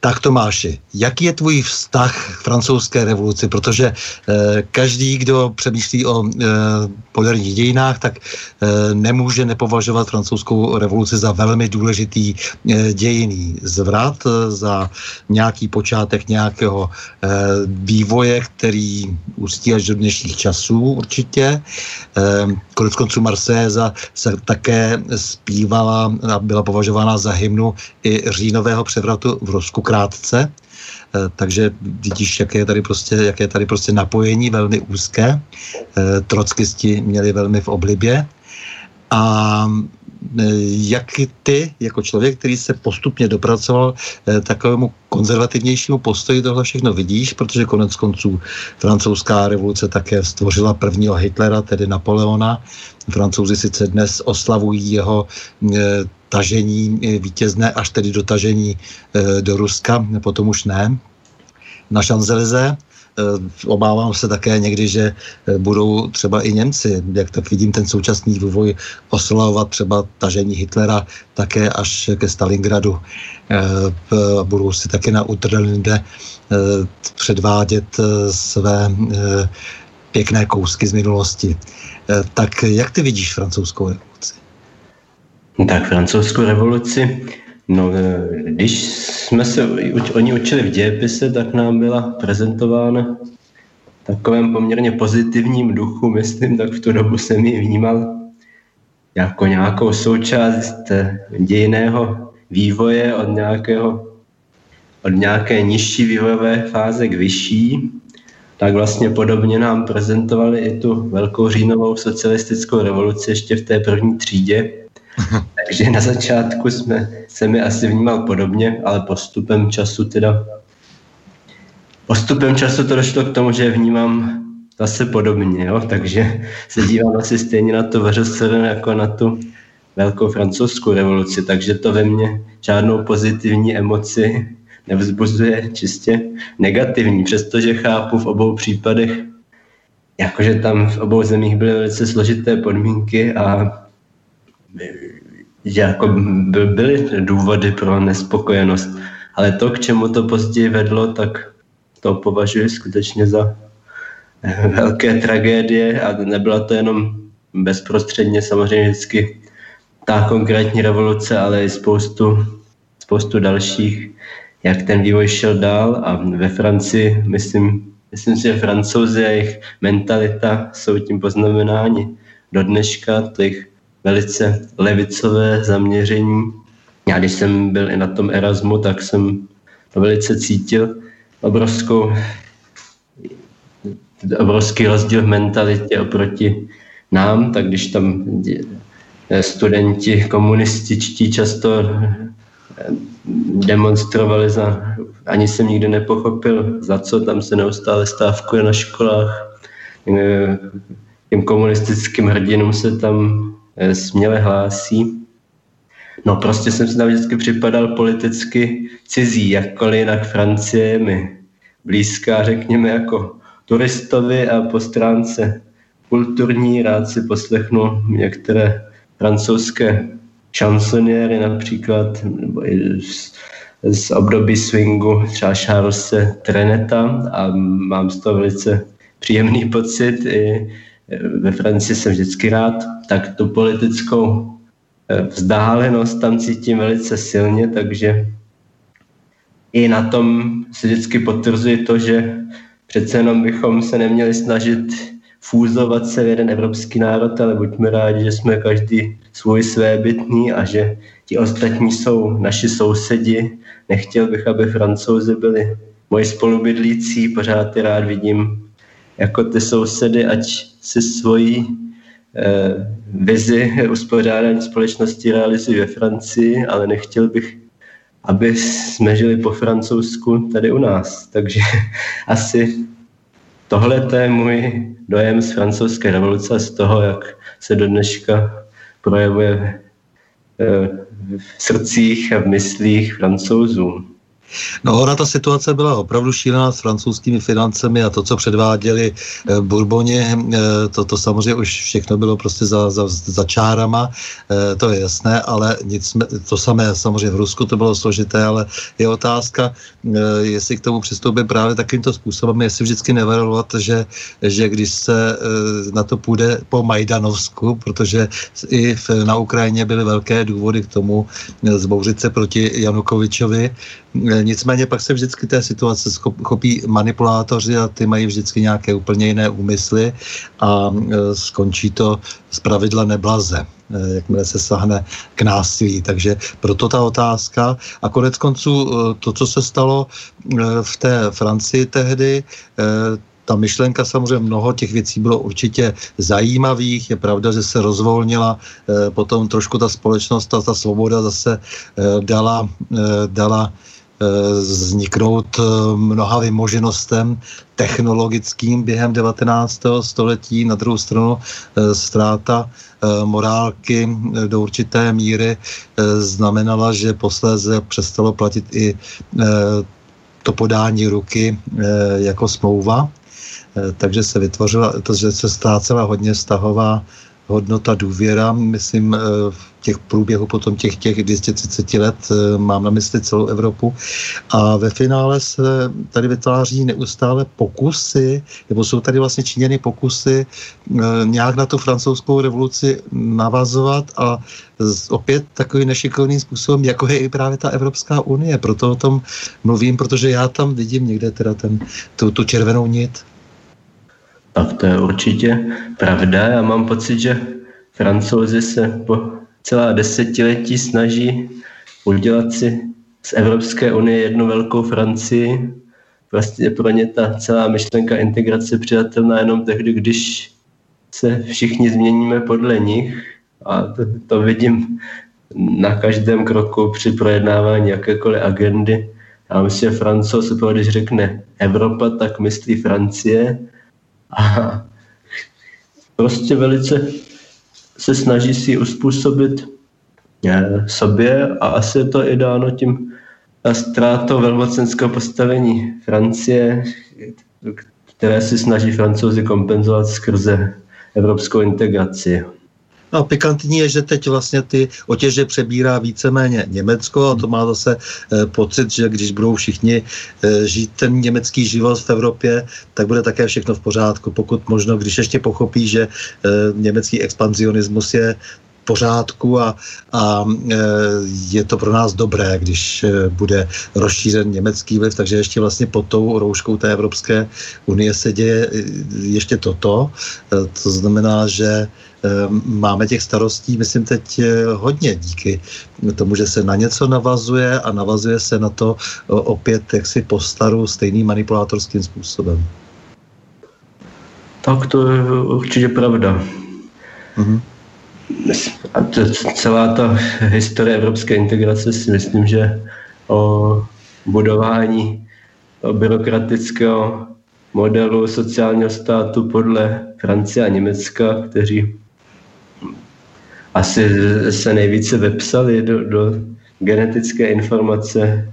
Tak Tomáši, jaký je tvůj vztah k francouzské revoluci? Protože eh, každý, kdo přemýšlí o eh, moderních dějinách, tak nemůže nepovažovat francouzskou revoluci za velmi důležitý eh, dějiný zvrat, eh, za nějaký počátek nějakého eh, vývoje, který ústí až do dnešních časů určitě. Eh, konec konců Marséza se také zpívala a byla považována za hymnu i říjnového převratu v Rusku krátce. Eh, Takže vidíš, jaké je tady prostě, jaké je tady prostě napojení velmi úzké. Eh, Trockisti měli velmi v oblibě. A eh, jak ty, jako člověk, který se postupně dopracoval eh, takovému konzervativnějšímu postoji, tohle všechno vidíš, protože konec konců francouzská revoluce také stvořila prvního Hitlera, tedy Napoleona. Francouzi sice dnes oslavují jeho eh, tažení vítězné až tedy dotažení do Ruska, potom už ne, na Šanzelize. Eh, Obávám se také někdy, že eh, budou třeba i Němci, jak tak vidím ten současný vývoj, oslavovat třeba tažení Hitlera také až ke Stalingradu. Eh, Budou si také na Utrlinde předvádět své pěkné kousky z minulosti. Tak jak ty vidíš francouzskou revoluci? Tak francouzskou revoluci, no eh, když jsme se oni učili v dějepise, tak nám byla prezentována v takovém poměrně pozitivním duchu, myslím, tak v tu dobu jsem ji vnímal jako nějakou součást eh, dějného vývoje od nějakého od nějaké nižší vývojové fáze k vyšší, tak vlastně podobně nám prezentovali i tu velkou říjnovou socialistickou revoluci ještě v té první třídě. Takže na začátku jsme, se mi asi vnímal podobně, ale postupem času teda postupem času to došlo k tomu, že vnímám zase podobně, jo? takže se dívám asi stejně na to VŘSR jako na tu velkou francouzskou revoluci, takže to ve mně žádnou pozitivní emoci nevzbuzuje čistě negativní, přestože chápu v obou případech, jakože tam v obou zemích byly velice složité podmínky a jako by- byly důvody pro nespokojenost, ale to, k čemu to později vedlo, tak to považuji skutečně za velké tragédie. A nebyla to jenom bezprostředně samozřejmě vždycky ta konkrétní revoluce, ale i spoustu, spoustu dalších, jak ten vývoj šel dál. A ve Francii, myslím, myslím si, že francouzi a jejich mentalita jsou tím poznamenáni do dneška, to velice levicové zaměření. Já když jsem byl i na tom Erasmu, tak jsem to velice cítil obrovskou obrovský rozdíl v mentalitě oproti nám, tak když tam dě- studenti komunističtí často eh, demonstrovali za, ani jsem nikdy nepochopil, za co tam se neustále stávkuje na školách. Eh, Těm komunistickým hrdinům se tam eh, směle hlásí. No prostě jsem si tam vždycky připadal politicky cizí, jakkoliv jinak Francie mi blízká, řekněme, jako turistovi a po stránce kulturní rád si poslechnu některé francouzské šansoněry například, nebo i z, z období swingu, třeba Charlesa Treneta a mám z toho velice příjemný pocit. I ve Francii jsem vždycky rád, tak tu politickou eh, vzdálenost tam cítím velice silně, takže i na tom se vždycky potvrzuje to, že přece jenom bychom se neměli snažit fúzovat se v jeden evropský národ, ale buďme rádi, že jsme každý svůj svébytný a že ti ostatní jsou naši sousedi. Nechtěl bych, aby francouzi byli moji spolubydlící, pořád je rád vidím jako ty sousedy, ať si svoji eh, vizi uspořádání společnosti realizují ve Francii, ale nechtěl bych, aby jsme žili po francouzsku tady u nás. Takže asi tohle je můj dojem z francouzské revoluce, z toho, jak se do dneška projevuje eh, v srdcích a v myslích francouzů. No ona ta situace byla opravdu šílená s francouzskými financemi a to, co předváděli eh, Bourboně, eh, to, to samozřejmě už všechno bylo prostě za, za, za čárama, eh, to je jasné, ale nic, to samé samozřejmě v Rusku to bylo složité, ale je otázka, jestli k tomu přistoupit právě takýmto způsobem, jestli vždycky nevarovat, že, že když se na to půjde po Majdanovsku, protože i v, na Ukrajině byly velké důvody k tomu zbouřit se proti Janukovičovi, Nicméně pak se vždycky té situace chopí manipulátoři a ty mají vždycky nějaké úplně jiné úmysly a e, skončí to z pravidla neblaze e, jakmile se sahne k násilí. Takže proto ta otázka. A konec konců to, co se stalo v té Francii tehdy, ta myšlenka samozřejmě mnoho těch věcí bylo určitě zajímavých. Je pravda, že se rozvolnila potom trošku ta společnost, ta, ta svoboda zase dala, dala Eh, vzniknout eh, mnoha vymoženostem technologickým během 19. století. Na druhou stranu eh, ztráta morálky do určité míry znamenala, že posléze přestalo platit i to podání ruky jako smlouva. Takže se vytvořila, že se ztrácela hodně vztahová hodnota důvěra, myslím, v těch průběhu potom těch, těch 230 let, eh, mám na mysli celou Evropu. A ve finále se tady vytváří neustále pokusy, nebo jsou tady vlastně činěny pokusy eh, nějak na tu francouzskou revoluci navazovat a opět takovým nešikovným způsobem, jako je i právě ta Evropská unie. Proto o tom mluvím, protože já tam vidím někde teda ten, tu, tu červenou nit. Tak to je určitě pravda. Já mám pocit, že francouzi se po celá desetiletí snaží udělat si z Evropské unie jednu velkou Francii. Vlastně pro ně ta celá myšlenka integrace přijatelná jenom tehdy, když se všichni změníme podle nich. A to, to vidím na každém kroku při projednávání jakékoliv agendy. Já myslím, že francouz, když řekne Evropa, tak myslí Francie. A prostě velice se snaží si uspůsobit eh, sobě a asi je to i dáno tím ztrátou velmocenského postavení Francie, které si snaží francouzi kompenzovat skrze evropskou integraci. A pikantní je, že teď vlastně ty otěže přebírá víceméně Německo a to má zase e, pocit, že když budou všichni e, žít ten německý život v Evropě, tak bude také všechno v pořádku. Pokud možno, když ještě pochopí, že e, německý expanzionismus je pořádku a, a je to pro nás dobré, když bude rozšířen německý vliv, takže ještě vlastně pod tou rouškou té Evropské unie se děje ještě toto. To znamená, že máme těch starostí, myslím, teď hodně díky tomu, že se na něco navazuje a navazuje se na to opět jaksi po staru stejným manipulátorským způsobem. Tak to je určitě pravda. Mm-hmm. A to, celá ta historie evropské integrace si myslím, že o budování byrokratického modelu sociálního státu podle Francie a Německa, kteří asi se nejvíce vepsali do, do genetické informace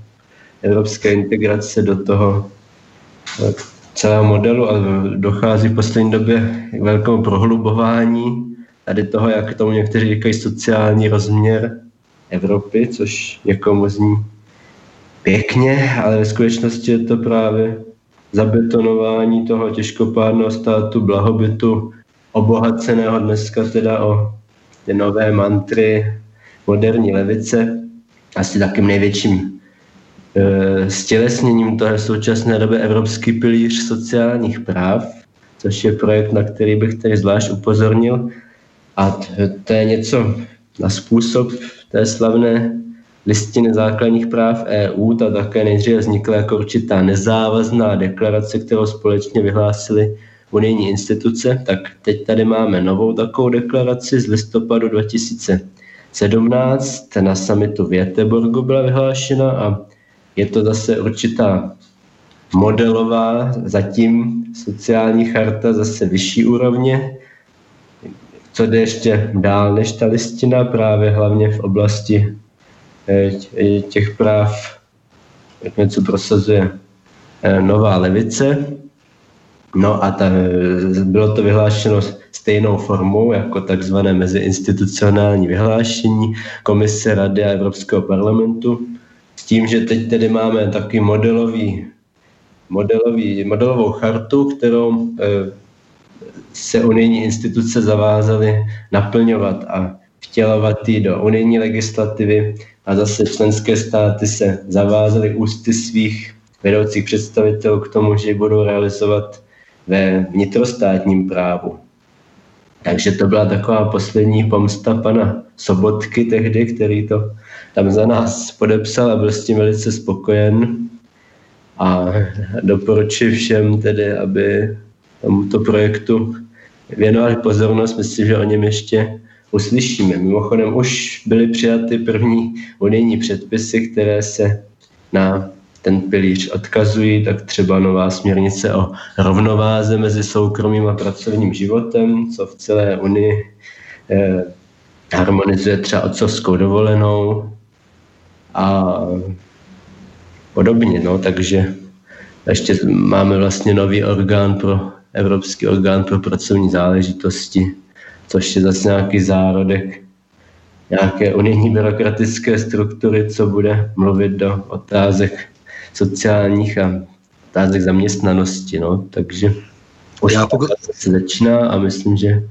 evropské integrace do toho eh, celého modelu a dochází v poslední době k velkému prohlubování tady toho, jak tomu někteří říkají sociální rozměr Evropy, což někomu zní pěkně, ale ve skutečnosti je to právě zabetonování toho těžkopádného státu blahobytu, obohaceného dneska teda o ty nové mantry moderní levice, asi takým největším e, stělesněním toho současné doby Evropský pilíř sociálních práv, což je projekt, na který bych tady zvlášť upozornil. A to je něco na způsob té slavné listiny základních práv EU, ta také nejdříve vznikla jako určitá nezávazná deklarace, kterou společně vyhlásili unijní instituce, tak teď tady máme novou takovou deklaraci z listopadu 2017, na samitu v Jeteborgu byla vyhlášena a je to zase určitá modelová, zatím sociální charta zase vyšší úrovně, co jde ještě dál než ta listina, právě hlavně v oblasti eh, těch práv, jak něco prosazuje eh, nová levice. No a ta, bylo to vyhlášeno stejnou formou jako takzvané meziinstitucionální vyhlášení Komise Rady a Evropského parlamentu. S tím, že teď tedy máme takový modelový, modelový, modelovou chartu, kterou eh, se unijní instituce zavázaly naplňovat a vtělovat ji do unijní legislativy a zase členské státy se zavázaly ústy svých vedoucích představitelů k tomu, že ji budou realizovat ve vnitrostátním právu. Takže to byla taková poslední pomsta pana Sobotky tehdy, který to tam za nás podepsal a byl s tím velice spokojen. A doporučuji všem tedy, aby tomuto projektu věnovali pozornost. Myslím, že o něm ještě uslyšíme. Mimochodem už byly přijaty první unijní předpisy, které se na ten pilíř odkazují, tak třeba nová směrnice o rovnováze mezi soukromým a pracovním životem, co v celé Unii eh, harmonizuje třeba otcovskou dovolenou a podobně. No, takže ještě máme vlastně nový orgán pro Evropský orgán pro pracovní záležitosti, což je zase nějaký zárodek nějaké unijní byrokratické struktury, co bude mluvit do otázek sociálních a otázek zaměstnanosti. No. Takže už Já pokud... se začíná a myslím, že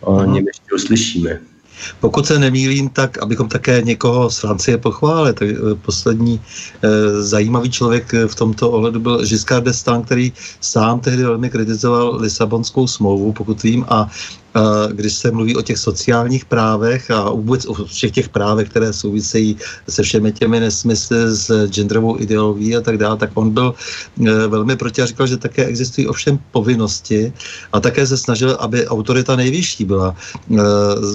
o něm ještě uslyšíme. Pokud se nemýlím, tak abychom také někoho z Francie pochválili, tak eh, poslední e, zajímavý člověk v tomto ohledu byl Giscard d'Estaing, který sám tehdy velmi kritizoval Lisabonskou smlouvu, pokud vím, a když se mluví o těch sociálních právech a vůbec o všech těch právech, které souvisejí se všemi těmi nesmysly s genderovou ideologií a tak dále, tak on byl e, velmi proti a říkal, že také existují ovšem povinnosti a také se snažil, aby autorita nejvyšší byla, e,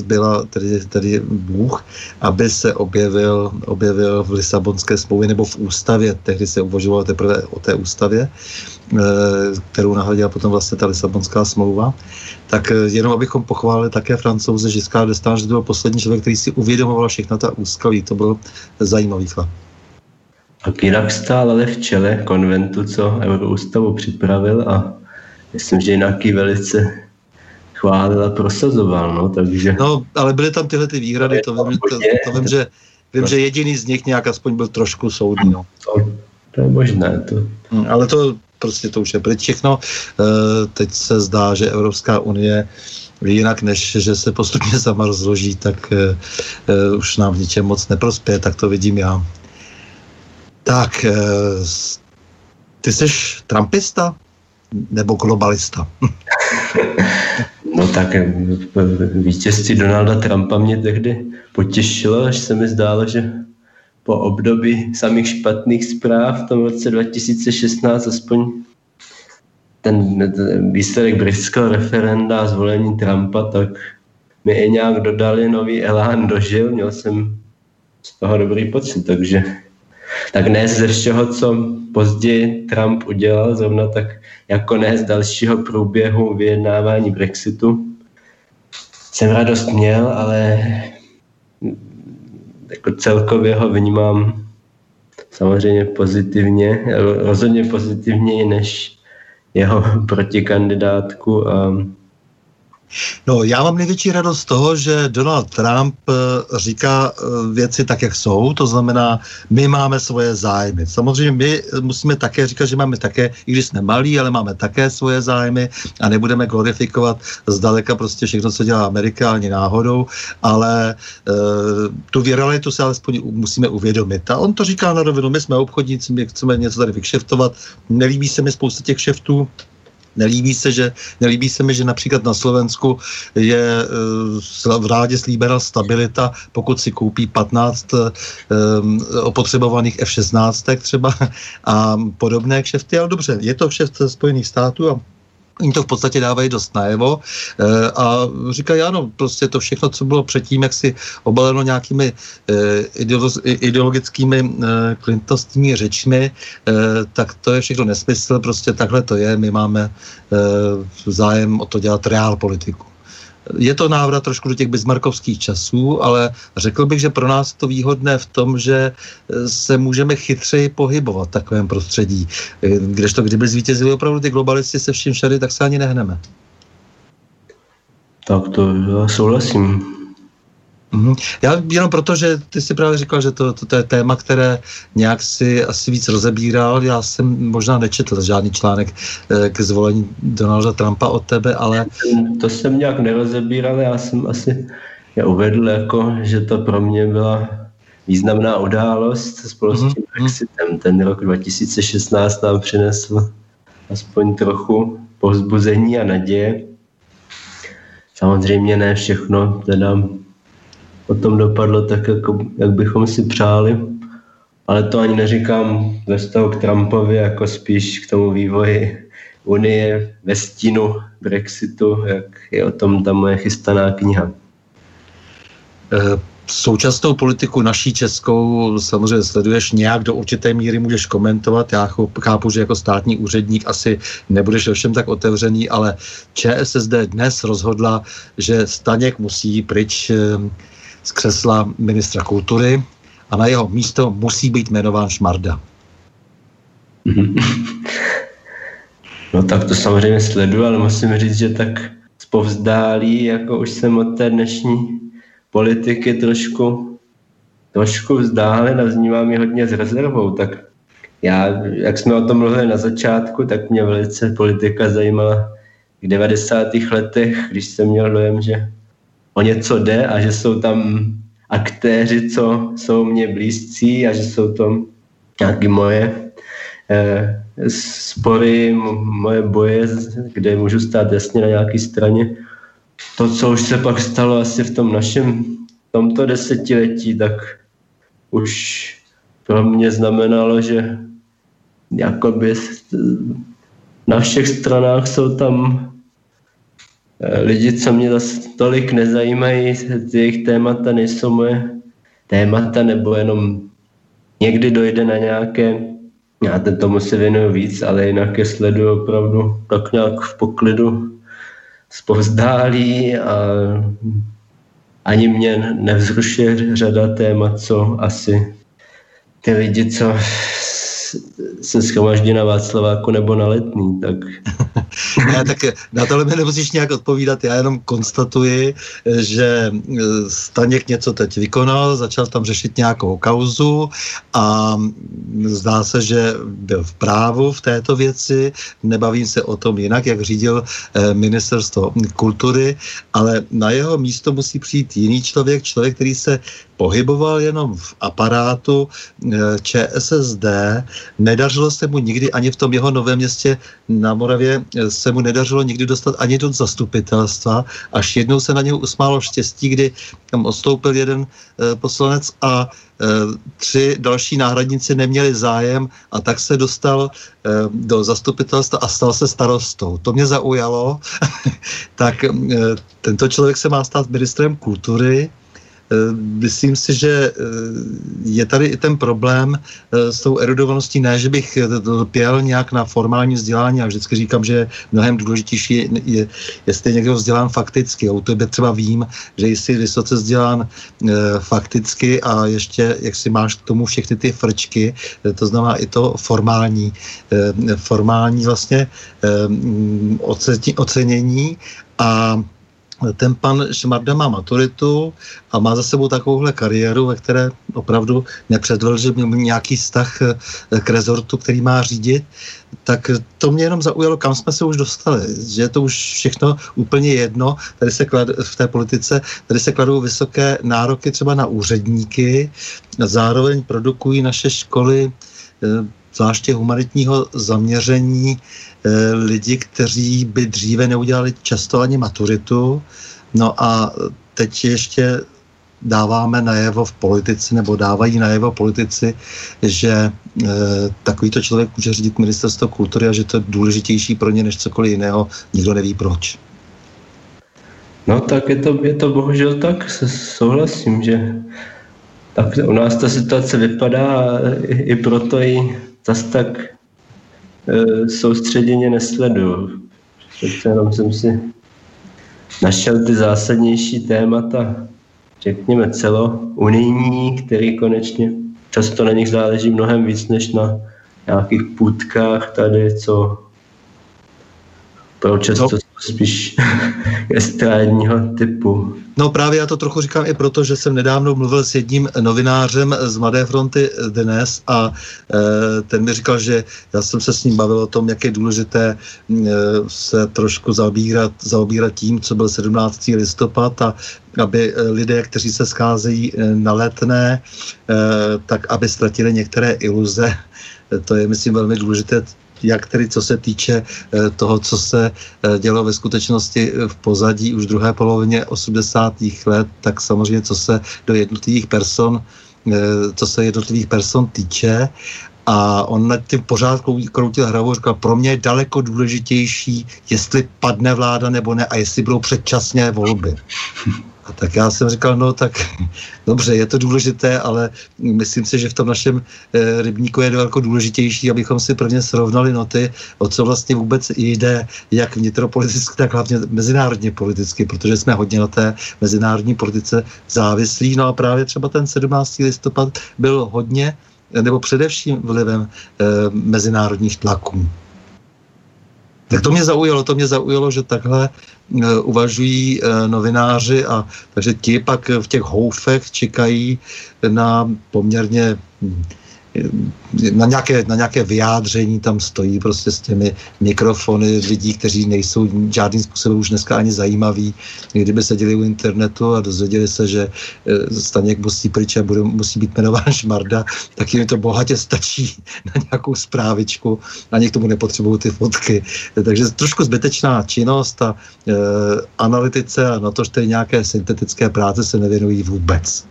byla tedy, tedy Bůh, aby se objevil, objevil v Lisabonské smlouvě nebo v ústavě, tehdy se uvažovalo teprve o té ústavě, kterou nahradila potom vlastně ta Lisabonská smlouva. Tak jenom abychom pochválili také francouze Giscard d'Estaing, že to byl poslední člověk, který si uvědomoval všechna ta úskalí. To byl zajímavý chlap. A Kirak stál ale v čele konventu, co Euroústavu připravil a myslím, že jinak velice chválil a prosazoval, no, takže... No, ale byly tam tyhle ty výhrady, to vím, to, to vím, že, vím, že jediný z nich nějak aspoň byl trošku soudný, no. To, to je možné, to... Hm, ale to prostě to už je pryč všechno. Eh, teď se zdá, že Evropská unie jinak než, že se postupně sama rozloží, tak uh, už nám v ničem moc neprospěje, tak to vidím já. Tak, ty jsi trumpista nebo globalista? no tak vítězství Donalda Trumpa mě tehdy potěšilo, až se mi zdálo, že po období samých špatných zpráv v tom roce 2016 aspoň ten výsledek britského referenda a zvolení Trumpa, tak mi i nějak dodali nový elán dožil, měl jsem z toho dobrý pocit, takže tak ne ze všeho, co později Trump udělal, zrovna tak jako ne z dalšího průběhu vyjednávání Brexitu, jsem radost měl, ale jako celkově ho vnímám samozřejmě pozitivně, rozhodně pozitivněji než jeho protikandidátku a No, já mám největší radost z toho, že Donald Trump eh, říká eh, věci tak, jak jsou, to znamená, my máme svoje zájmy. Samozřejmě my musíme také říkat, že máme také, i když jsme malí, ale máme také svoje zájmy a nebudeme glorifikovat zdaleka prostě všechno, co dělá Amerika, ani náhodou, ale e, tu realitu se alespoň musíme uvědomit. A on to říká na rovinu, my jsme obchodníci, my chceme něco tady vykšeftovat, nelíbí se mi spousta těch kšeftů, Nelíbí se, že, nelíbí se mi, že například na Slovensku je e, v rádě slíbena stabilita, pokud si koupí 15 e, opotřebovaných F-16 třeba a podobné kšefty, ale dobře, je to kšeft ze Spojených států a Oni to v podstatě dávají dost najevo e, a říkají, ano, prostě to všechno, co bylo předtím, jak si obaleno nějakými e, ideologickými e, klintostními řečmi, tak to je všechno nesmysl, prostě takhle to je, my máme zájem o to dělat reál politiku je to návrat trošku do těch bismarkovských časů, ale řekl bych, že pro nás to výhodné v tom, že eh, se můžeme chytřeji pohybovat v takovém prostředí. Eh, kdežto kdyby zvítězili opravdu ty globalisti se vším všady, tak se ani nehneme. Tak to já souhlasím. Mm-hmm. Já jenom proto, že ty si právě říkal, že to, to, to je téma, které nějak si asi víc rozebíral. Já jsem možná nečetl žádný článek eh, k zvolení Donalda Trumpa od tebe, ale... To jsem nějak nerozebíral, já jsem asi já uvedl, jako, že to pro mě byla významná událost spolu s tím mm-hmm. Brexitem. Ten rok 2016 nám přinesl aspoň trochu povzbuzení a naděje. Samozřejmě ne všechno, teda potom dopadlo tak, jako, jak bychom si přáli. Ale to ani neříkám ve vztahu k Trumpovi, jako spíš k tomu vývoji Unie ve stínu Brexitu, jak je o tom ta moje chystaná kniha. Eh, současnou politiku naší českou samozřejmě sleduješ nějak do určité míry můžeš komentovat. Já chápu, že jako státní úředník asi nebudeš ovšem tak otevřený, ale ČSSD dnes rozhodla, že Staněk musí pryč eh, z křesla ministra kultury a na jeho místo musí být jmenován Šmarda. No tak to samozřejmě sleduju, ale musím říct, že tak zpovzdálí, jako už jsem od té dnešní politiky trošku, trošku vzdálen a vnímám ji hodně s rezervou, tak já, jak jsme o tom mluvili na začátku, tak mě velice politika zajímala v 90. letech, když jsem měl dojem, že něco jde a že jsou tam aktéři, co jsou mě blízcí a že jsou to nějaké moje eh, spory, moje boje, kde můžu stát jasně na nějaké straně. To, co už se pak stalo asi v tom našem tomto desetiletí, tak už pro mě znamenalo, že jakoby na všech stranách jsou tam lidi, co mě zase tolik nezajímají, jejich témata nejsou moje témata, nebo jenom někdy dojde na nějaké, já tomu se věnuju víc, ale jinak je sleduju opravdu tak nějak v poklidu zpovzdálí a ani mě nevzrušuje řada témat, co asi ty lidi, co se schromaždí na Václaváku nebo na Letný, tak... ne, tak na tohle mi nemusíš nějak odpovídat, já jenom konstatuji, že e, Staněk něco teď vykonal, začal tam řešit nějakou kauzu a zdá se, že byl v právu v této věci, nebavím se o tom jinak, jak řídil e, ministerstvo kultury, ale na jeho místo musí přijít jiný člověk, člověk, který se pohyboval jenom v aparátu eh, ČSSD, nedařilo se mu nikdy ani v tom jeho novém městě na Moravě eh, se mu nedařilo nikdy dostat ani do zastupitelstva, až jednou se na něho usmálo štěstí, kdy tam odstoupil jeden eh, poslanec a tři další náhradníci neměli zájem a tak se dostal do zastupitelstva a stal se starostou. To mě zaujalo. tak tento člověk se má stát ministrem kultury myslím si, že je tady i ten problém s tou erudovaností, ne, že bych pěl nějak na formální vzdělání a vždycky říkám, že mnohem důležitější je, je jestli je někdo vzdělán fakticky. O tebe třeba vím, že jsi vysoce vzdělán fakticky a ještě, jak si máš k tomu všechny ty frčky, to znamená i to formální, formální vlastně ocenění a ten pan Šmarda má maturitu a má za sebou takovouhle kariéru, ve které opravdu nepředvedl, že měl nějaký vztah eh, k rezortu, který má řídit, tak to mě jenom zaujalo, kam jsme se už dostali, že je to už všechno úplně jedno, tady se klad, v té politice, tady se kladou vysoké nároky třeba na úředníky, zároveň produkují naše školy eh, zvláště humanitního zaměření Eh, lidi, kteří by dříve neudělali často ani maturitu. No a teď ještě dáváme najevo v politici, nebo dávají najevo politici, že e, takovýto člověk může řídit ministerstvo kultury a že to je důležitější pro ně než cokoliv jiného. Nikdo neví proč. No tak je to, je to bohužel tak, souhlasím, že tak u nás ta situace vypadá i, i proto i zas tak E, soustředěně nesleduju. Přece jenom jsem si našel ty zásadnější témata, řekněme celo unijní, který konečně často na nich záleží mnohem víc než na nějakých půdkách tady, co pro často no. Spíš estrádního typu. No právě já to trochu říkám i proto, že jsem nedávno mluvil s jedním novinářem z Mladé fronty dnes a e, ten mi říkal, že já jsem se s ním bavil o tom, jak je důležité e, se trošku zaobírat, zaobírat tím, co byl 17. listopad a aby e, lidé, kteří se scházejí e, na letné, e, tak aby ztratili některé iluze. To je, myslím, velmi důležité jak tedy co se týče eh, toho, co se eh, dělo ve skutečnosti v pozadí už druhé polovině 80. let, tak samozřejmě co se do jednotlivých person eh, co se jednotlivých person týče a on nad tím pořád kroutil hravu a říkal, pro mě je daleko důležitější, jestli padne vláda nebo ne a jestli budou předčasné volby. Tak já jsem říkal, no tak dobře, je to důležité, ale myslím si, že v tom našem e, rybníku je daleko důležitější, abychom si prvně srovnali noty, o co vlastně vůbec jde, jak vnitropoliticky, tak hlavně mezinárodně politicky, protože jsme hodně na té mezinárodní politice závislí. No a právě třeba ten 17. listopad byl hodně nebo především vlivem e, mezinárodních tlaků. Tak to mě zaujalo, to mě zaujalo, že takhle uh, uvažují uh, novináři a takže ti pak v těch houfech čekají na poměrně hm, na nějaké, na nějaké vyjádření tam stojí prostě s těmi mikrofony lidí, kteří nejsou žádným způsobem už dneska ani zajímaví. Kdyby seděli u internetu a dozvěděli se, že e, Staněk musí pryč a bude, musí být jmenován Šmarda, tak jim to bohatě stačí na nějakou zprávičku. Ani k tomu nepotřebují ty fotky. Takže trošku zbytečná činnost a e, analytice a na to, že nějaké syntetické práce se nevěnují vůbec.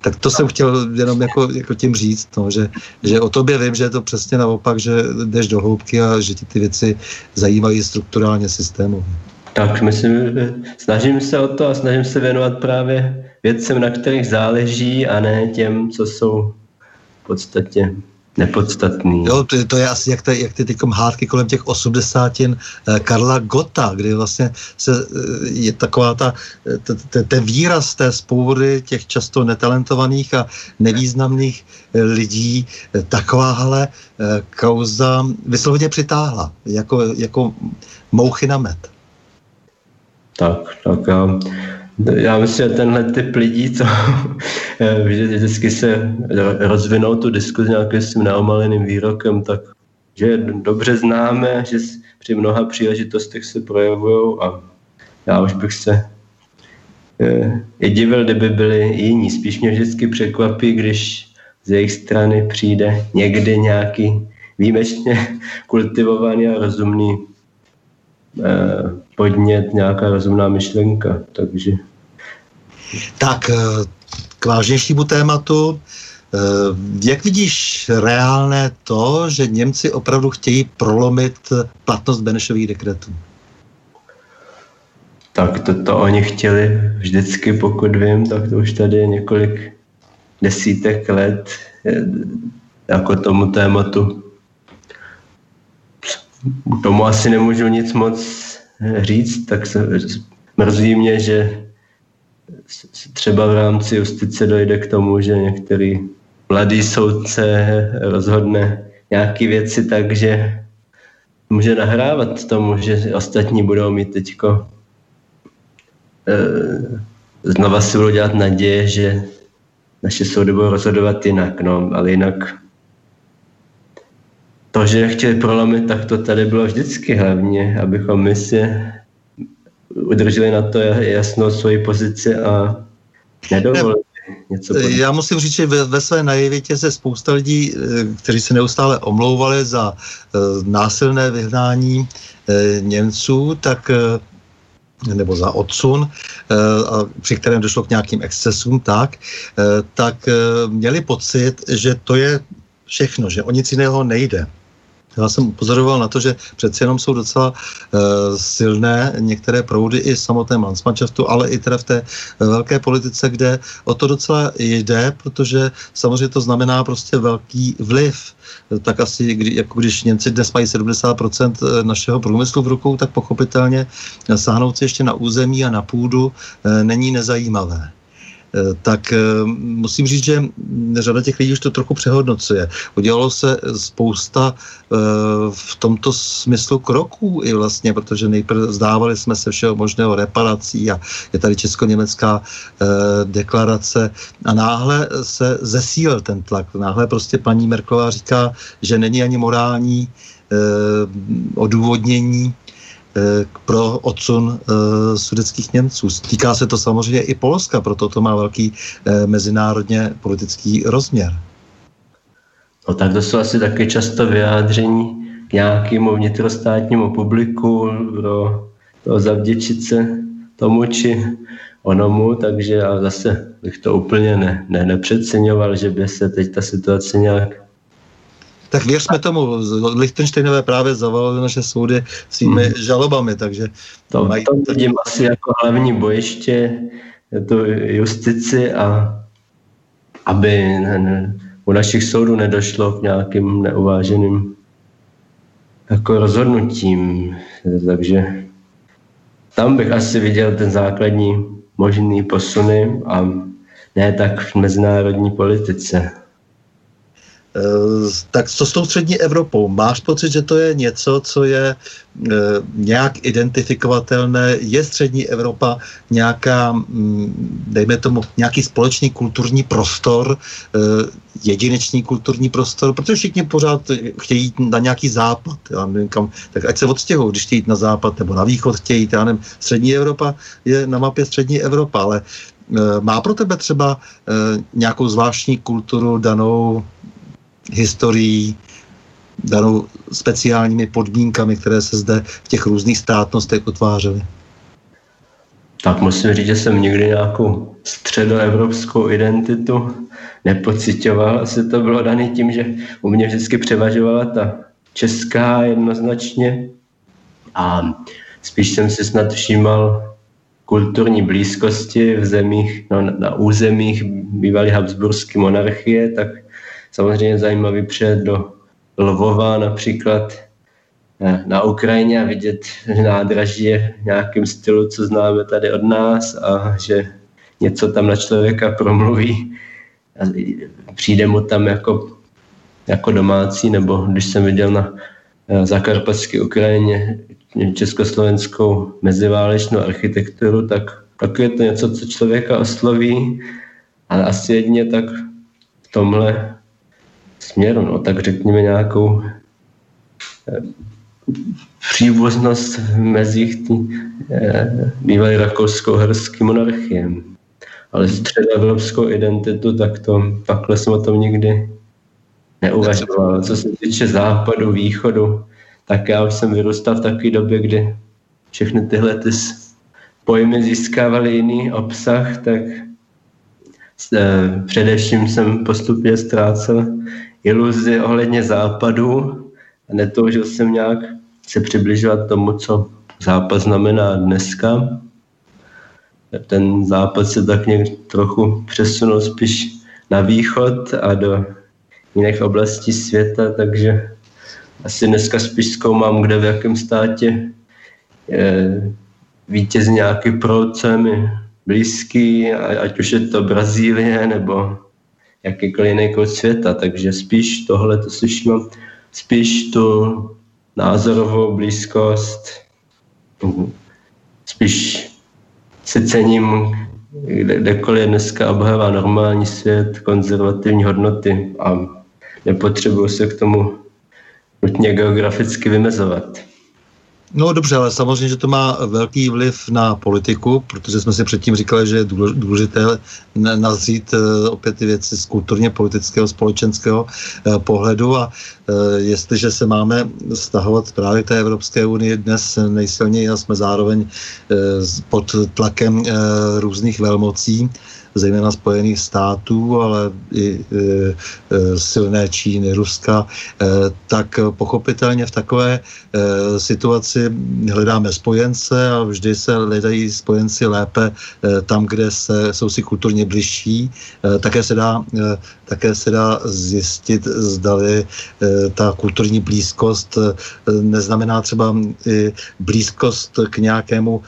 Tak to jsem chtěl jenom jako, jako tím říct, no, že, že o tobě vím, že je to přesně naopak, že jdeš do hloubky a že ti ty věci zajímají strukturálně systému. Tak myslím, snažím se o to a snažím se věnovat právě věcem, na kterých záleží a ne těm, co jsou v podstatě nepodstatný. Jo, to, to je asi jak, ty, jak ty tykom hádky kolem těch osmdesátin eh, Karla Gota, kdy vlastně se, eh, je taková ta, eh, ten výraz té spouvody těch často netalentovaných a nevýznamných lidí, takováhle kauza vysloveně přitáhla, jako, jako mouchy na med. Tak, tak já já myslím, že tenhle typ lidí, co vždycky se rozvinou tu diskuzi nějakým svým neomaleným výrokem, tak že dobře známe, že při mnoha příležitostech se projevují a já už bych se eh, i divil, kdyby byli jiní. Spíš mě vždycky překvapí, když z jejich strany přijde někdy nějaký výjimečně kultivovaný a rozumný eh, podnět, nějaká rozumná myšlenka. Takže tak eh, k vážnějšímu tématu. Eh, jak vidíš reálné to, že Němci opravdu chtějí prolomit platnost Benešových dekretů? tak to, to oni chtěli vždycky, pokud vím, tak to už tady je několik desítek let eh, jako tomu tématu. K tomu asi nemůžu nic moc říct, tak se, mrzí mě, že třeba v rámci justice dojde k tomu, že některý mladý soudce rozhodne nějaké věci tak, že může nahrávat tomu, že ostatní budou mít teďko eh, znova si budou dělat naděje, že naše soudy budou rozhodovat jinak, no, ale jinak to, že chtěli prolomit, tak to tady bylo vždycky hlavně, abychom my si udrželi na to jasnou svoji pozici a nedovolili něco. Já musím říct, že ve, ve své naivitě se spousta lidí, eh, kteří se neustále omlouvali za eh, násilné vyhnání eh, Němců, tak nebo za odsun, a při kterém došlo k nějakým excesům, tak, tak měli pocit, že to je všechno, že o nic jiného nejde. Já jsem upozoroval na to, že přeci jenom jsou docela uh, silné některé proudy i v samotném ale i teda v té eh, velké politice, kde o to docela jde, protože samozřejmě to znamená prostě velký vliv. Eh, Tak asi, kdy, jako když Němci dnes mají 70% našeho průmyslu v rukou, tak pochopitelně sáhnout si ještě na území a na půdu eh, není nezajímavé. Eh, tak eh, musím říct, že mm, řada těch lidí už to trochu přehodnocuje. Udělalo se spousta eh, v tomto smyslu kroků i vlastně, protože nejprve zdávali jsme se všeho možného reparací a je tady česko-německá deklarace a náhle se zesílil ten tlak. Náhle prostě paní Merklová říká, že není ani morální odůvodnění pro odsun eh, sudeckých Němců. Týká se to samozřejmě i Polska, proto to má velký eh, mezinárodně politický rozměr. No tak to jsou asi taky často vyjádření k nějakému vnitrostátnímu publiku pro to zavděčit se tomu či onomu, takže já zase bych to úplně ne, ne, nepřeceňoval, že by se teď ta situace nějak Tak věřme tomu, Lichtensteinové právě zavalili naše soudy svými Hmm. žalobami, takže To, mají... to vidím asi jako hlavní bojiště, tu justici a aby ne, ne, u našich soudů nedošlo k nějakým neuváženým jako rozhodnutím. Takže tam bych asi viděl ten základní možný posuny a ne tak v mezinárodní politice. Eh, Tak co s tou střední Evropou? Máš pocit, že to je něco, co je eh, nějak identifikovatelné? Je střední Evropa nějaká, mm, dejme tomu, nějaký společný kulturní prostor, eh, jedinečný kulturní prostor? Protože všichni pořád chtějí jít na nějaký západ. Já nevím kam, tak ať se odstěhují, když chtějí jít na západ nebo na východ chtějí jít. Já nevím, střední Evropa je na mapě střední Evropa, ale má pro tebe třeba nějakou zvláštní kulturu danou historií, danou speciálními podmínkami, které se zde v těch různých státnostech utvářely. Tak musím říct, že jsem nikdy nějakou středoevropskou identitu nepocitoval. Asi to bylo dané tím, že u mě vždycky převažovala ta česká jednoznačně a spíš jsem si snad všímal kulturní blízkosti v zemích, no, na, na územích bývalé Habsburské monarchie, tak samozřejmě zajímavý přijet do Lvova například eh, na Ukrajině a vidět, nádraží v nějakém stylu, co známe tady od nás a že něco tam na člověka promluví. A přijde mu tam jako, jako domácí, nebo když jsem viděl na eh, zakarpatské Ukrajině československou meziválečnou architekturu, tak, tak je to něco, co člověka osloví, ale asi jedině tak v tomhle směru, no, tak řekněme nějakou eh, příbuznost v mezích tý, eh, bývalé rakousko-herské monarchie. Ale středoevropskou identitu, tak to, takhle jsem o tom nikdy neuvažoval. Co se týče západu, východu, tak já už jsem vyrůstal v takové době, kdy všechny tyhle ty pojmy získávaly jiný obsah, tak eh, především jsem postupně ztrácel iluzi ohledně západu a netoužil jsem nějak se přibližovat tomu, co západ znamená dneska. ten západ se tak nějak trochu přesunul spíš na východ a do jiných oblastí světa, takže asi dneska spíš zkoumám, kde v jakém státě je vítěz nějaký proud, co je mi blízký, ať už je to Brazílie nebo jakýkoliv jiný kout světa, takže spíš tohle to slyším, spíš tu názorovou blízkost, spíš si cením, kdekoliv dneska obhává normální svět, konzervativní hodnoty a nepotřebuju se k tomu nutně geograficky vymezovat. No dobře, ale samozřejmě, že to má velký vliv na politiku, protože jsme si předtím říkali, že je důležité nazřít eh, opět ty věci z kulturně politického, společenského eh, pohledu. A eh, jestliže se máme stahovat právě té Evropské unii dnes nejsilněji a jsme zároveň pod tlakem různých velmocí, zejména Spojených států, ale i e, e, silné Číny, Ruska, e, tak pochopitelně v takové situaci hledáme spojence a vždy se hledají spojenci lépe tam, kde se, jsou si kulturně bližší. Také se dá, také se dá zjistit, zdali ta kulturní blízkost neznamená třeba i blízkost k nějakému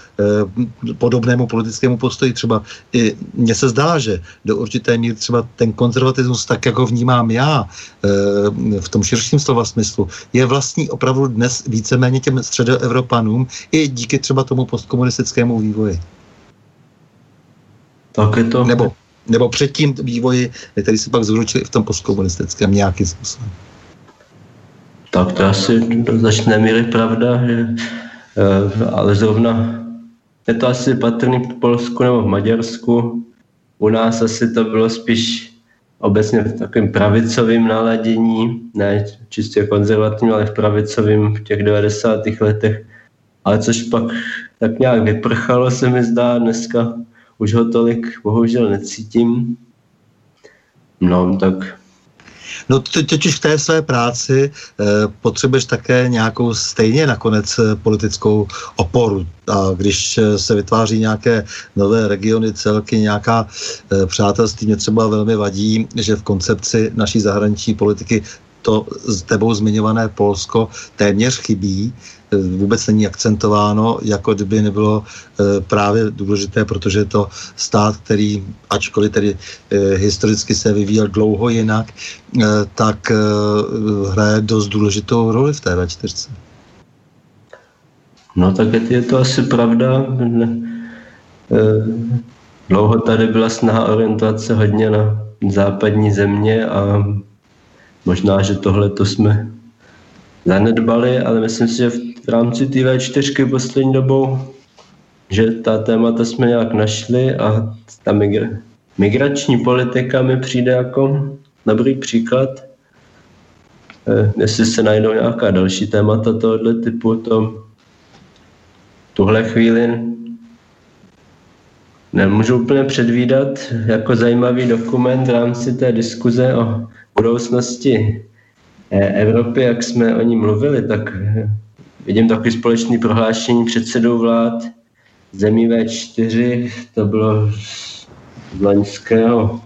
podobnému politickému postoji. Třeba i mně se zdá, že do určité míry třeba ten konzervatismus, tak jak ho vnímám já, eh, v tom širším slova smyslu, je vlastní opravdu dnes víceméně těm středoevropanům i díky třeba tomu postkomunistickému vývoji. Tak je to... Nebo, nebo předtím vývoji, který se pak zúročil i v tom postkomunistickém nějakým způsobem. Tak to asi do značné míry pravda, že, eh, ale zrovna je to asi patrný v Polsku nebo v Maďarsku, u nás asi to bylo spíš obecně v takovém pravicovém naladění, ne čistě konzervativním, ale v pravicovém v těch 90. letech. Ale což pak tak nějak vyprchalo, se mi zdá, dneska už ho tolik bohužel necítím. No, tak No totiž v té své práci e, potřebuješ také nějakou stejně nakonec eh, politickou oporu. A když eh, se vytváří nějaké nové regiony, celky, nějaká přátelství, mě třeba velmi vadí, že v koncepci naší zahraniční politiky to s tebou zmiňované Polsko téměř chybí, e, vůbec není akcentováno, jako kdyby nebylo e, právě důležité, protože je to stát, který, ačkoliv tedy e, historicky se vyvíjel dlouho jinak, tak hraje dost důležitou roli v té V4. No tak je to asi pravda. Dlouho tady byla snaha orientovat se hodně na západní země a Možná, že tohle to jsme zanedbali, ale myslím si, že v rámci té V4 poslední dobou, že ta témata jsme nějak našli a ta migra- migrační politika mi přijde jako dobrý příklad. Eh, jestli se najdou nějaká další témata tohoto typu, to tuhle chvíli nemůžu úplně předvídat jako zajímavý dokument v rámci té diskuze o budoucnosti eh, Evropy, jak jsme o ní mluvili, tak eh, vidím takový společný prohlášení předsedů vlád zemí V4, to bylo z loňského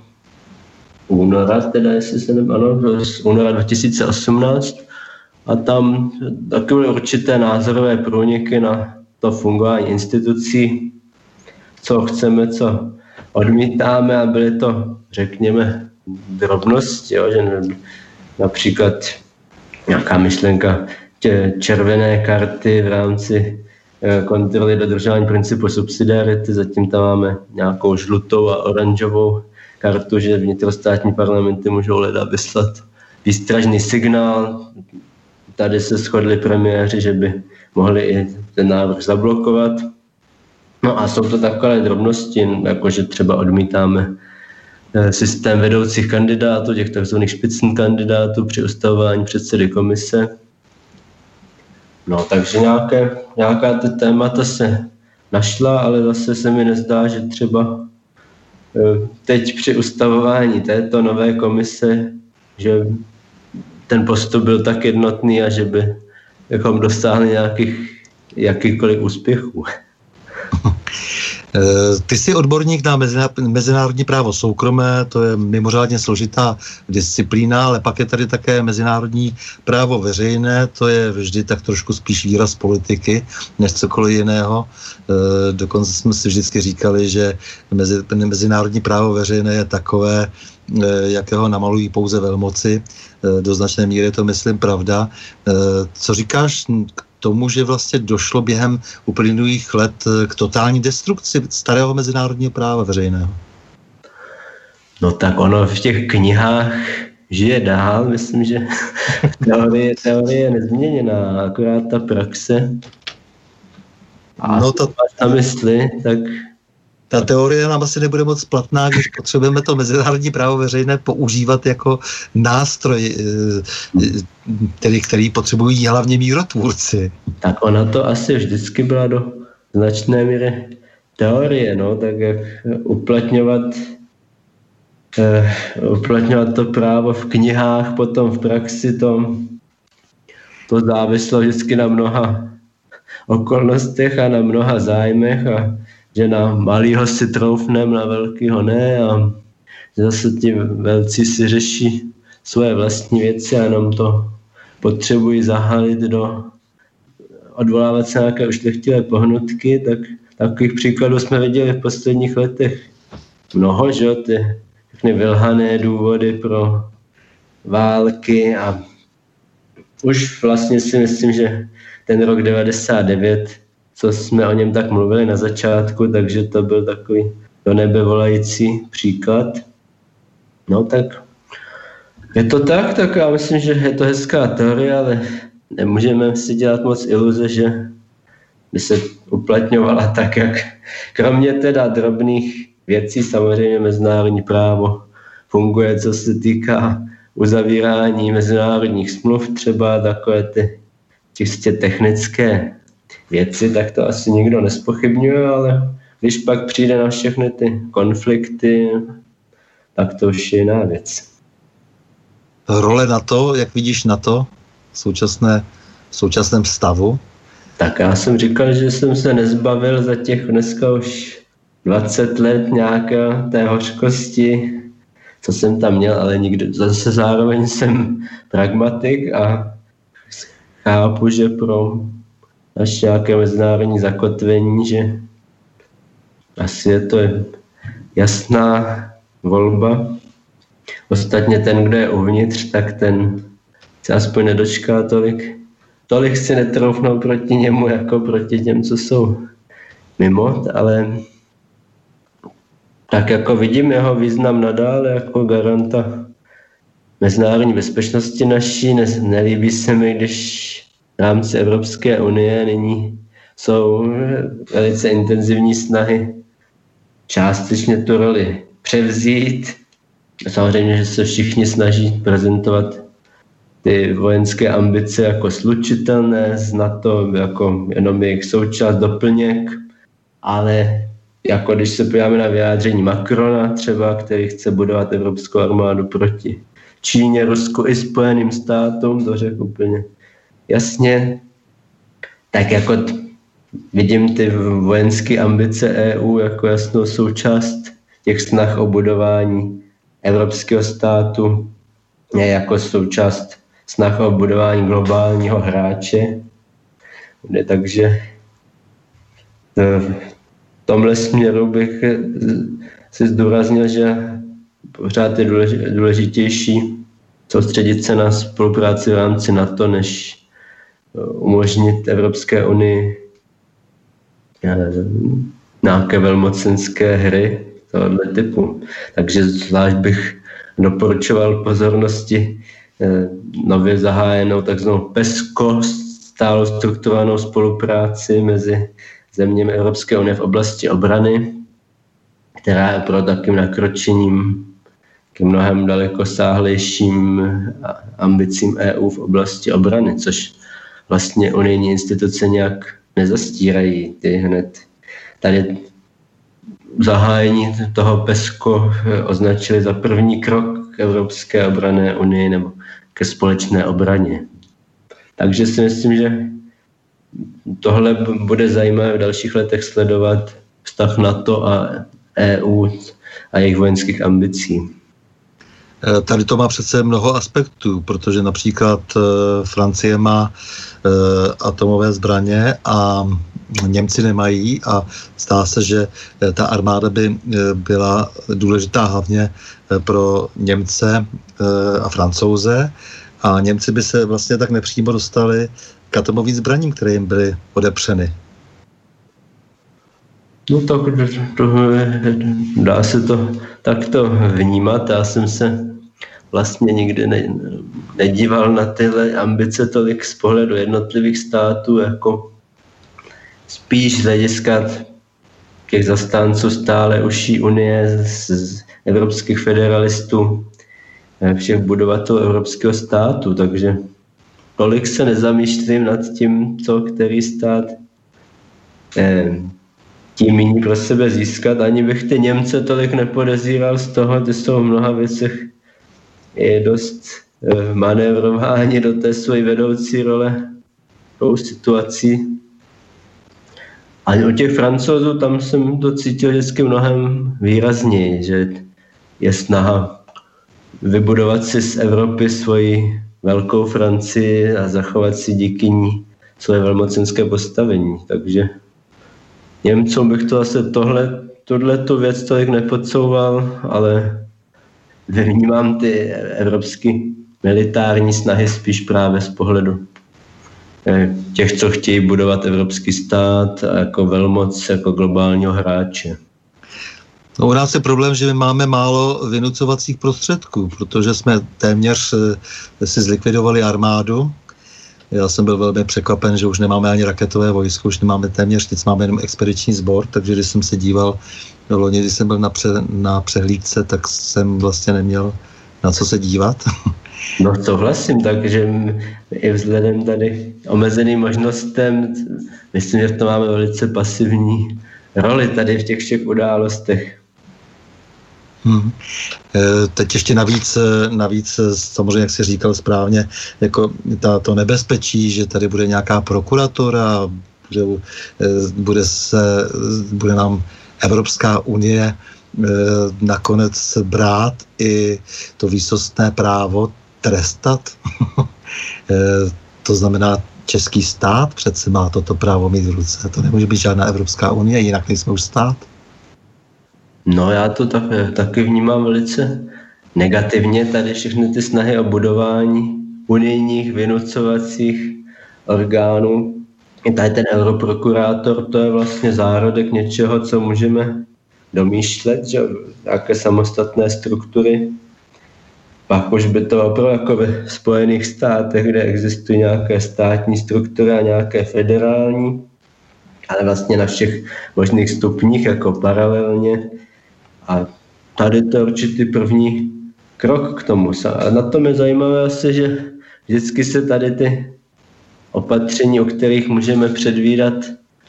února, teda jestli se nevím, ano, z února 2018 a tam taky byly určité názorové průniky na to fungování institucí, co chceme, co odmítáme a byly to, řekněme, drobnosti, jo, že například nějaká myšlenka červené karty v rámci eh, kontroly dodržování principu subsidiarity, zatím tam máme nějakou žlutou a oranžovou kartu, že vnitrostátní parlamenty můžou leda vyslat výstražný signál. Tady se shodli premiéři, že by mohli i ten návrh zablokovat. No a jsou to takové drobnosti, jako že třeba odmítáme systém vedoucích kandidátů, těch tzv. špicn kandidátů při ustavování předsedy komise. No, takže nějaké, nějaká ty témata se našla, ale zase se mi nezdá, že třeba eh, teď při ustavování této nové komise, že ten postup byl tak jednotný a že by bychom dosáhli nějakých jakýchkoliv úspěchů. Ty jsi odborník na mezinárodní právo soukromé, to je mimořádně složitá disciplína, ale pak je tady také mezinárodní právo veřejné, to je vždy tak trošku spíš výraz politiky, než cokoliv jiného. Dokonce jsme si vždycky říkali, že mezi, mezinárodní právo veřejné je takové, jakého namalují pouze velmoci. Do značné míry to myslím pravda. Co říkáš k tomu, že vlastně došlo během uplynulých let eh, k totální destrukci starého mezinárodního práva veřejného? No tak ono v těch knihách žije dál, myslím, že teorie, teorie je nezměněná, akorát ta praxe. A no to... ta mysli, tak ta teorie nám asi nebude moc platná, když potřebujeme to mezinárodní právo veřejné používat jako nástroj, který, eh, který potřebují hlavně mírotvůrci. Tak ona to asi vždycky byla do značné míry teorie, no, tak jak uplatňovat uh, uplatňovat to právo v knihách, potom v praxi to, to závislo vždycky na mnoha okolnostech a na mnoha zájmech a že na malýho si troufnem, na velkýho ne a zase ti velcí si řeší svoje vlastní věci a jenom to potřebují zahalit do odvolávat se nějaké ušlechtilé pohnutky, tak takových příkladů jsme viděli v posledních letech. Mnoho, že ty všechny vylhané důvody pro války a už vlastně si myslím, že ten rok 99 co jsme o něm tak mluvili na začátku, takže to byl takový do nebe volající příklad. No tak je to tak, tak já myslím, že je to hezká teorie, ale nemůžeme si dělat moc iluze, že by se uplatňovala tak, jak kromě teda drobných věcí samozřejmě mezinárodní právo funguje, co se týká uzavírání mezinárodních smluv, třeba takové ty čistě technické věci, tak to asi nikdo nespochybňuje, ale když pak přijde na všechny ty konflikty, tak to už je jiná věc. Role na to, jak vidíš na to v, současné, v současném stavu? Tak já jsem říkal, že jsem se nezbavil za těch dneska už 20 let nějaké té hořkosti, co jsem tam měl, ale nikdy, zase zároveň jsem pragmatik a chápu, že pro až nějaké mezinárodní zakotvení, že asi je to jasná volba. Ostatně ten, kdo je uvnitř, tak ten se aspoň nedočká tolik. Tolik si netroufnou proti němu, jako proti těm, co jsou mimo, ale tak jako vidím jeho význam nadále jako garanta mezinárodní bezpečnosti naší. Ne, nelíbí se mi, když rámci Evropské unie nyní jsou velice intenzivní snahy částečně tu roli převzít. Samozřejmě, že se všichni snaží prezentovat ty vojenské ambice jako slučitelné z NATO, jako jenom jejich součást, doplněk, ale jako když se podíváme na vyjádření Macrona třeba, který chce budovat evropskou armádu proti Číně, Rusku i Spojeným státům, to řekl úplně jasně, tak jako t- vidím ty vojenské ambice EU jako jasnou součást těch snah o budování evropského státu, ne jako součást snah o budování globálního hráče. Takže v tomhle směru bych si zdůraznil, že pořád je důležitější soustředit se na spolupráci v rámci NATO, než umožnit Evropské unii nějaké velmocenské hry tohoto typu. Takže zvlášť bych doporučoval pozornosti eh, nově zahájenou takzvanou PESCO, stále strukturovanou spolupráci mezi zeměmi Evropské unie v oblasti obrany, která je pro takým nakročením k mnohem daleko sáhlejším ambicím EU v oblasti obrany, což vlastně unijní instituce nějak nezastírají. Ty hned tady zahájení toho PESCO označili za první krok k Evropské obrané unii nebo ke společné obraně. Takže si myslím, že tohle bude zajímavé v dalších letech sledovat, vztah NATO a EU a jejich vojenských ambicí. Eh, Tady to má přece mnoho aspektů, protože například eh, Francie má eh, atomové zbraně a Němci nemají a zdá se, že ta armáda by byla důležitá hlavně pro Němce a Francouze a Němci by se vlastně tak nepřímo dostali k atomovým zbraním, které jim byly odepřeny. No tak to, dá se to takto vnímat. Já jsem se vlastně nikdy ne, nedíval na tyhle ambice tolik z pohledu jednotlivých států, jako spíš z hlediska těch zastánců stále užší unie z, z evropských federalistů, eh, všech budovatelů evropského státu, takže tolik se nezamýšlím nad tím, co který stát eh, tím míní pro sebe získat. Ani bych ty Němce tolik nepodezíral z toho, že jsou v mnoha věcech je dost eh, manévrování do té své vedoucí role tou situací. A u těch francouzů tam jsem to cítil vždycky mnohem výrazněji, že je snaha vybudovat si z Evropy svoji velkou Francii a zachovat si díky ní své velmocenské postavení. Takže Němcům bych to asi tohle, tohle tu věc tolik nepodsouval, ale vnímám ty evropské militární snahy spíš právě z pohledu eh, těch, co chtějí budovat evropský stát jako velmoc, jako globálního hráče. No, u nás je problém, že my máme málo vynucovacích prostředků, protože jsme téměř eh, si zlikvidovali armádu. Já jsem byl velmi překvapen, že už nemáme ani raketové vojsko, už nemáme téměř, teď máme jenom expediční sbor, takže když jsem se díval do loni, když jsem byl na, pře, na přehlídce, tak jsem vlastně neměl na co se dívat. No souhlasím, takže i vzhledem tady omezeným možnostem, myslím, že v tom máme velice pasivní roli tady v těch všech událostech. Hmm. Eh, Teď ještě navíc, eh, navíc eh, samozřejmě, jak jsi říkal správně, jako ta, to nebezpečí, že tady bude nějaká prokuratora, bude, bude, se, bude nám Evropská unie nakonec brát i to výsostné právo trestat. to znamená, český stát přece má toto právo mít v ruce. To nemůže být žádná Evropská unie, jinak nejsme už stát. No já to tak, taky vnímám velice negativně, tady všechny ty snahy o budování unijních vynucovacích orgánů. I tady ten europrokurátor, to je vlastně zárodek něčeho, co můžeme domýšlet, že nějaké samostatné struktury. Pak už by to opravdu jako ve Spojených státech, kde existují nějaké státní struktury a nějaké federální, ale vlastně na všech možných stupních, jako paralelně, a tady to je určitý první krok k tomu. A na tom je zajímavé asi, že vždycky se tady ty opatření, o kterých můžeme předvídat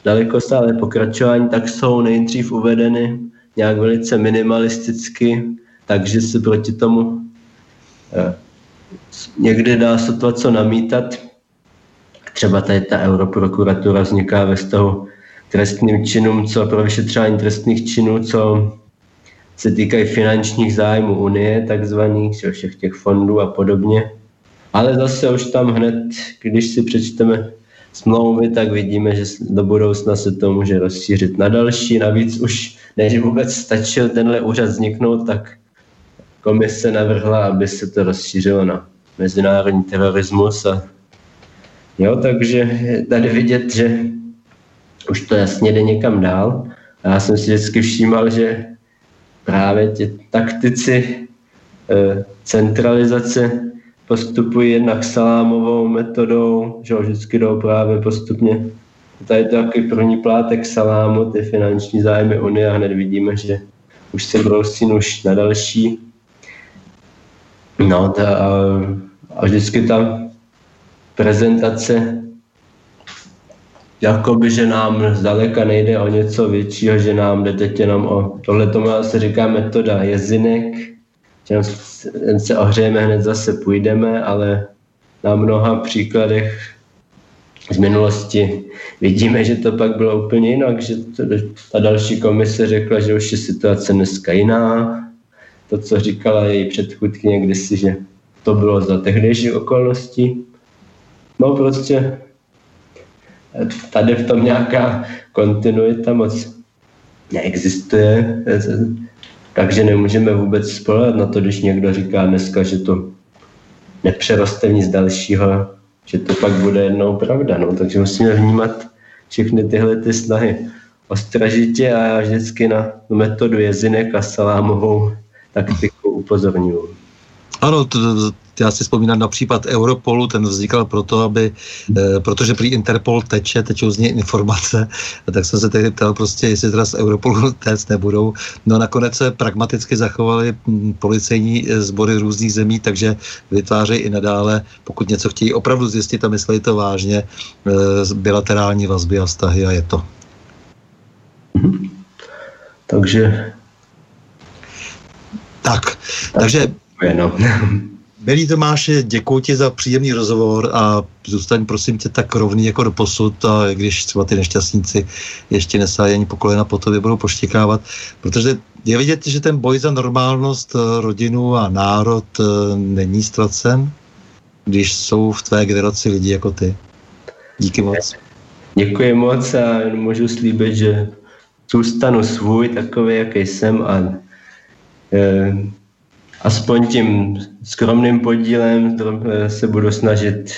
daleko stále pokračování, tak jsou nejdřív uvedeny nějak velice minimalisticky, takže se proti tomu eh, někdy dá sotva co namítat. Třeba tady ta Europrokuratura vzniká ve vztahu trestným činům, co pro vyšetřování trestných činů, co se týkají finančních zájmů Unie, takzvaných, všech těch fondů a podobně. Ale zase už tam hned, když si přečteme smlouvy, tak vidíme, že do budoucna se to může rozšířit na další. Navíc už, než vůbec stačil tenhle úřad vzniknout, tak komise navrhla, aby se to rozšířilo na mezinárodní terorismus. A jo, takže tady vidět, že už to jasně jde někam dál. A já jsem si vždycky všímal, že právě ti taktici eh, centralizace postupují jednak salámovou metodou, že vždycky jdou právě postupně. Tady to takový první plátek salámu, ty finanční zájmy Unie a hned vidíme, že už se brousí už na další. No ta, a vždycky ta prezentace jakoby, že nám zdaleka nejde o něco většího, že nám jde teď jenom o tohle tomu se říká metoda jezinek, že se ohřejeme, hned zase půjdeme, ale na mnoha příkladech z minulosti vidíme, že to pak bylo úplně jinak, že to, ta další komise řekla, že už je situace dneska jiná. To, co říkala její předchůdkyně kdysi, že to bylo za tehdejší okolnosti. No prostě tady v tom nějaká kontinuita moc neexistuje, takže nemůžeme vůbec spolehat na to, když někdo říká dneska, že to nepřeroste nic dalšího, že to pak bude jednou pravda. No. Takže musíme vnímat všechny tyhle ty snahy ostražitě a já vždycky na metodu jezinek a salámovou taktiku upozorňuji. Ano, to, já si vzpomínám na případ Europolu, ten vznikal proto, aby, e, protože prý Interpol teče, tečou z něj informace, tak jsem se tehdy ptal prostě, jestli teda z Europolu téct nebudou. No nakonec se pragmaticky zachovali hm, policejní eh, sbory různých zemí, takže vytvářejí i nadále, pokud něco chtějí opravdu zjistit a myslí to vážně, e, bilaterální vazby a vztahy a je to. Takže... Tak, takže... No. Milý Tomáši, děkuji ti za příjemný rozhovor a zůstaň prosím tě tak rovný jako do posud, a když třeba ty nešťastníci ještě nesájí ani po kolena po tobě budou poštěkávat, protože je vidět, že ten boj za normálnost eh, rodinu a národ eh, není ztracen, když jsou v tvé generaci lidi jako ty. Díky moc. Děkuji moc a můžu slíbit, že zůstanu svůj, takový, jaký jsem a e, aspoň tím skromným podílem eh, se budu snažit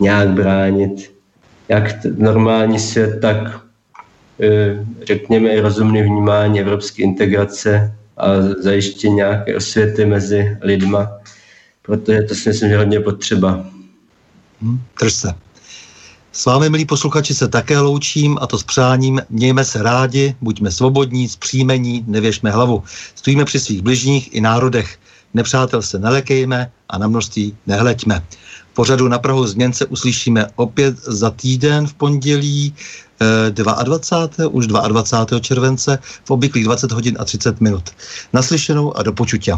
nějak bránit jak normální svět, tak eh, řekněme i rozumný vnímání evropské integrace a zajištění nějaké osvěty mezi lidma, protože to si myslím, že hodně potřeba. Hm, drž se. S vámi, milí posluchači, se také loučím a to s přáním. Mějme se rádi, buďme svobodní, zpříjmení, nevěšme hlavu. Stojíme při svých bližních i národech. Nepřátel se nelekejme a na množství nehleďme. Pořadu na Prahu změn se uslyšíme opět za týden v pondělí 22. Eh, už 22. července v obvyklých 20 hodin a 30 minut. Naslyšenou a do počutě.